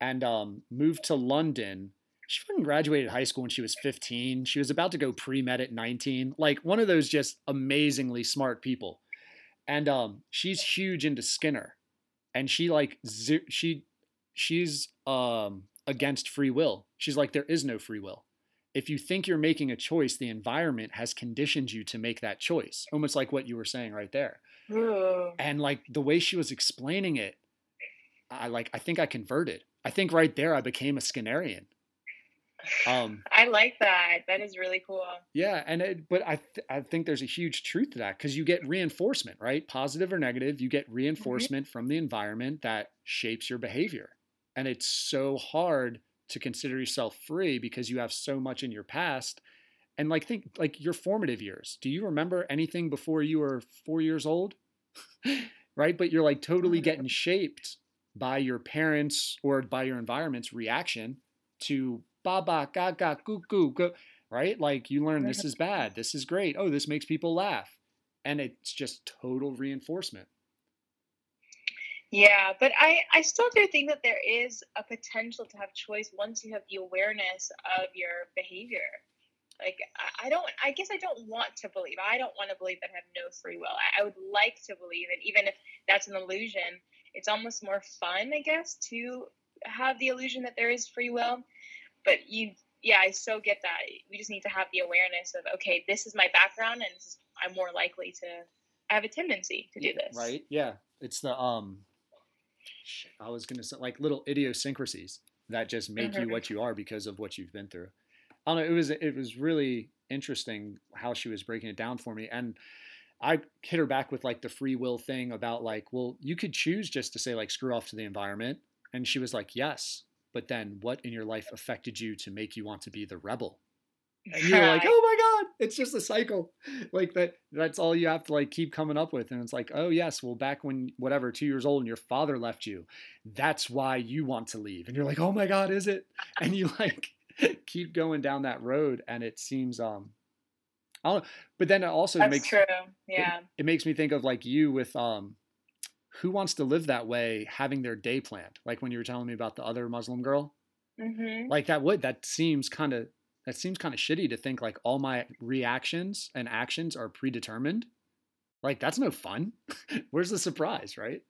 and um moved to London. She fucking graduated high school when she was 15. She was about to go pre med at 19. Like one of those just amazingly smart people, and um she's huge into Skinner, and she like she she's um against free will. She's like there is no free will if you think you're making a choice, the environment has conditioned you to make that choice. Almost like what you were saying right there. And like the way she was explaining it, I like I think I converted. I think right there I became a Skinnerian. Um I like that. That is really cool. yeah, and it, but I th- I think there's a huge truth to that because you get reinforcement, right? Positive or negative, you get reinforcement from the environment that shapes your behavior. And it's so hard to consider yourself free because you have so much in your past. And like think like your formative years. Do you remember anything before you were 4 years old? right? But you're like totally mm-hmm. getting shaped by your parents or by your environment's reaction to baba gaga goo goo go right? Like you learn this mm-hmm. is bad, this is great. Oh, this makes people laugh. And it's just total reinforcement. Yeah, but I I still do think that there is a potential to have choice once you have the awareness of your behavior. Like I, I don't I guess I don't want to believe. I don't want to believe that I have no free will. I, I would like to believe it, even if that's an illusion. It's almost more fun, I guess, to have the illusion that there is free will. But you yeah, I so get that. We just need to have the awareness of okay, this is my background and this is, I'm more likely to I have a tendency to do this. Right? Yeah. It's the um I was gonna say like little idiosyncrasies that just make you Mhm. what you are because of what you've been through. I don't know, it was it was really interesting how she was breaking it down for me. And I hit her back with like the free will thing about like, well, you could choose just to say like screw off to the environment. And she was like, Yes. But then what in your life affected you to make you want to be the rebel? And you're like, oh my God, it's just a cycle. Like that that's all you have to like keep coming up with. And it's like, oh yes, well, back when whatever, two years old and your father left you, that's why you want to leave. And you're like, oh my God, is it? And you like keep going down that road and it seems um I don't know. But then it also That's makes true. Yeah. it makes me think of like you with um who wants to live that way having their day planned like when you were telling me about the other muslim girl hmm like that would that seems kind of that seems kind of shitty to think like all my reactions and actions are predetermined like that's no fun where's the surprise right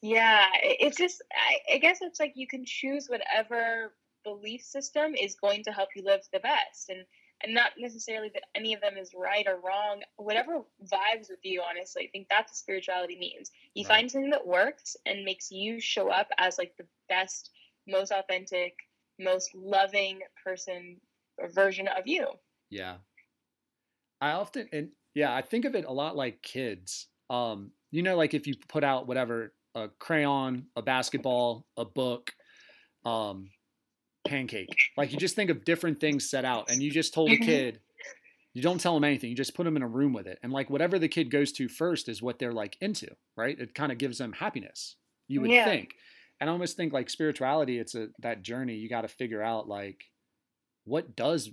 Yeah, it's just I, I guess it's like you can choose whatever belief system is going to help you live the best, and and not necessarily that any of them is right or wrong. Whatever vibes with you, honestly, I think that's what spirituality means. You Right. find something that works and makes you show up as like the best, most authentic, most loving person or version of you. Yeah. I often and yeah, I think of it a lot like kids. Um, you know, like if you put out whatever a crayon, a basketball, a book, um, pancake. Like you just think of different things set out, and you just told a Mhm. kid, you don't tell them anything. You just put them in a room with it, and like whatever the kid goes to first is what they're like into, right? It kind of gives them happiness. You would Yeah. think, and I almost think like spirituality, it's a that journey. You got to figure out like what does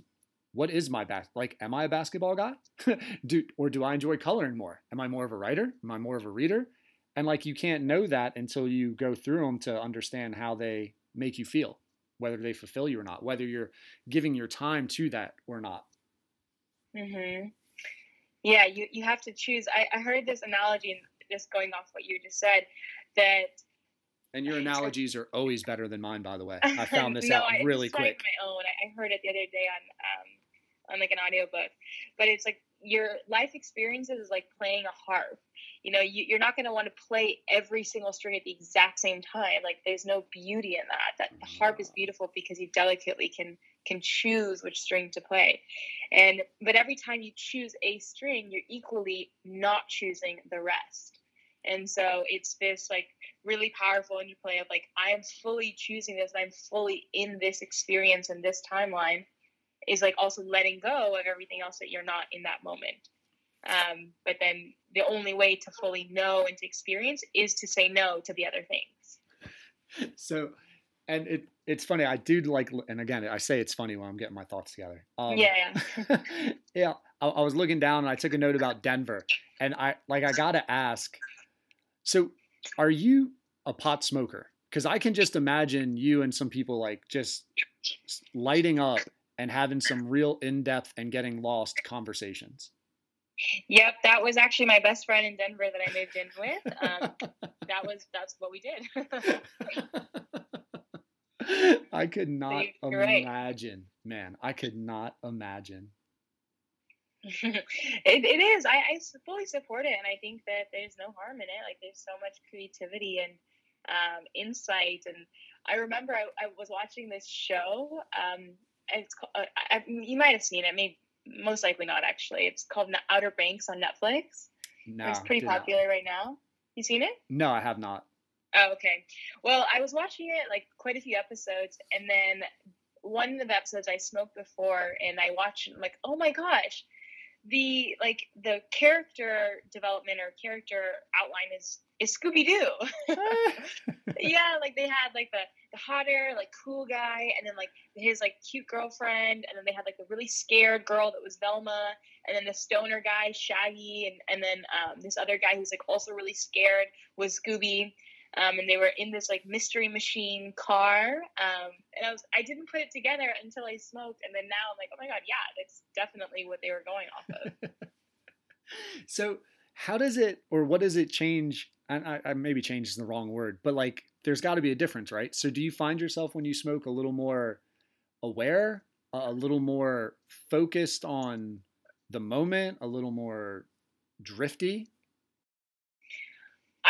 what is my bas like am i a basketball guy? Do or do i enjoy coloring more? Am i more of a writer? Am i more of a reader? And like you can't know that until you go through them to understand how they make you feel whether they fulfill you or not whether you're giving your time to that or not. Hmm Yeah, you, you have to choose. I, I heard this analogy, and just going off what you just said, that and your analogies are always better than mine by the way i found this no, out really tried quick My own. I, I heard it the other day on um, on like an audiobook, but it's like your life experiences is like playing a harp. You know, you, you're not going to want to play every single string at the exact same time. Like, there's no beauty in that. That the harp is beautiful because you delicately can can choose which string to play, and but every time you choose a string, you're equally not choosing the rest. And so it's this like really powerful interplay of like I am fully choosing this, I'm fully in this experience and this timeline is like also letting go of everything else that you're not in that moment. Um, but then the only way to fully know and to experience is to say no to the other things. So, and it it's funny. I do like, and again, I say it's funny when I'm getting my thoughts together. Um, yeah, yeah. yeah I, I was looking down and I took a note about Denver, and I like I gotta ask. So, are you a pot smoker? Because I can just imagine you and some people like just lighting up and having some real in depth and getting lost conversations. Yep, that was actually my best friend in Denver that I moved in with. Um, that was that's what we did. I could not You're imagine, right. man. I could not imagine. it, it is. I, I fully support it, and I think that there's no harm in it. Like there's so much creativity and um, insight. And I remember I, I was watching this show. Um, it's called, uh, I, you might have seen it. Maybe most likely not. Actually, it's called Outer Banks on Netflix. No, it's pretty popular not. right now. You seen it? No, I have not. Oh, okay. Well, I was watching it like quite a few episodes, and then one of the episodes I smoked before, and I watched. And I'm like, oh my gosh, the like the character development or character outline is is Scooby Doo. yeah, like they had like the the hotter, like cool guy, and then like his like cute girlfriend, and then they had like the really scared girl that was Velma, and then the stoner guy Shaggy, and and then um, this other guy who's like also really scared was Scooby. Um, and they were in this like mystery machine car. Um, and I was I didn't put it together until I smoked, and then now I'm like, oh my god, yeah, that's definitely what they were going off of. so how does it or what does it change and I, I maybe change is the wrong word, but like there's got to be a difference, right? So do you find yourself when you smoke a little more aware, a little more focused on the moment, a little more drifty?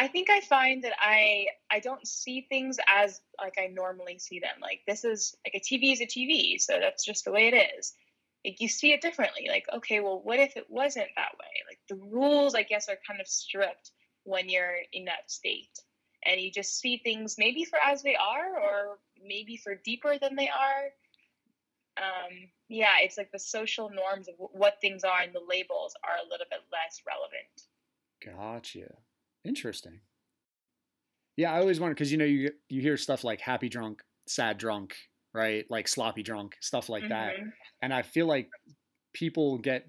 I think I find that I I don't see things as like I normally see them. Like this is like a TV is a TV, so that's just the way it is. Like you see it differently. Like okay, well, what if it wasn't that way? Like the rules, I guess, are kind of stripped when you're in that state and you just see things maybe for as they are or maybe for deeper than they are um, yeah it's like the social norms of what things are and the labels are a little bit less relevant gotcha interesting yeah i always wonder because you know you you hear stuff like happy drunk sad drunk right like sloppy drunk stuff like mm-hmm. that and i feel like people get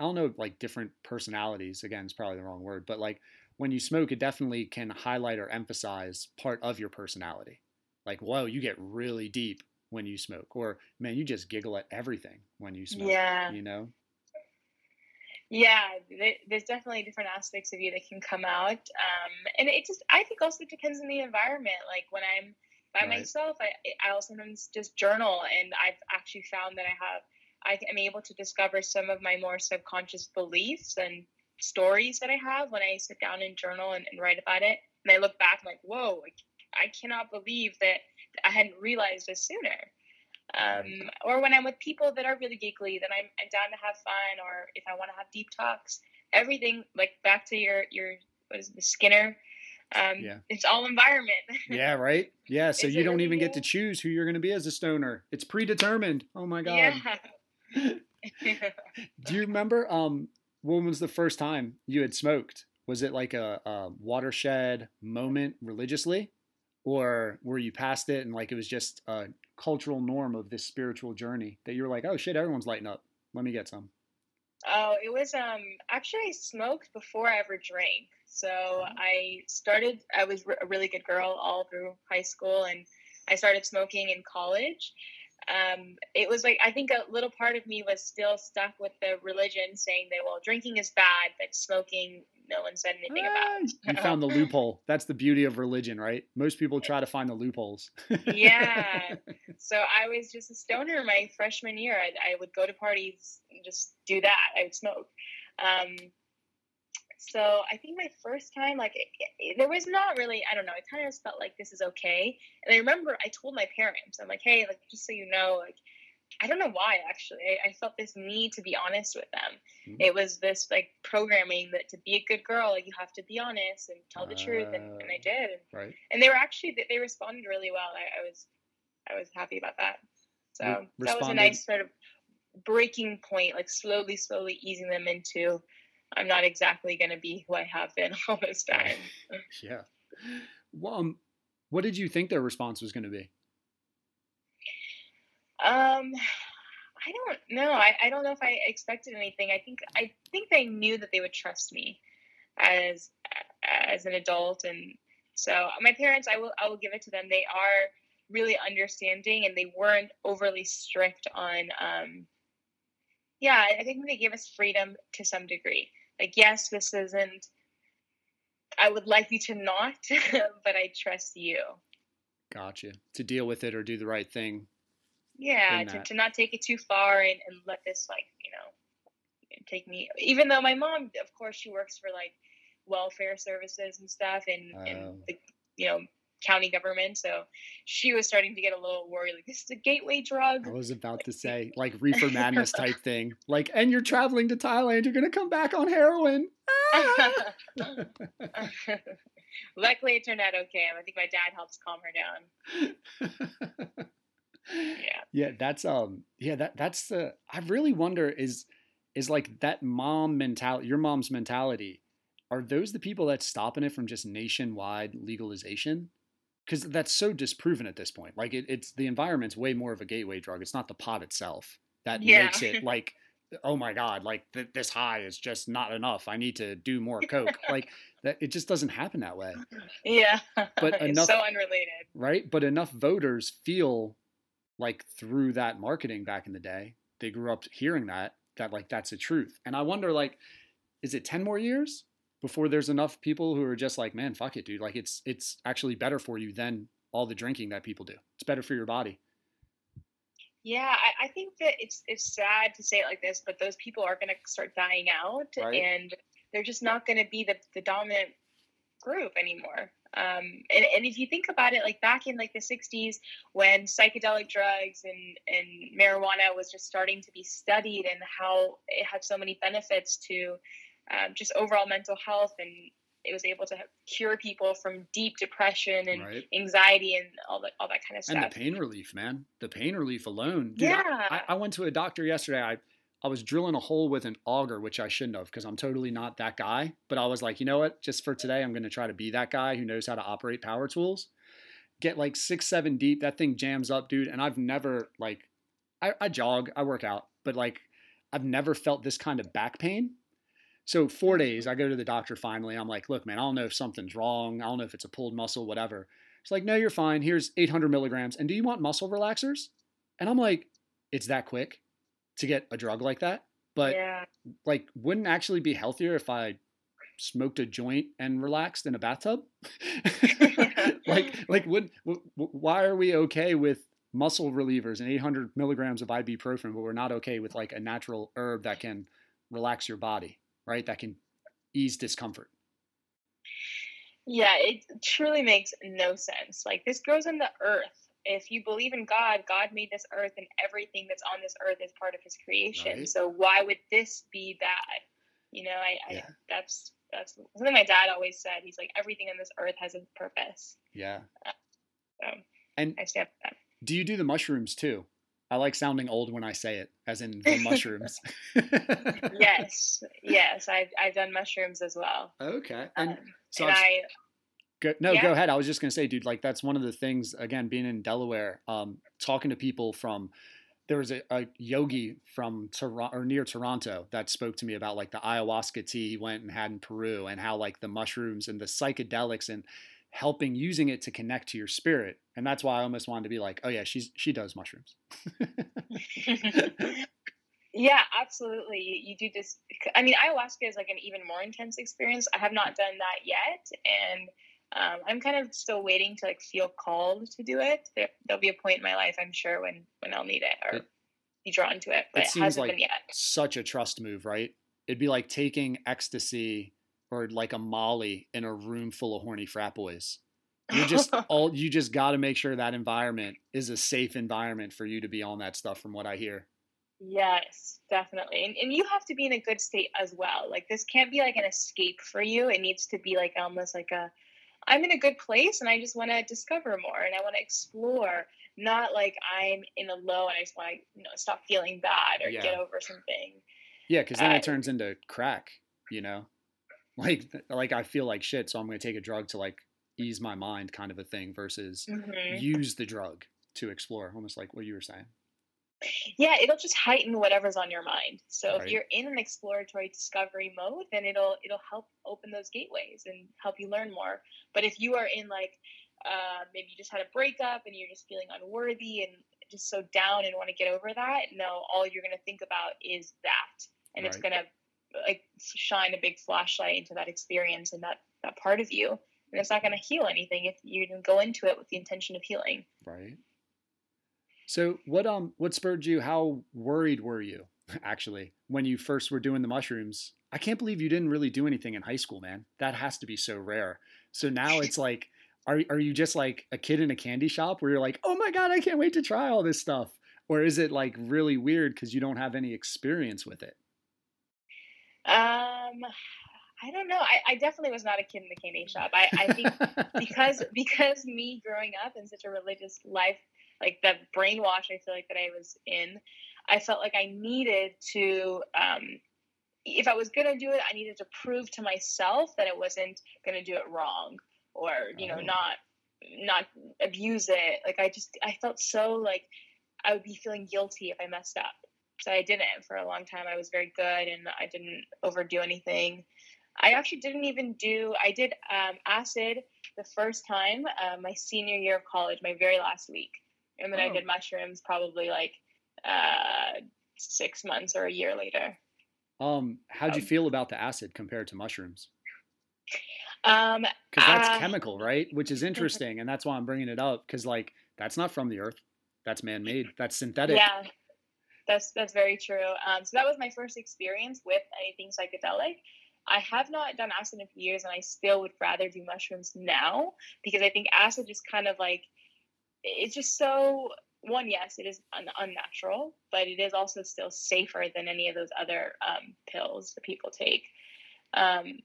i don't know like different personalities again it's probably the wrong word but like when you smoke, it definitely can highlight or emphasize part of your personality. Like, whoa, you get really deep when you smoke, or man, you just giggle at everything when you smoke. Yeah. You know? Yeah, there's definitely different aspects of you that can come out. Um, and it just, I think also depends on the environment. Like when I'm by right. myself, I, I'll sometimes just journal, and I've actually found that I have, I am able to discover some of my more subconscious beliefs and stories that I have when I sit down and journal and, and write about it. And I look back, I'm like, whoa, like, I cannot believe that I hadn't realized this sooner. Um, or when I'm with people that are really geekly, then I'm, I'm down to have fun. Or if I want to have deep talks, everything like back to your your what is it, the Skinner. Um, yeah. It's all environment. yeah, right. Yeah, so you don't even get to choose who you're going to be as a stoner. It's predetermined. Oh my god. Yeah. Do you remember um when was the first time you had smoked? Was it like a, a, watershed moment religiously, or were you past it and like it was just a cultural norm of this spiritual journey that you were like, oh shit, everyone's lighting up. Let me get some. Oh, it was um actually I smoked before I ever drank. So mm-hmm. I started. I was a really good girl all through high school, and I started smoking in college um, it was like I think a little part of me was still stuck with the religion, saying that well, drinking is bad, but smoking, no one said anything about. you found the loophole. That's the beauty of religion, right? Most people try to find the loopholes. yeah. So I was just a stoner my freshman year. I, I would go to parties and just do that. I would smoke. Um, so I think my first time, like, it, it, there was not really, I don't know, I kind of just felt like this is okay. And I remember I told my parents, I'm like, hey, like, just so you know, like, I don't know why actually. I, I felt this need to be honest with them. Mhm. It was this like programming that to be a good girl, like you have to be honest and tell the truth, and, and I Oh. did. And, Right. and they were actually they- responded really well. I, I was I was happy about that. So that was a nice sort of breaking point, like slowly, slowly easing them into. I'm not exactly going to be who I have been all this time. Yeah. Well, um, what did you think their response was going to be? Um, I don't know. I, I don't know if I expected anything. I think I think they knew that they would trust me as as an adult, and so my parents, I will I will give it to them. They are really understanding, and they weren't overly strict on. Um, yeah, I I think they gave us freedom to some degree. Like, yes, this isn't. I would like you to not, but I trust you. Gotcha. To deal with it or do the right thing. yeah to, to not take it too far and, and let this like you know take me even though my mom of course she works for like welfare services and stuff and Oh. and the you know county government so she was starting to get a little worried like this is a gateway drug I was about to say, like reefer madness type thing. Like, and you're traveling to Thailand, you're going to come back on heroin. Ah! luckily it turned out okay i think my dad helps calm her down yeah yeah that's um yeah that that's the i really wonder is is like that mom mentality your mom's mentality are those the people that's stopping it from just nationwide legalization because that's so disproven at this point like it, it's the environment's way more of a gateway drug it's not the pot itself that Yeah. makes it like oh my god like th- this high is just not enough i need to do more coke like that it just doesn't happen that way yeah But it's enough- so unrelated right? But enough voters feel like through that marketing back in the day, they grew up hearing that that like that's the truth. And I wonder like is it 10 more years before there's enough people who are just like, man, fuck it, dude. Like it's it's actually better for you than all the drinking that people do. It's better for your body. Yeah, I, I think that it's it's sad to say it like this, but those people are going to start dying out, Right. and they're just not going to be the, the dominant group anymore. Um, and, and if you think about it, like back in like the '60s, when psychedelic drugs and and marijuana was just starting to be studied, and how it had so many benefits to um, just overall mental health, and it was able to cure people from deep depression and right? anxiety and all that all that kind of stuff. And the pain relief, man. The pain relief alone. Dude, I- yeah, I, I went to a doctor yesterday. I, I was drilling a hole with an auger, which I shouldn't have because I'm totally not that guy. But I was like, you know what? Just for today, I'm going to try to be that guy who knows how to operate power tools. Get like six, seven deep. That thing jams up, dude. And I've never, like, I, I jog, I work out, but like, I've never felt this kind of back pain. So, four days, I go to the doctor finally. I'm like, look, man, I don't know if something's wrong. I don't know if it's a pulled muscle, whatever. It's like, no, you're fine. Here's 800 milligrams. And do you want muscle relaxers? And I'm like, it's that quick to get a drug like that. But yeah. like, wouldn't actually be healthier if I smoked a joint and relaxed in a bathtub? like, like, would why are we okay with muscle relievers and 800 milligrams of ibuprofen, but we're not okay with like a natural herb that can relax your body, right? That can ease discomfort. Yeah, it truly makes no sense. Like this grows in the earth. If you believe in God, God made this earth and everything that's on this earth is part of his creation. Right. So why would this be bad? You know, i i that's that's something my dad always said. He's like everything on this earth has a purpose. Yeah. Uh, so And I stand for that. do you do the mushrooms too? I like sounding old when I say it, as in the mushrooms. Yes, yes, I've I've done mushrooms as well. Okay. Um, And so and I Go, no, Yeah. go ahead. I was just gonna say, dude, like that's one of the things. Again, being in Delaware, um, talking to people from there was a, a yogi from Toronto or near Toronto that spoke to me about like the ayahuasca tea he went and had in Peru, and how like the mushrooms and the psychedelics and helping using it to connect to your spirit. And that's why I almost wanted to be like, oh yeah, she's she does mushrooms. yeah, absolutely. You, you do this. I mean, ayahuasca is like an even more intense experience. I have not done that yet, and um, I'm kind of still waiting to like feel called to do it. There, there'll be a point in my life, I'm sure, when when I'll need it or It- be drawn to it, but it it, seems hasn't like been yet. Such a trust move, right? It'd be like taking ecstasy or like a Molly in a room full of horny frat boys. You're just all you just got to make sure that environment is a safe environment for you to be on that stuff from what I hear. Yes, definitely. And, and you have to be in a good state as well. Like this can't be like an escape for you. It needs to be like almost like a I'm in a good place and I just want to discover more and I want to explore, not like I'm in a low and I just want to, you know, stop feeling bad or Yeah. get over something. Yeah, because then Uh, it turns into crack, you know? Like like I feel like shit, so I'm gonna take a drug to like ease my mind kind of a thing versus Mhm. use the drug to explore, almost like what you were saying. Yeah, it'll just heighten whatever's on your mind. So Right. if you're in an exploratory discovery mode, then it'll it'll help open those gateways and help you learn more. But if you are in like uh, maybe you just had a breakup and you're just feeling unworthy and just so down and want to get over that, no, all you're gonna think about is that, and it's gonna like shine a big flashlight into that experience and that that part of you, and it's not gonna heal anything if you didn't go into it with the intention of healing. Right. So what um what spurred you? How worried were you actually when you first were doing the mushrooms? I can't believe you didn't really do anything in high school, man. That has to be so rare. So now it's like, are are you just like a kid in a candy shop where you're like, oh my god, I can't wait to try all this stuff, or is it like really weird because you don't have any experience with it? Um, I don't know. I, I definitely was not a kid in the candy shop. I, I think because because me growing up in such a religious life, like the brainwash I feel like that I was in, I felt like I needed to. Um, if I was gonna do it, I needed to prove to myself that I wasn't gonna do it wrong, or you know, Oh. not not abuse it. Like I just I felt so like I would be feeling guilty if I messed up. So I didn't for a long time. I was very good and I didn't overdo anything. I actually didn't even do. I did um, acid the first time uh, my senior year of college, my very last week, and then I Oh. did mushrooms probably like uh, six months or a year later. um, how'd you Um, feel about the acid compared to mushrooms? Um, Because that's uh, chemical, right? Which is interesting, and that's why I'm bringing it up. Because like that's not from the earth. That's man-made. That's synthetic. Yeah, that's that's very true. Um, so that was my first experience with anything psychedelic. I have not done acid in a few years, and I still would rather do mushrooms now because I think acid just kind of like it's just so one. Yes, it is un- unnatural, but it is also still safer than any of those other um, pills that people take. Um,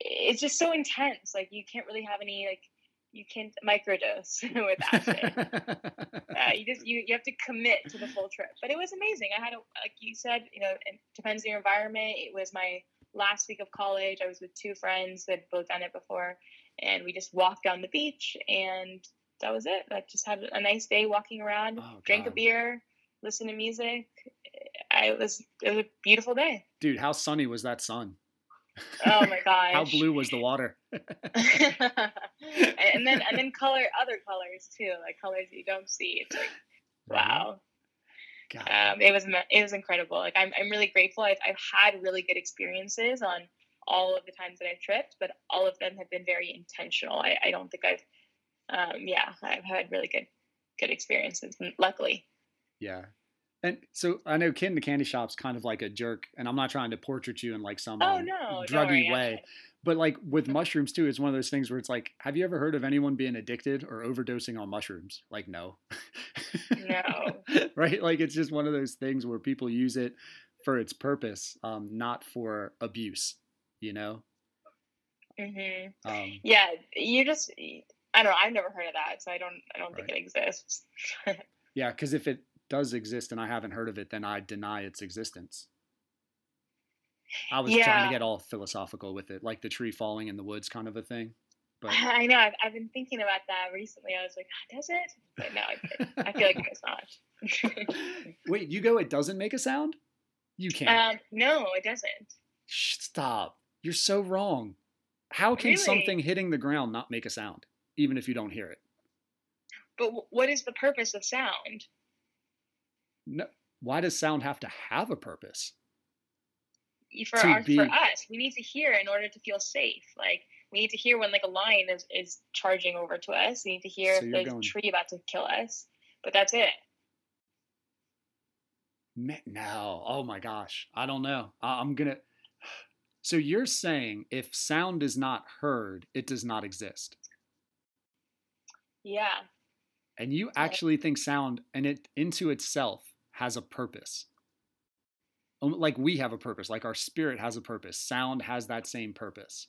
it's just so intense. Like you can't really have any like you can't microdose with acid. Uh, you just you, you have to commit to the full trip. But it was amazing. I had a like you said you know it depends on your environment. It was my last week of college. I was with two friends that both done it before and we just walked down the beach and that was it. I just had a nice day walking around Oh, drank a beer listened to music. I, was it was a beautiful day. Dude, how sunny was that sun? Oh my gosh How blue was the water? and then and then color other colors too like colors you don't see it's like wow um, it was it was incredible. Like I'm I'm really grateful. I've I've had really good experiences on all of the times that I've tripped, but all of them have been very intentional. I, I don't think I've um, yeah I've had really good good experiences. and Luckily, yeah. And so I know Kid in the Candy Shop's kind of like a jerk, and I'm not trying to portrait you in like some oh um, no, druggy way. But like with mushrooms too, it's one of those things where it's like, have you ever heard of anyone being addicted or overdosing on mushrooms? Like, no. No. right? Like it's just one of those things where people use it for its purpose, um, not for abuse. You know? hmm Um, Yeah, you just I don't know. I've never heard of that, so I don't I don't think it exists. yeah, because if it does exist and I haven't heard of it, then I deny its existence. I was trying to get all philosophical with it, like the tree falling in the woods kind of a thing. But I know. I've, I've been thinking about that recently. I was like, "Ah, does it? But no, it, I feel like it does not. wait, you go, it doesn't make a sound? You can't. um, no, it doesn't. Stop. You're so wrong. How can Really? something hitting the ground not make a sound, even if you don't hear it? But w- what is the purpose of sound? No. Why does sound have to have a purpose? For our, be- for us, we need to hear in order to feel safe. Like we need to hear when like a lion is, is charging over to us. We need to hear So if there's going- a tree about to kill us. But that's it. No. Oh my gosh. I don't know. I'm going to. So you're saying if sound is not heard, it does not exist. Yeah. And you actually think sound and it into itself has a purpose. Um, Like we have a purpose, like our spirit has a purpose. Sound has that same purpose.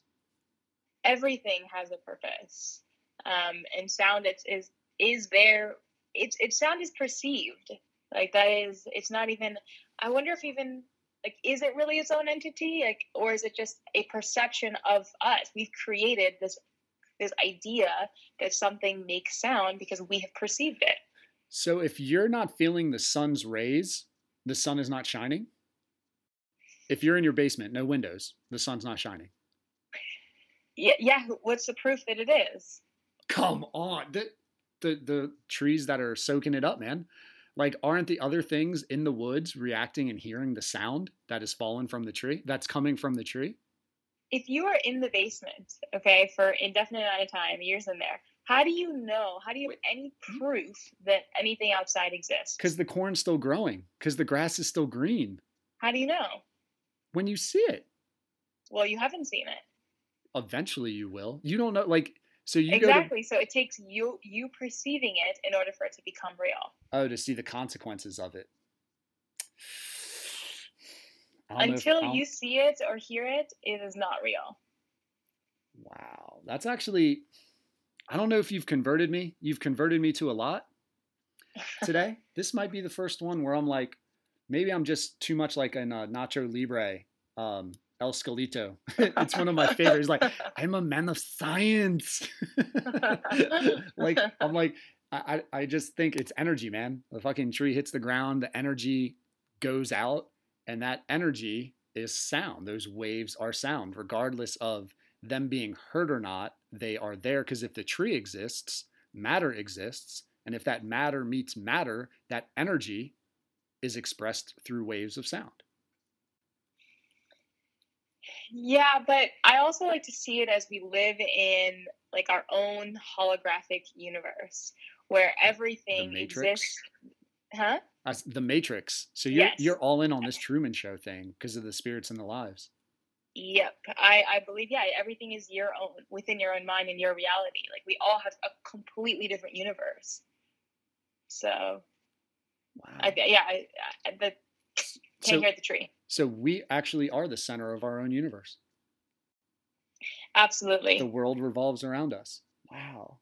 everything has a purpose um, and sound it's, is is there it's it's sound is perceived like that is it's not even i wonder if even like is it really its own entity like or is it just a perception of us we've created this this idea that something makes sound because we have perceived it So if you're not feeling the sun's rays, the sun is not shining. If you're in your basement, no windows, the sun's not shining. yeah yeah what's the proof that it is Come on. The the the trees that are soaking it up, man. Like aren't the other things in the woods reacting and hearing the sound that is fallen from the tree? That's coming from the tree? if you are in the basement, okay, for indefinite amount of time, years in there, how do you know? How do you have any hmm? proof that anything outside exists? Cuz the corn's still growing, cuz the grass is still green. How do you know? When you see it, Well, you haven't seen it. eventually you will. You don't know like so you go to exactly. So it takes you you perceiving it in order for it to become real. oh to see the consequences of it. I if- Until you see it or hear it, it is not real. Wow, that's actually I don't know if you've converted me. You've converted me to a lot today. this might be the first one where I'm like maybe I'm just too much like an uh, Nacho Libre um El Esqueleto. it's one of my favorites like I'm a man of science. like I'm like I, I I just think it's energy, man. The fucking tree hits the ground, the energy goes out, and that energy is sound. Those waves are sound, regardless of them being heard or not. They are there because if the tree exists, matter exists, and if that matter meets matter, that energy is expressed through waves of sound. Yeah, but I also like to see it as we live in like our own holographic universe where everything Matrix? exists. Huh? The Matrix. So you're Yes. you're all in on this Truman Show thing because of the spirits and the lives. Yep. I, I believe, yeah, everything is your own within your own mind and your reality. Like we all have a completely different universe. So Wow. I, yeah, I, I the can't So- hear the tree. So we actually are the center of our own universe. Absolutely. The world revolves around us. Wow.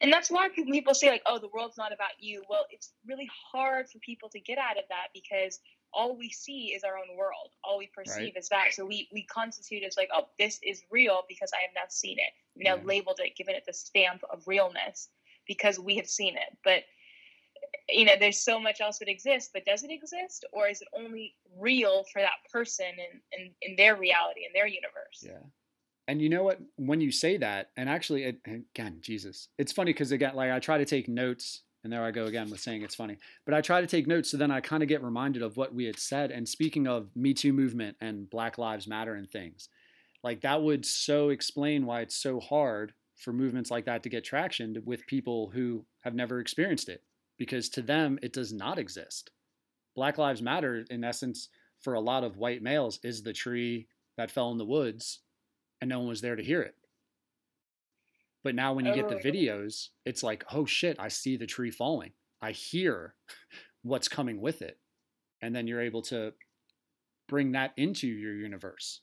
And that's why people people say like, "Oh, the world's not about you." Well, it's really hard for people to get out of that because all we see is our own world. All we perceive Right. is that. So we we constitute as like, "Oh, this is real because I have now seen it. We've now Yeah. labeled it, given it the stamp of realness because we have seen it." But you know, there's so much else that exists. But does it exist, or is it only real for that person and in, in their reality in their universe? Yeah. And you know what? When you say that, and actually, it, again, Jesus, it's funny because again, like I try to take notes, and there I go again with saying it's funny. But I try to take notes, so then I kind of get reminded of what we had said. And speaking of Me Too movement and Black Lives Matter and things, like that would so explain why it's so hard for movements like that to get traction with people who have never experienced it, because to them it does not exist. Black Lives Matter, in essence, for a lot of white males, is the tree that fell in the woods and no one was there to hear it. But now when you get the videos, it's like, oh shit, I see the tree falling. I hear what's coming with it. And then you're able to bring that into your universe.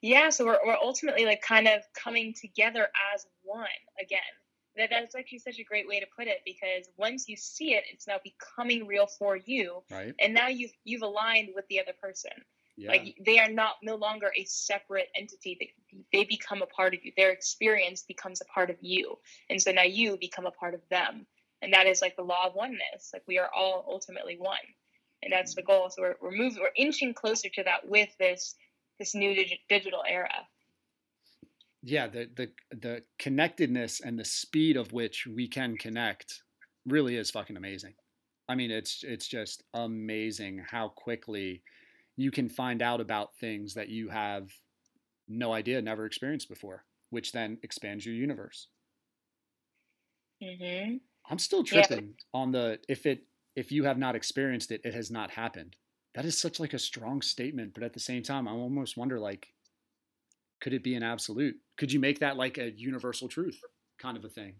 Yeah, so we're, we're ultimately like kind of coming together as one again. That that's actually such a great way to put it because once you see it, it's now becoming real for you, Right? and now you've you've aligned with the other person. Yeah. Like they are not no longer a separate entity. They, they become a part of you. Their experience becomes a part of you, and so now you become a part of them. And that is like the law of oneness. Like we are all ultimately one, and that's the mm-hmm. goal. So we're we're moving, we're inching closer to that with this this new digi- digital era. yeah, the the the connectedness and the speed of which we can connect really is fucking amazing. I mean, it's it's just amazing how quickly you can find out about things that you have no idea, never experienced before, which then expands your universe. hmm I'm still Yeah. tripping on the if it if you have not experienced it, it has not happened. That is such like a strong statement, but at the same time, I almost wonder like, could it be an absolute? Could you make that like a universal truth? kind of a thing?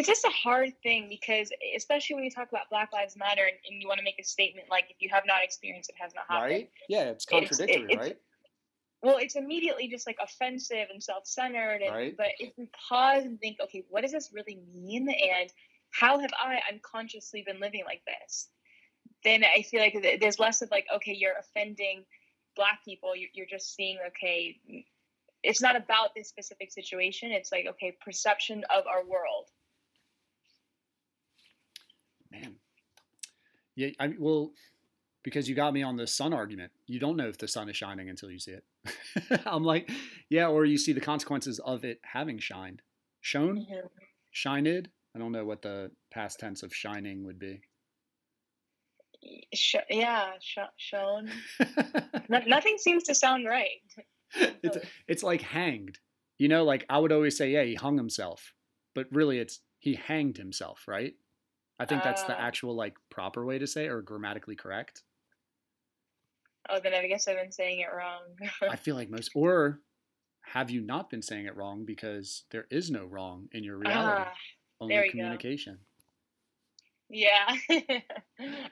It's just a hard thing because especially when you talk about black lives matter and, and you want to make a statement like if you have not experienced it has not happened Right? Yeah, it's contradictory, it's- right? well it's immediately just like offensive and self-centered and, Right. but if we pause and think okay what does this really mean and how have i unconsciously been living like this then i feel like there's less of like okay you're offending black people you're just seeing okay it's not about this specific situation it's like okay perception of our world Man. Yeah, I mean, well, because you got me on the sun argument. You don't know if the sun is shining until you see it. I'm like, yeah, or you see the consequences of it having shined. Shone? Shined? I don't know what the past tense of shining would be. Sh- yeah, sh- shown. No- nothing seems to sound right. it's it's like hanged. You know, like I would always say, yeah, he hung himself, but really it's he hanged himself, right? I think that's the Ah. actual like proper way to say it, or grammatically correct. Oh, then I guess I've been saying it wrong. I feel like most, or have you not been saying it wrong because there is no wrong in your reality, Ah, only there we go. communication, yeah,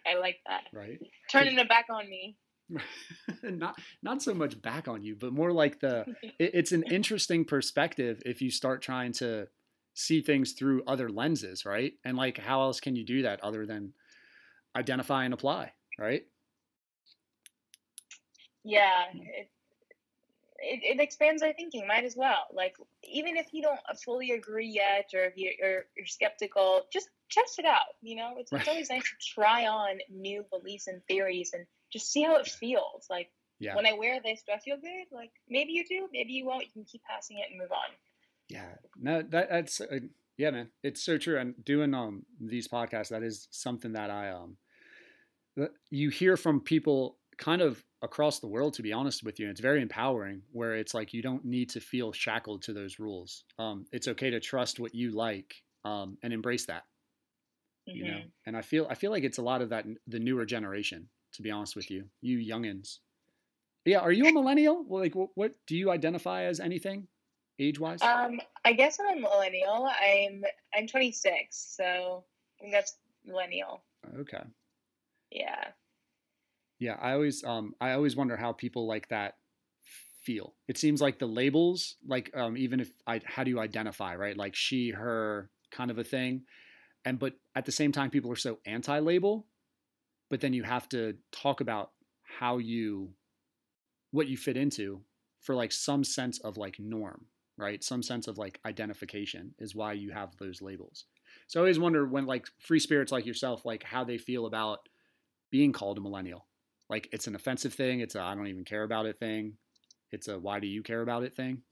I like that. right? Turning it back on me. not not so much back on you, but more like the it, it's an interesting perspective if you start trying to see things through other lenses, right? And like, how else can you do that other than identify and apply, right? yeah, it, it it expands our thinking. Might as well. Like even if you don't uh, fully agree yet, or if you're you're, you're skeptical, just test it out. You know, it's, it's always nice to try on new beliefs and theories and just see how it feels. Like Yeah. when I wear this, do I feel good? Like maybe you do, maybe you won't. You can keep passing it and move on. Yeah, no, that that's uh, yeah, man. It's so true. And doing um these podcasts, that is something that I um you hear from people kind of across the world. To be honest with you, and it's very empowering. Where it's like you don't need to feel shackled to those rules. Um, it's okay to trust what you like um, and embrace that. You know, Mhm. and I feel I feel like it's a lot of that the newer generation. To be honest with you, you youngins. Yeah, are you a millennial? Well, like, what, what do you identify as anything, age wise? Um, I guess I'm a millennial. I'm I'm 26, so that's millennial. okay. Yeah. Yeah, I always um I always wonder how people like that feel. It seems like the labels, like um even if I how do you identify, right? Like she, her kind of a thing. And but at the same time people are so anti-label, but then you have to talk about how you what you fit into for like some sense of like norm, right? Some sense of like identification is why you have those labels. So I always wonder when like free spirits like yourself like how they feel about being called a millennial like it's an offensive thing it's a i don't even care about it thing it's a why do you care about it thing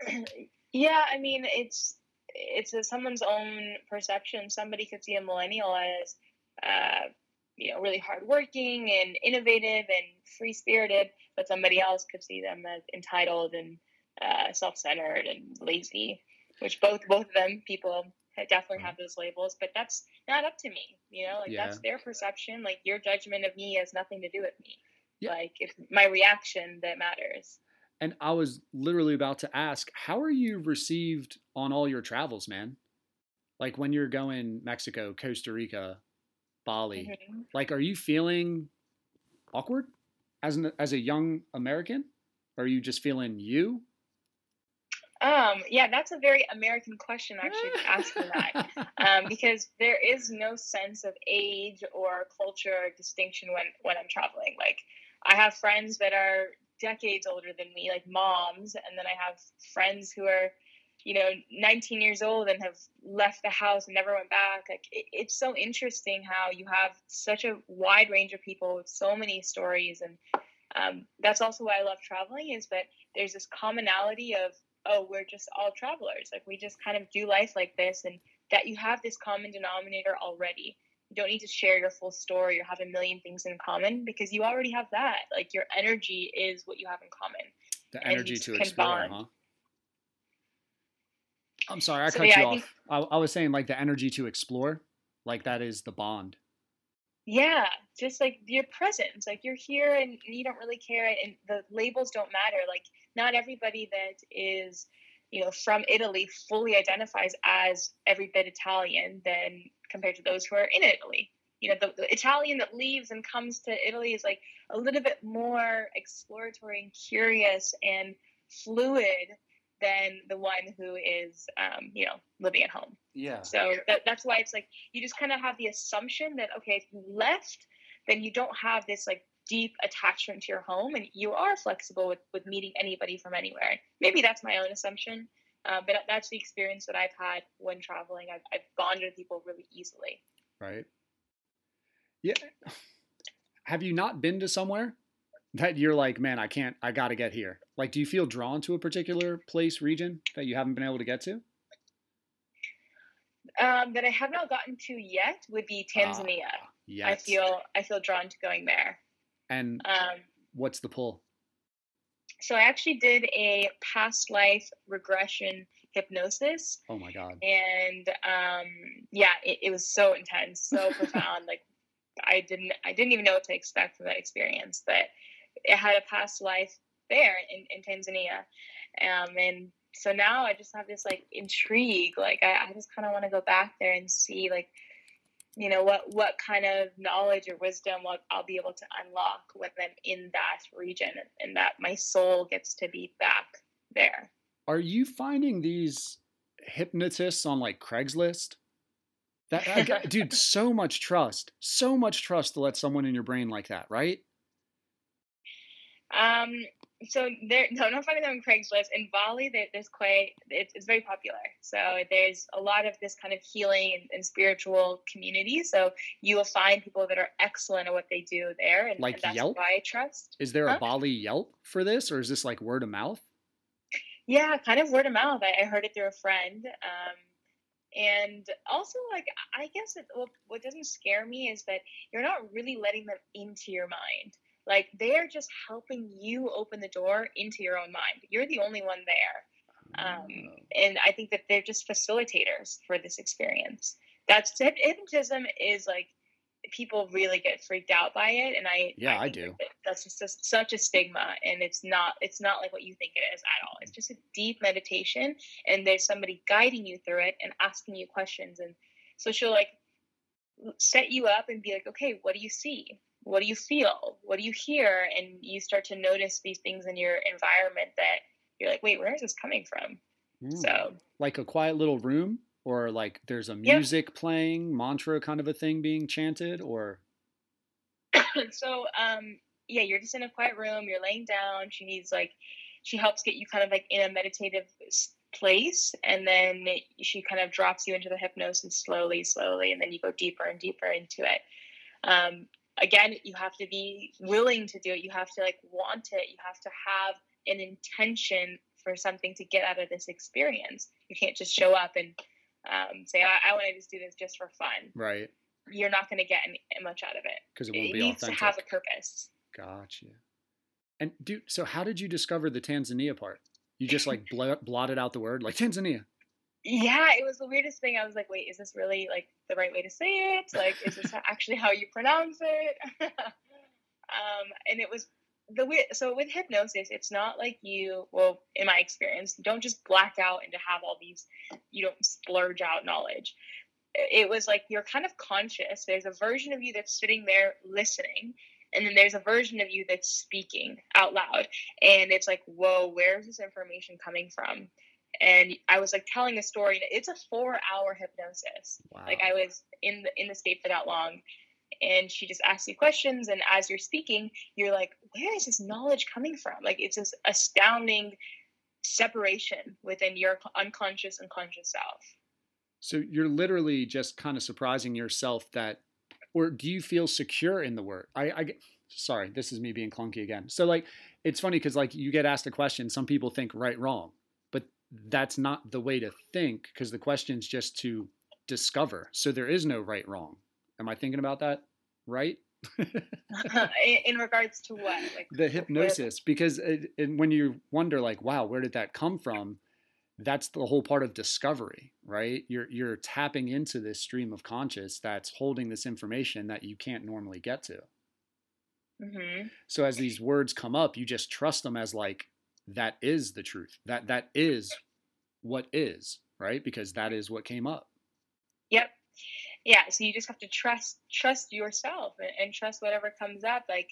yeah, I mean it's it's a, someone's own perception. Somebody could see a millennial as uh, you know really hardworking and innovative and free spirited, but somebody else could see them as entitled and uh, self centered and lazy. Which both both of them people definitely have those labels, but that's not up to me. You know, like Yeah. that's their perception. Like your judgment of me has nothing to do with me. Yeah. Like it's my reaction that matters. and i was literally about to ask how are you received on all your travels man like when you're going mexico costa rica bali Mhm. like are you feeling awkward as an as a young american are you just feeling you Um, yeah, that's a very American question actually to ask me that. Um, because there is no sense of age or culture or distinction when when I'm traveling. Like I have friends that are decades older than me, like moms, and then I have friends who are, you know, 19 years old and have left the house and never went back. Like it, it's so interesting how you have such a wide range of people with so many stories, and um, that's also why I love traveling is that there's this commonality of oh we're just all travelers. Like we just kind of do life like this and that you have this common denominator already. You don't need to share your full story or have a million things in common because you already have that. Like your energy is what you have in common. The energy to explore huh? i'm sorry i So, cut yeah, you I off. I, I was saying like the energy to explore like that is the bond. Yeah just like your presence. Like you're here and you don't really care and the labels don't matter. Like not everybody that is you know, from Italy fully identifies as every bit Italian than compared to those who are in Italy. You know, the, the Italian that leaves and comes to Italy is like a little bit more exploratory and curious and fluid than the one who is, um, you know, living at home. Yeah. So that, that's why it's like you just kind of have the assumption that okay, if you left, then you don't have this like deep attachment to your home, and you are flexible with with meeting anybody from anywhere. Maybe that's my own assumption, uh, but that's the experience that I've had when traveling. I've, I've bonded with people really easily. Right. Yeah. Have you not been to somewhere that you're like, man, I can't, I got to get here? Like, do you feel drawn to a particular place, region that you haven't been able to get to? Um, that I have not gotten to yet would be Tanzania. Yes. I feel I feel drawn to going there. And Um, what's the pull? so I actually did a past life regression hypnosis, Oh my God. and um, yeah, it, it was so intense, so profound. Like I didn't I didn't even know what to expect from that experience, but it had a past life there in, in Tanzania, um, and so now I just have this like intrigue. Like I, I just kind of want to go back there and see like you know what what kind of knowledge or wisdom what I'll be able to unlock when I'm in that region, and that my soul gets to be back there. Are you finding these hypnotists on like Craigslist? That I got, dude, so much trust, so much trust to let someone in your brain like that, right? Um, so there, not finding them on Craigslist. In Bali, there, there's quite, it's, it's very popular. So there's a lot of this kind of healing and, and spiritual community. So you will find people that are excellent at what they do there. And, Like and that's Yelp? why I trust. Is there a Bali Yelp for this, or is this like word of mouth? Yeah, kind of word of mouth. I, I heard it through a friend. Um, and also, like, I guess it, what, what doesn't scare me is that you're not really letting them into your mind. Like, they're just helping you open the door into your own mind. You're the only one there. Um, Oh. and I think that they're just facilitators for this experience. That's hypnotism is like people really get freaked out by it, and I Yeah, I think do. that's just a, such a stigma, and it's not it's not like what you think it is at all. It's just a deep meditation, and there's somebody guiding you through it and asking you questions, and so she'll like set you up and be like, okay, what do you see? What do you feel? What do you hear? And you start to notice these things in your environment that you're like, wait, where is this coming from? Hmm. So like a quiet little room, or like there's a music playing, mantra kind of a thing being chanted, or so um yeah you're just in a quiet room you're laying down she needs like she helps get you kind of like in a meditative place and then she kind of drops you into the hypnosis slowly slowly and then you go deeper and deeper into it um again you have to be willing to do it you have to like want it you have to have an intention for something to get out of this experience you can't just show up and um, say i, I want to just do this just for fun right? you're not going to get any, much out of it Because it it won't be needs authentic. to have a purpose. Gotcha. And dude, so how did you discover the Tanzania part? You just like blo- blotted out the word like Tanzania. Yeah, it was the weirdest thing. I was like, wait, is this really like the right way to say it? Like, is this actually how you pronounce it? um, and it was the weird. So with hypnosis, it's not like you. Well, in my experience, you don't just black out and to have all these. You don't splurge out knowledge. It was like you're kind of conscious. There's a version of you that's sitting there listening, and then there's a version of you that's speaking out loud. And it's like, whoa, where's this information coming from? And I was like telling a story. It's a four-hour hypnosis. Wow. Like I was in the in the state for that long, and she just asks you questions, and as you're speaking, you're like, "Where is this knowledge coming from?" Like it's this astounding separation within your unconscious and conscious self. So you're literally just kind of surprising yourself that, or do you feel secure in the word? I, I get- sorry, this is me being clunky again. So like, it's funny because like you get asked a question, some people think right, wrong, that's not the way to think because the question's just to discover. So there is no right, wrong. Am I thinking about that right? in, regards to what? Like the hypnosis because it, it, when you wonder like wow where did that come from that's the whole part of discovery right you're you're tapping into this stream of conscious that's holding this information that you can't normally get to Mhm. so as these words come up you just trust them as like that is the truth that that is what is, right? Because that is what came up. Yep. Yeah. So you just have to trust trust yourself and, and trust whatever comes up. Like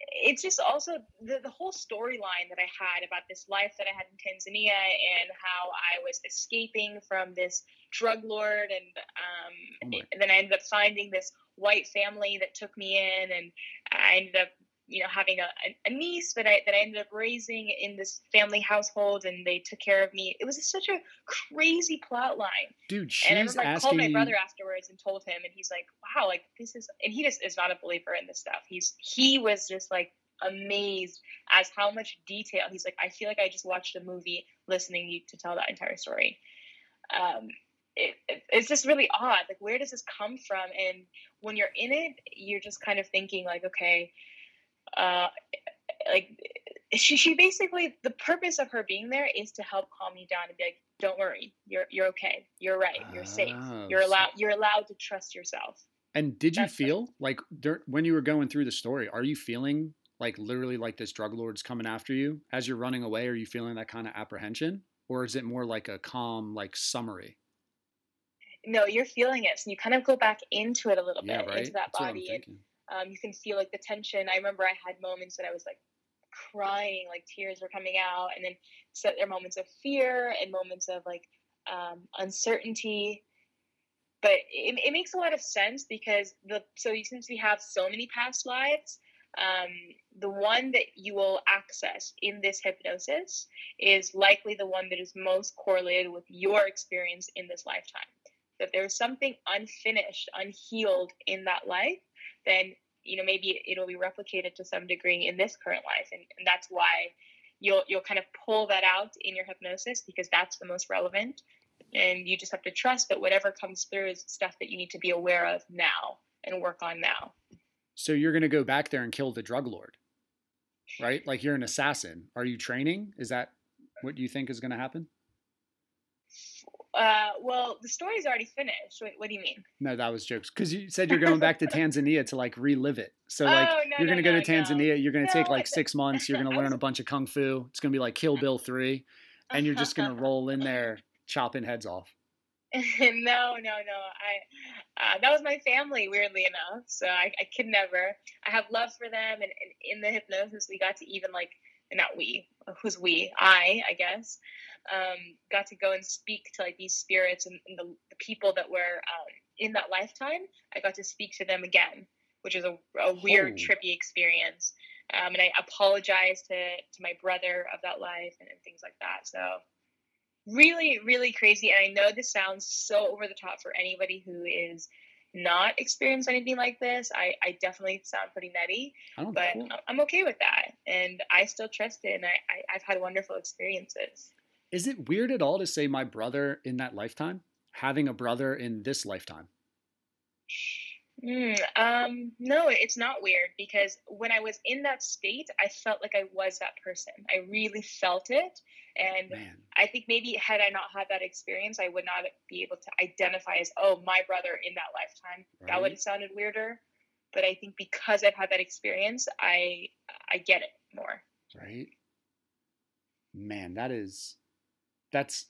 it's just also the, the whole storyline that I had about this life that I had in Tanzania and how I was escaping from this drug lord and um, Oh and then I ended up finding this white family that took me in and I ended up you know having a, a niece that I that I ended up raising in this family household and they took care of me. It was such a crazy plot line. Dude, And I she's remember I called my brother afterwards and told him, and he's like, "Wow, like this is," and he just is not a believer in this stuff. He's he was just like amazed as how much detail. He's like, "I feel like I just watched a movie listening you to tell that entire story." Um, it, it, it's just really odd. Like, where does this come from? And when you're in it, you're just kind of thinking, like, okay, uh, like she she basically the purpose of her being there is to help calm you down and be like, don't worry, you're you're okay, you're right, you're safe, Oh, you're so- allowed you're allowed to trust yourself. And did you That's feel like when you were going through the story, are you feeling like literally like this drug lord's coming after you as you're running away? Are you feeling that kind of apprehension? Or is it more like a calm, like summary? No, you're feeling it, so you kind of go back into it a little Yeah, bit right. into that That's body, and. Um, you can feel like the tension. I remember I had moments that I was like crying, like tears were coming out, and then so there are moments of fear and moments of like um, uncertainty. But it, it makes a lot of sense because the so since we have so many past lives, um, the one that you will access in this hypnosis is likely the one that is most correlated with your experience in this lifetime. That if there's something unfinished, unhealed in that life, then you know maybe it'll be replicated to some degree in this current life, and, and that's why you'll you'll kind of pull that out in your hypnosis because that's the most relevant, and you just have to trust that whatever comes through is stuff that you need to be aware of now and work on now. So you're going to go back there and kill the drug lord, right? Like you're an assassin. Are you training? Is that what you think is going to happen? Uh, well, the story's already finished. Wait, what do you mean? No, that was jokes. Because you said you're going back to Tanzania to like relive it. So like Oh, no, you're gonna go no, to no. Tanzania. You're gonna take like six months. You're gonna learn a bunch of kung fu. It's gonna be like Kill Bill three, and you're just gonna roll in there chopping heads off. no, no, no. I uh, that was my family, weirdly enough. So I, I could never. I have love for them, and, and in the hypnosis, we got to even like not we, who's we? I, I guess. Um, got to go and speak to like these spirits and, and the, the people that were um, in that lifetime. I got to speak to them again, which is a, a weird, Oh. trippy experience. Um, and I apologized to to my brother of that life and, and things like that. So really really crazy and i know this sounds so over the top for anybody who is not experienced anything like this i, I definitely sound pretty nutty but cool. I'm okay with that and i still trust it and I, I, i've had wonderful experiences Is it weird at all to say my brother in that lifetime? Having a brother in this lifetime. Mm, um, no, it's not weird because when I was in that state, I felt like I was that person. I really felt it. And Man, I think maybe had I not had that experience, I would not be able to identify as, oh, my brother in that lifetime. That would have sounded weirder. But I think because I've had that experience, I I get it more. right? Man, that is that's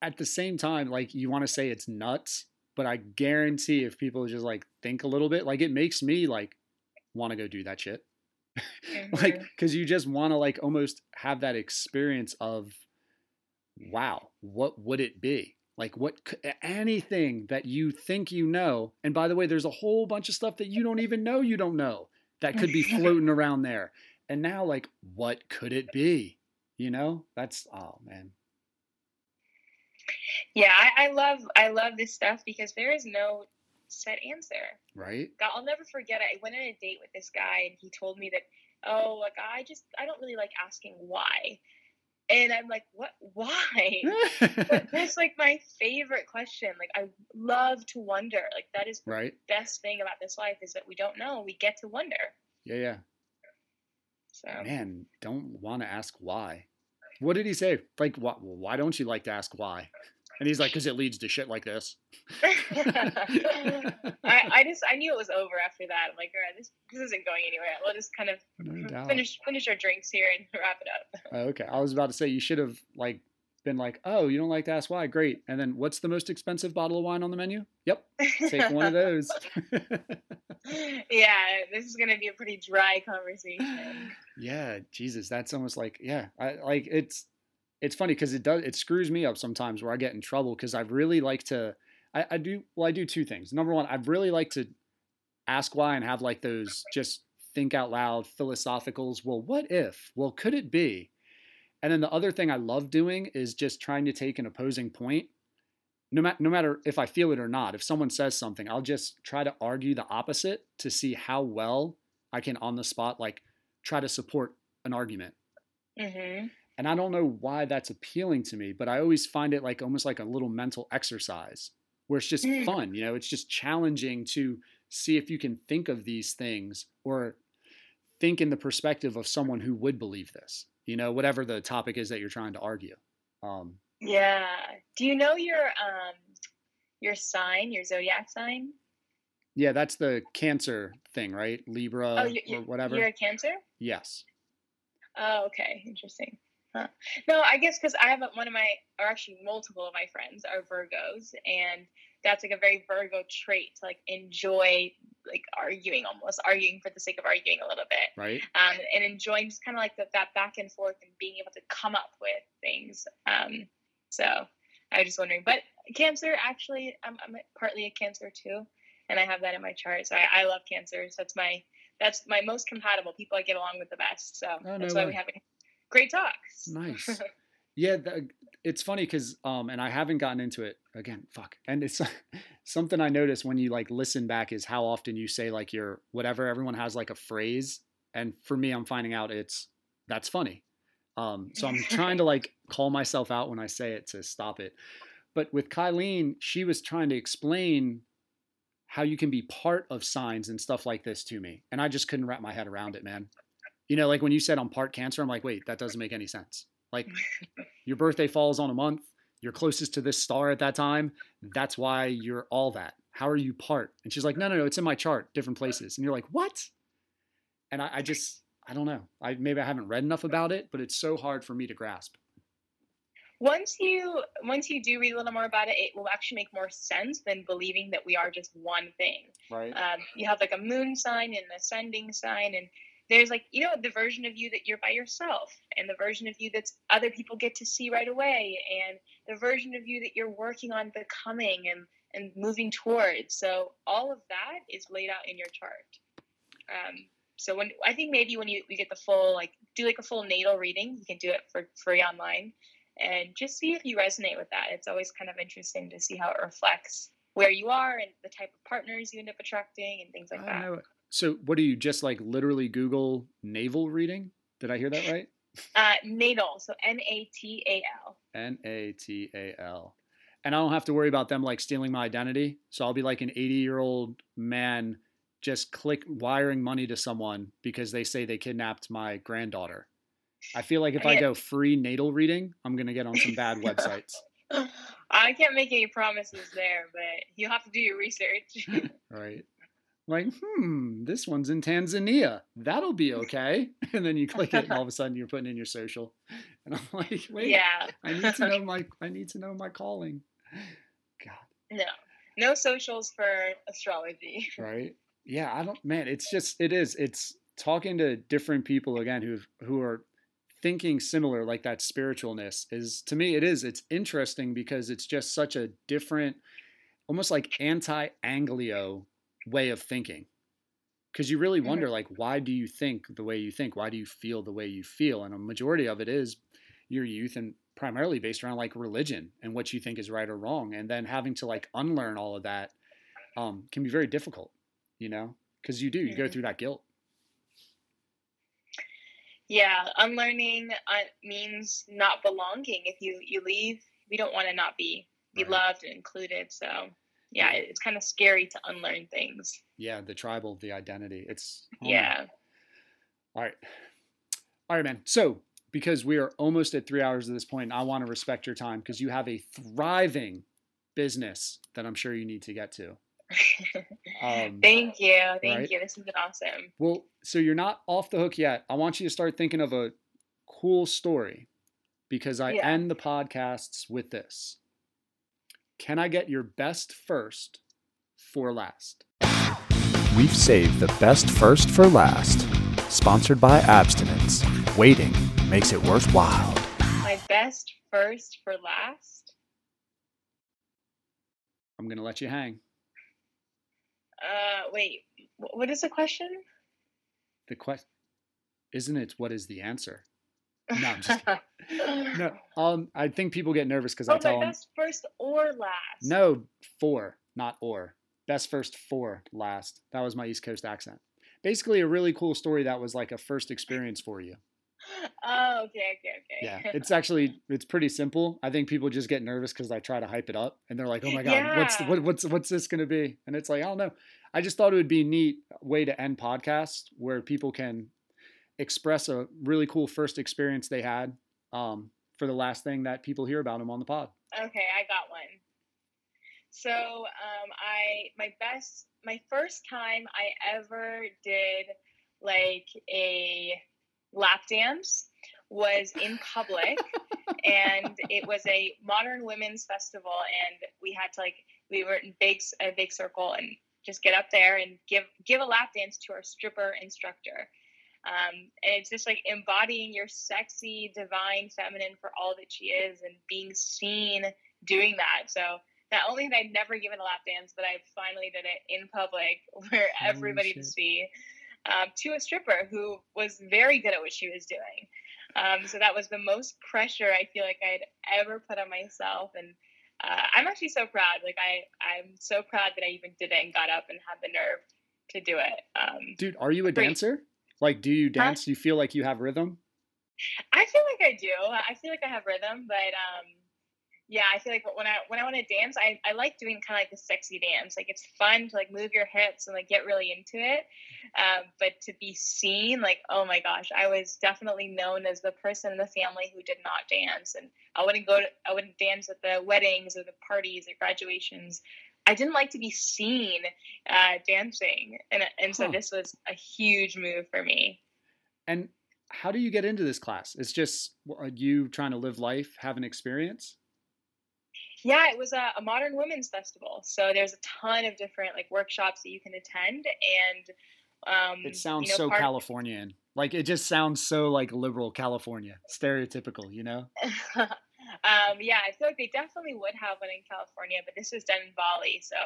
at the same time like you want to say it's nuts, but I guarantee if people just like think a little bit, like it makes me like want to go do that shit. like Mhm. because you just want to like almost have that experience of wow what would it be? Like what anything that you think you know and by the way there's a whole bunch of stuff that you don't even know you don't know that could be floating around there. And now like what could it be? You know? That's oh man yeah, I, I love I love this stuff because there is no set answer. right God, I'll never forget it. I went on a date with this guy, and he told me that, oh, like I just I don't really like asking why, and I'm like, what? Why? but that's like my favorite question. Like I love to wonder. Like that is the right best thing about this life is that we don't know. We get to wonder. yeah yeah So man don't want to ask why what did he say like why, why don't you like to ask why and he's like because it leads to shit like this I, I just I knew it was over after that. I'm like, all right, this this isn't going anywhere. We'll just kind of No finish finish our drinks here and wrap it up. Oh, okay, I was about to say you should have like been like, "Oh, you don't like to ask why? Great." And then, what's the most expensive bottle of wine on the menu? Yep, take one of those. yeah, this is gonna be a pretty dry conversation. yeah, Jesus, that's almost like yeah, I like it's it's funny because it does it screws me up sometimes where I get in trouble because I really like to I, I do well I do two things. Number one, I really like to ask why and have like those just think out loud philosophicals. Well, what if? Well, could it be? And then the other thing I love doing is just trying to take an opposing point. No, ma- no matter if I feel it or not, if someone says something, I'll just try to argue the opposite to see how well I can on the spot, like try to support an argument. hmm And I don't know why that's appealing to me, but I always find it like almost like a little mental exercise where it's just Mm. fun. You know, it's just challenging to see if you can think of these things or think in the perspective of someone who would believe this, you know, whatever the topic is that you're trying to argue. Um, Yeah. Do you know your um your sign, your zodiac sign? yeah, that's the cancer thing, right? Libra oh, you, or whatever. You're a Cancer. yes. Oh, okay, interesting. Huh. No, I guess because I have a, one of my, or actually multiple of my friends are Virgos, and that's like a very Virgo trait to like enjoy like arguing, almost arguing for the sake of arguing a little bit, Right. um, and enjoying just kind of like the, that back and forth and being able to come up with things. Um, so I was just wondering, but Cancer actually, I'm, I'm partly a Cancer too, and I have that in my chart. So I, I love Cancers. That's my that's my most compatible people I get along with the best. So Oh, that's no why way. we have great talks. Nice. Yeah, it's funny because um, and I haven't gotten into it again. Fuck, and it's something I notice when you like listen back is how often you say like your whatever. Everyone has like a phrase, and for me, I'm finding out it's that's funny. Um, so I'm trying to like call myself out when I say it to stop it. But with Kylene, she was trying to explain how you can be part of signs and stuff like this to me, and I just couldn't wrap my head around it, man. You know, like when you said I'm part Cancer, I'm like, wait, that doesn't make any sense. Like your birthday falls on a month, you're closest to this star at that time. That's why you're all that. How are you part? And she's like, no, no, no, it's in my chart, different places. And you're like, what? And I, I just, I don't know. I maybe I haven't read enough about it, but it's so hard for me to grasp. once you once you do read a little more about it, it will actually make more sense than believing that we are just one thing. Right. Um, you have like a moon sign and an ascending sign, and there's like you know the version of you that you're by yourself, and the version of you that's other people get to see right away, and the version of you that you're working on becoming and and moving towards. So all of that is laid out in your chart. Um, so when I think maybe when you we get the full like do like a full natal reading, you can do it for free online, and just see if you resonate with that. It's always kind of interesting to see how it reflects where you are and the type of partners you end up attracting and things like I that. know. So what do you just like literally Google navel reading? Did I hear that right? Uh, natal, so N A T A L. N A T A L. And I don't have to worry about them like stealing my identity. So I'll be like an 80 year old man just click wiring money to someone because they say they kidnapped my granddaughter. I feel like if I Yeah. go free natal reading, I'm going to get on some bad websites. I can't make any promises there, but you'll have to do your research. Right. Like, hmm, this one's in Tanzania. That'll be okay. And then you click it and all of a sudden you're putting in your social. And I'm like, wait, yeah. I need to know my I need to know my calling. God. No. No socials for astrology. right yeah i don't man it's just it is it's talking to different people again who who are thinking similar like that spiritualness is to me it is it's interesting because it's just such a different almost like anti-anglio way of thinking because you really wonder like why do you think the way you think why do you feel the way you feel and a majority of it is your youth and primarily based around like religion and what you think is right or wrong and then having to like unlearn all of that um, can be very difficult you know because you do you go Mhm. through that guilt Yeah, unlearning uh, means not belonging. If you you leave, we don't want to not be be Right. loved and included. So yeah, it's kind of scary to unlearn things. yeah the tribal the identity it's oh Yeah. all right all right man so because we are almost at three hours at this point i want to respect your time because you have a thriving business that i'm sure you need to get to um, Thank you. Thank right. you. This has been awesome. Well, so you're not off the hook yet. I want you to start thinking of a cool story because I Yeah. end the podcasts with this. Can I get your best first for last? We've saved the best first for last. Sponsored by Abstinence. Waiting makes it worthwhile. My best first for last. I'm going to let you hang. Uh, wait, what is the question? The question isn't it what is the answer? No, I'm just No, um, I think people get nervous because I oh, tell them best first or last. no four, not or. Best first for last. That was my East Coast accent. Basically, a really cool story that was like a first experience for you. Oh, okay, okay, okay. Yeah, it's actually it's pretty simple. I think people just get nervous because I try to hype it up, and they're like, "Oh my god, what's Yeah. what, what's what's this going to be?" And it's like, I don't know. I just thought it would be a neat way to end podcasts where people can express a really cool first experience they had um, for the last thing that people hear about them on the pod. Okay, I got one. So, um, I my best my first time I ever did like a lap dance was in public and it was a modern women's festival and we had to like we were in big a big circle and just get up there and give give a lap dance to our stripper instructor um, and it's just like embodying your sexy divine feminine for all that she is and being seen doing that so not only had I never given a lap dance, but I finally did it in public where everybody could see um, to a stripper who was very good at what she was doing. Um, so that was the most pressure I feel like I'd ever put on myself, and uh, I'm actually so proud. Like I, I'm so proud that I even did it and got up and had the nerve to do it. Um, Dude, are you a Great. dancer? Like, do you dance? Do you feel like you have rhythm? I feel like I do. I feel like I have rhythm, but um, yeah, I feel like when I when I want to dance, I, I like doing kind of like the sexy dance. Like it's fun to like move your hips and like get really into it. Um, but to be seen, like oh my gosh, I was definitely known as the person in the family who did not dance, and I wouldn't go to I wouldn't dance at the weddings or the parties or graduations. I didn't like to be seen uh, dancing, and and so Huh. this was a huge move for me. And how do you get into this class? It's just are you trying to live life, have an experience? Yeah, it was a, a modern women's festival. So there's a ton of different like workshops that you can attend, and um, It sounds you know, so Californian. Like it just sounds so like liberal California, stereotypical, you know? um, yeah, I feel like they definitely would have one in California, but this was done in Bali. So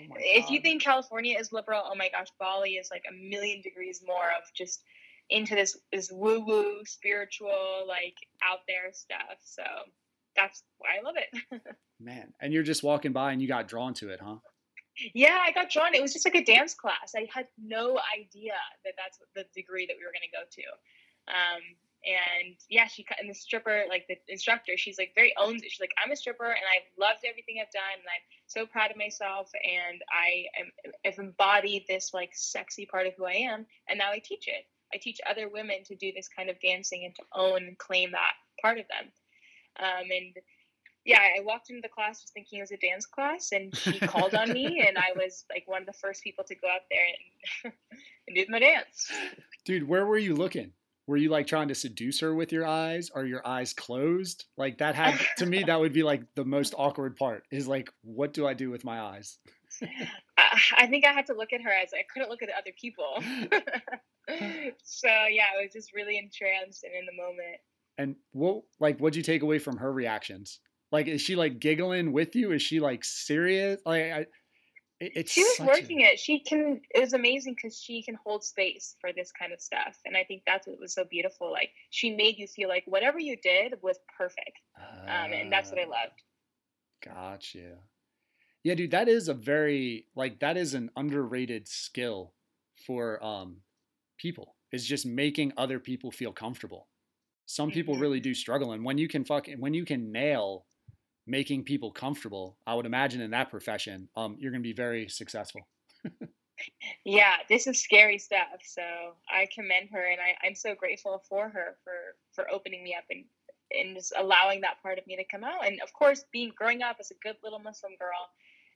Oh if you think California is liberal, oh my gosh, Bali is like a million degrees more of just into this this woo woo spiritual like out there stuff. So that's why I love it. man, and you're just walking by and you got drawn to it, huh? Yeah, I got drawn. It was just like a dance class. I had no idea that that's the degree that we were going to go to. Um, and yeah, she cut- and the stripper, like the instructor, she's like very owns it. She's like, I'm a stripper and I've loved everything I've done and I'm so proud of myself and I am I've embodied this like sexy part of who I am and now I teach it. I teach other women to do this kind of dancing and to own and claim that part of them. Um, and yeah, I walked into the class just thinking it was a dance class, and she called on me, and I was like one of the first people to go out there and, and do my dance. Dude, where were you looking? Were you like trying to seduce her with your eyes? Are your eyes closed? Like that had to me that would be like the most awkward part is like what do I do with my eyes? I, think I had to look at her as I couldn't look at the other people. so yeah, I was just really entranced and in the moment. And what like what'd you take away from her reactions? Like is she like giggling with you? Is she like serious? Like I it's she was such a- working it. She can. It was amazing because she can hold space for this kind of stuff, and I think that's what was so beautiful. Like she made you feel like whatever you did was perfect, um, and that's what I Ah. loved. Gotcha. Yeah, dude, that is a very like that is an underrated skill for um people. Is just making other people feel comfortable. Some people Mhm. really do struggle and when you can fucking when you can nail making people comfortable, I would imagine in that profession, um you're going to be very successful. Yeah, this is scary stuff. So I commend her, and I, I'm so grateful for her for for opening me up and and just allowing that part of me to come out. And of course, being growing up as a good little Muslim girl,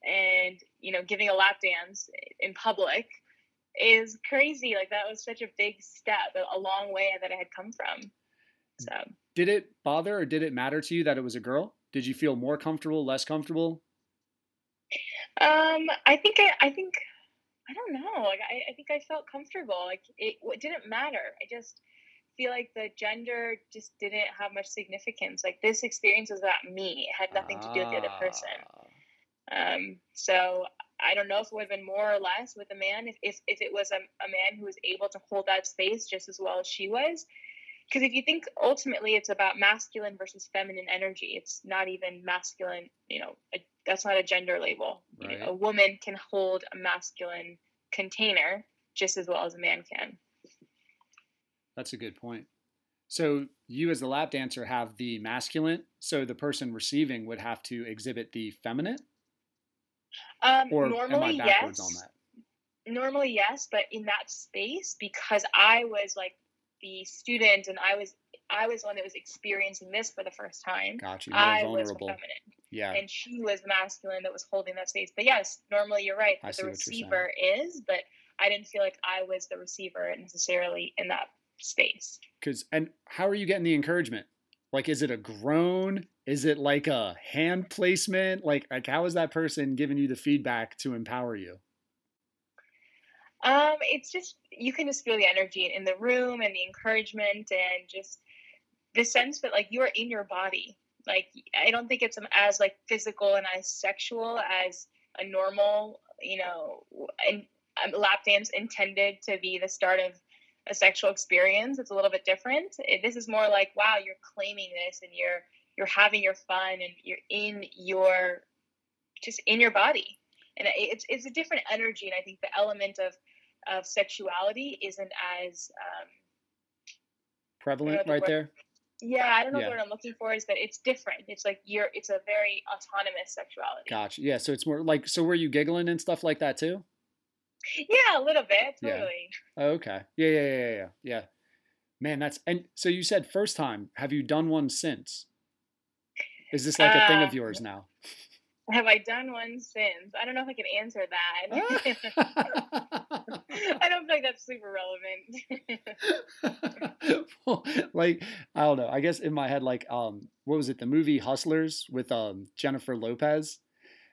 and you know, giving a lap dance in public is crazy. Like that was such a big step, a, a long way that I had come from. So did it bother or did it matter to you that it was a girl? Did you feel more comfortable, less comfortable? Um, I think I, I think I don't know. Like I, I think I felt comfortable. Like it, it didn't matter. I just feel like the gender just didn't have much significance. Like this experience was about me. It had nothing to do with the other person. Ah, Um, so I don't know if it would have been more or less with a man if, if, if it was a, a man who was able to hold that space just as well as she was. Because if you think ultimately it's about masculine versus feminine energy, it's not even masculine, you know, a, that's not a gender label. You know, Right. a woman can hold a masculine container just as well as a man can. That's a good point. So you as the lap dancer have the masculine, so the person receiving would have to exhibit the feminine? Um, Or normally, am I backwards yes. on that? normally yes but in that space because i was like the student and i was i was the one that was experiencing this for the first time Gotcha. You're i was vulnerable. the feminine Yeah. and she was the masculine that was holding that space but yes normally you're right the what you're saying. receiver is but i didn't feel like i was the receiver necessarily in that space Cause and how are you getting the encouragement? Like is it a groan? Is it like a hand placement? Like like how is that person giving you the feedback to empower you? Um, it's just you can just feel the energy in the room and the encouragement and just the sense that like you are in your body. Like I don't think it's um, as like physical and as sexual as a normal, you know, and um, lap dance intended to be the start of a sexual experience. It's a little bit different. This is more like wow, you're claiming this and you're you're having your fun and you're in your just in your body and it's it's a different energy and i think the element of of sexuality isn't as um Prevalent the right word- there? yeah i don't know Yeah. what i'm looking for is that it's different it's like you're it's a very autonomous sexuality Gotcha. Yeah. So it's more like so were you giggling and stuff like that too? yeah a little bit Yeah. Oh, okay. Yeah, yeah, yeah, yeah, yeah. Yeah. Man, that's and so you said first time. Have you done one since? Is this like a thing of Uh, yours now? have i done one since i don't know if i can answer that i don't think that's super relevant well, like I don't know. I guess in my head, like um, what was it? The movie Hustlers with um Jennifer Lopez,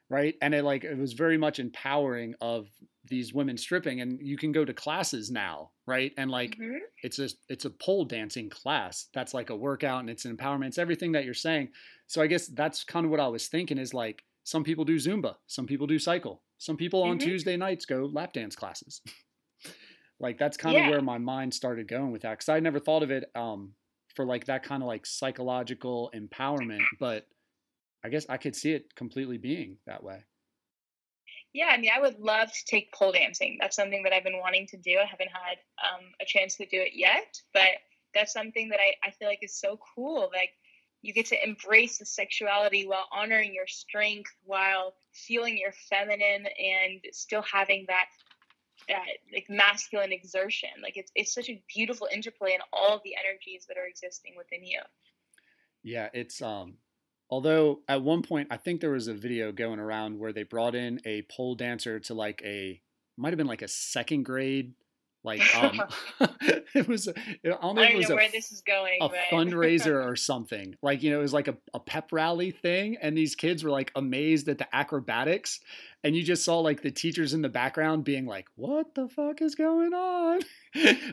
right? And it like it was very much empowering of these women stripping, and you can go to classes now, right? And like Mhm. it's a it's a pole dancing class that's like a workout and it's an empowerment. It's everything that you're saying. So I guess that's kind of what I was thinking is like some people do Zumba, some people do cycle, some people on Mhm. Tuesday nights go lap dance classes. like that's kind of Yeah. where my mind started going with that because I never thought of it um, for like that kind of like psychological empowerment, but I guess I could see it completely being that way. Yeah, I mean, I would love to take pole dancing. That's something that I've been wanting to do. I haven't had um, a chance to do it yet, but that's something that I, I feel like is so cool. Like, you get to embrace the sexuality while honoring your strength, while feeling your feminine, and still having that that like masculine exertion. Like, it's it's such a beautiful interplay in all the energies that are existing within you. Yeah, it's um although at one point I think there was a video going around where they brought in a pole dancer to like a might have been like a second grade like um it was a- I don't know I it don't was know a where this is going. a but... fundraiser or something. Like, you know, it was like a, a pep rally thing. And these kids were like amazed at the acrobatics. And you just saw like the teachers in the background being like, what the fuck is going on?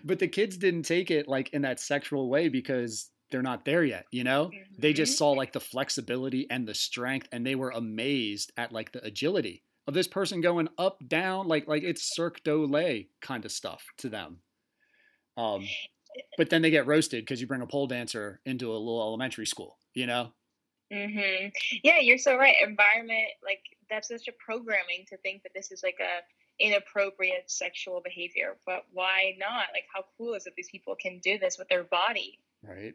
but the kids didn't take it like in that sexual way because they're not there yet, you know? They Mhm. just saw like the flexibility and the strength and they were amazed at like the agility of this person going up, down, like like it's Cirque du Soleil kind of stuff to them. Um, but then they get roasted because you bring a pole dancer into a little elementary school, you know? hmm Yeah, you're so right. Environment, like that's such a programming to think that this is like a inappropriate sexual behavior. But why not? Like, how cool is it these people can do this with their body? Right.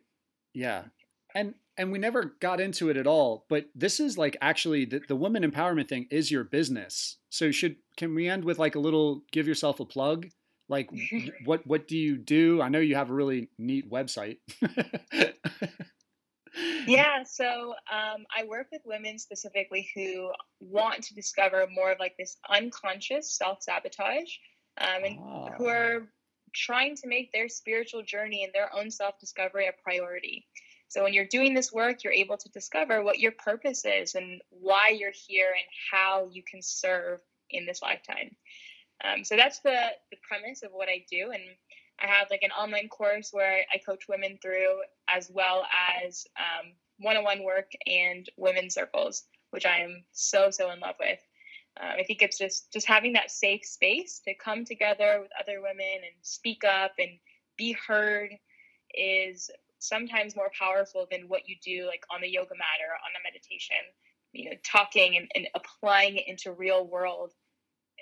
Yeah. And and we never got into it at all, but this is like actually the, the women empowerment thing is your business. So should can we end with like a little give yourself a plug? Like what what do you do? I know you have a really neat website. Yeah, so um, I work with women specifically who want to discover more of like this unconscious self sabotage, um, and who Ah. are trying to make their spiritual journey and their own self discovery a priority. So when you're doing this work, you're able to discover what your purpose is and why you're here and how you can serve in this lifetime. Um, so that's the the premise of what I do, and I have like an online course where I coach women through, as well as um, one-on-one work and women's circles, which I am so so in love with. Uh, I think it's just just having that safe space to come together with other women and speak up and be heard is sometimes more powerful than what you do like on the yoga mat or on the meditation. You know, talking and, and applying it into real world.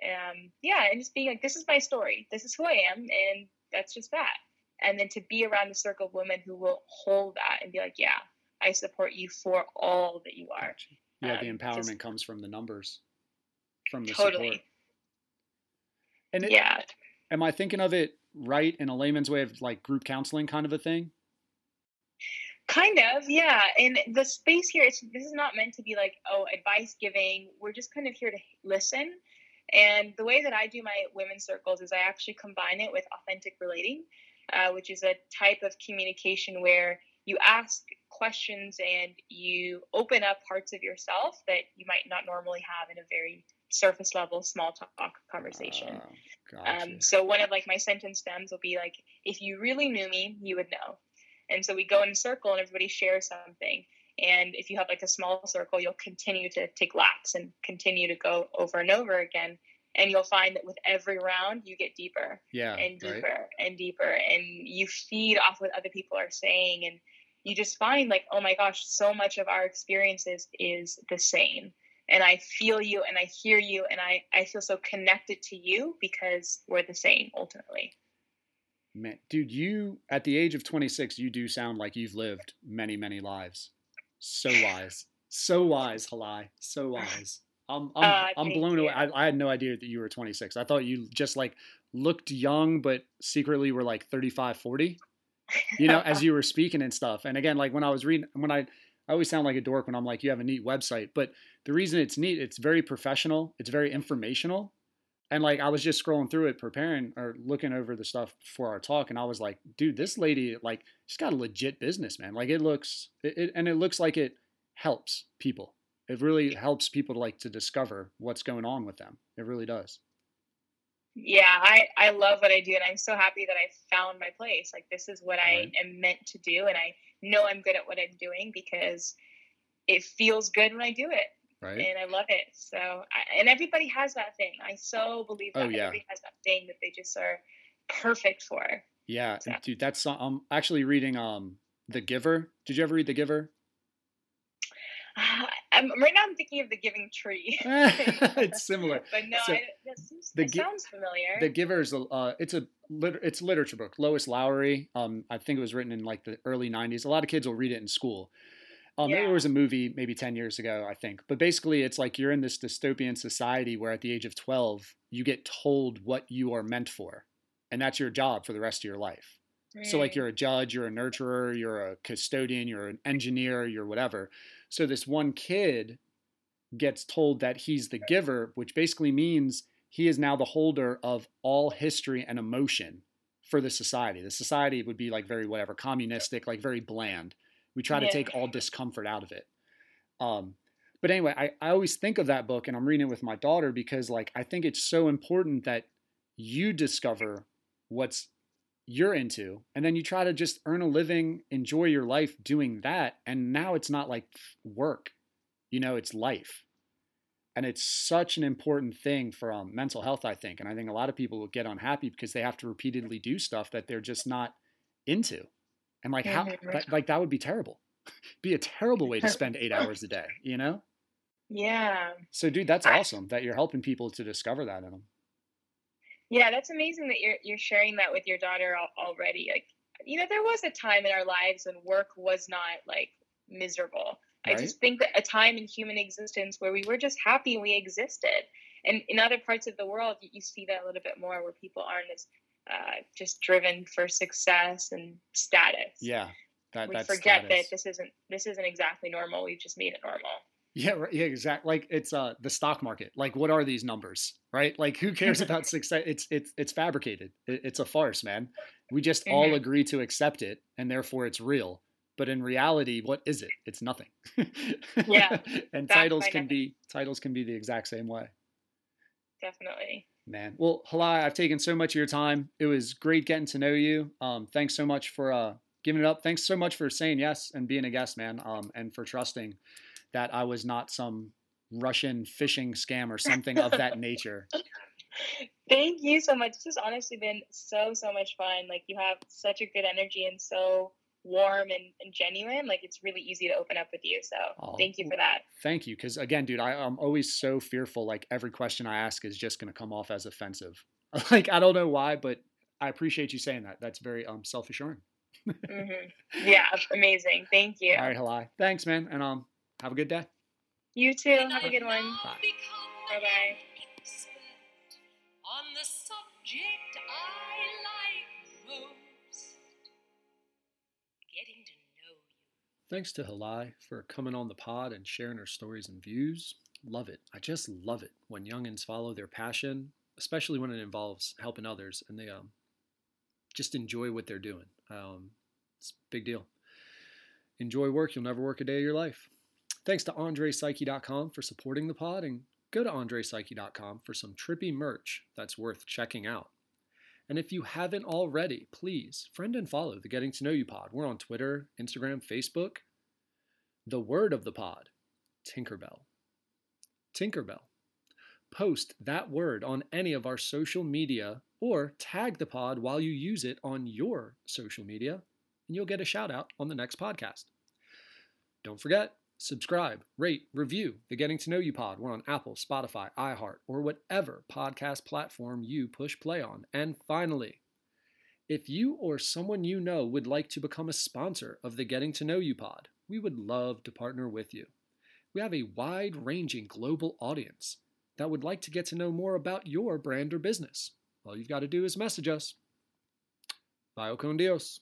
Um, yeah, and just being like, this is my story. This is who I am, and that's just that. And then to be around a circle of women who will hold that and be like, yeah, I support you for all that you are. Yeah, the Um, empowerment just- comes from the numbers, from the Totally. support. And it, Yeah. am I thinking of it right in a layman's way of like group counseling kind of a thing? Kind of, yeah. And the space here, it's, this is not meant to be like, oh, advice giving. We're just kind of here to listen. And the way that I do my women's circles is I actually combine it with authentic relating, uh, which is a type of communication where you ask questions and you open up parts of yourself that you might not normally have in a very surface level small talk conversation. Oh, gotcha. Um, so one of like my sentence stems will be like, if you really knew me, you would know. And so we go in a circle and everybody shares something. And if you have like a small circle, you'll continue to take laps and continue to go over and over again. And you'll find that with every round, you get deeper yeah, and right? deeper and deeper. And you feed off what other people are saying. And you just find like, oh my gosh, so much of our experiences is the same. And I feel you and I hear you and I, I feel so connected to you because we're the same ultimately. Man, dude, you at the age of 26, you do sound like you've lived many, many lives. So wise, so wise, Halai, so wise. I'm, I'm, Uh, I'm blown away. I, I had no idea that you were 26. I thought you just like looked young, but secretly were like 35, 40. You know, as you were speaking and stuff. And again, like when I was reading, when I, I always sound like a dork when I'm like, you have a neat website. But the reason it's neat, it's very professional, it's very informational. And like I was just scrolling through it, preparing or looking over the stuff for our talk, and I was like, dude, this lady, like, she's got a legit business, man. Like it looks, it, it, and it looks like it helps people. It really helps people to like to discover what's going on with them. It really does. Yeah, I, I love what I do and I'm so happy that I found my place. Like this is what Right. I am meant to do and I know I'm good at what I'm doing because it feels good when I do it. Right? and I love it. So, I, and everybody has that thing. I so believe that Oh, yeah. everybody has that thing that they just are perfect for. Yeah, and dude, that's I'm actually reading um The Giver. Did you ever read The Giver? I'm, right now, I'm thinking of the Giving Tree. it's similar. but no, So, I, that, seems, the sounds familiar. The Giver is a uh, it's a lit- it's a literature book. Lois Lowry. Um, I think it was written in like the early '90s. A lot of kids will read it in school. Um, Yeah. There was a movie maybe 10 years ago, I think. But basically, it's like you're in this dystopian society where at the age of 12, you get told what you are meant for, and that's your job for the rest of your life. So like you're a judge, you're a nurturer, you're a custodian, you're an engineer, you're whatever. So this one kid gets told that he's the giver, which basically means he is now the holder of all history and emotion for the society. The society would be like very whatever, communistic, like very bland. We try to Yeah. take all discomfort out of it. Um, but anyway, I, I always think of that book and I'm reading it with my daughter because like I think it's so important that you discover what's you're into and then you try to just earn a living enjoy your life doing that and now it's not like work you know it's life and it's such an important thing for um, mental health i think and i think a lot of people will get unhappy because they have to repeatedly do stuff that they're just not into and like how mm-hmm. that, like that would be terrible be a terrible way to spend eight hours a day you know yeah. so dude that's I- awesome that you're helping people to discover that in them Yeah, that's amazing that you're you're sharing that with your daughter already. Like, you know, there was a time in our lives when work was not like miserable. I just think that a time in human existence where we were just happy we existed. And in other parts of the world, you, you see that a little bit more, where people aren't as uh, just driven for success and status. yeah that we that's forget status. that this isn't this isn't exactly normal. We've just made it normal. Yeah, right, yeah, exactly. Like it's uh the stock market. Like, what are these numbers, right? Like, who cares about success? It's it's it's fabricated. It, it's a farce, man. We just all Mhm. agree to accept it, and therefore it's real. but in reality, what is it? It's nothing. Yeah, and titles can be titles can be the exact same way. Definitely. Man, well, Halai, I've taken so much of your time. It was great getting to know you. Um, thanks so much for uh, giving it up. Thanks so much for saying yes and being a guest, man. Um, and for trusting that I was not some Russian phishing scam or something of that nature. Thank you so much. This has honestly been so, so much fun. Like, you have such a good energy and so warm and, and genuine. Like, it's really easy to open up with you. So, Aw, thank you for that. Thank you, because again, dude, I, I'm always so fearful. Like every question I ask is just going to come off as offensive. like I don't know why, but I appreciate you saying that. That's very um self assuring. hmm Yeah, amazing. Thank you. All right, Halai. Thanks, man, and um, have a good day. You too. Have a good one. Bye. Bye-bye. Thanks to Halai for coming on the pod and sharing her stories and views. Love it. I just love it when youngins follow their passion, especially when it involves helping others and they um just enjoy what they're doing. Um, it's a big deal. Enjoy work. You'll never work a day of your life. Thanks to AndrePsyche.com for supporting the pod and go to AndrePsyche.com for some trippy merch that's worth checking out. And if you haven't already, please friend and follow the Getting to Know You pod. We're on Twitter, Instagram, Facebook. The word of the pod, Tinkerbell. Tinkerbell. Post that word on any of our social media or tag the pod while you use it on your social media, and you'll get a shout out on the next podcast. Don't forget, subscribe, rate, review the Getting to Know You pod. We're on Apple, Spotify, iHeart, or whatever podcast platform you push play on. And finally, if you or someone you know would like to become a sponsor of the Getting to Know You pod, we would love to partner with you. We have a wide ranging global audience that would like to get to know more about your brand or business. All you've got to do is message us. Vaya con Dios.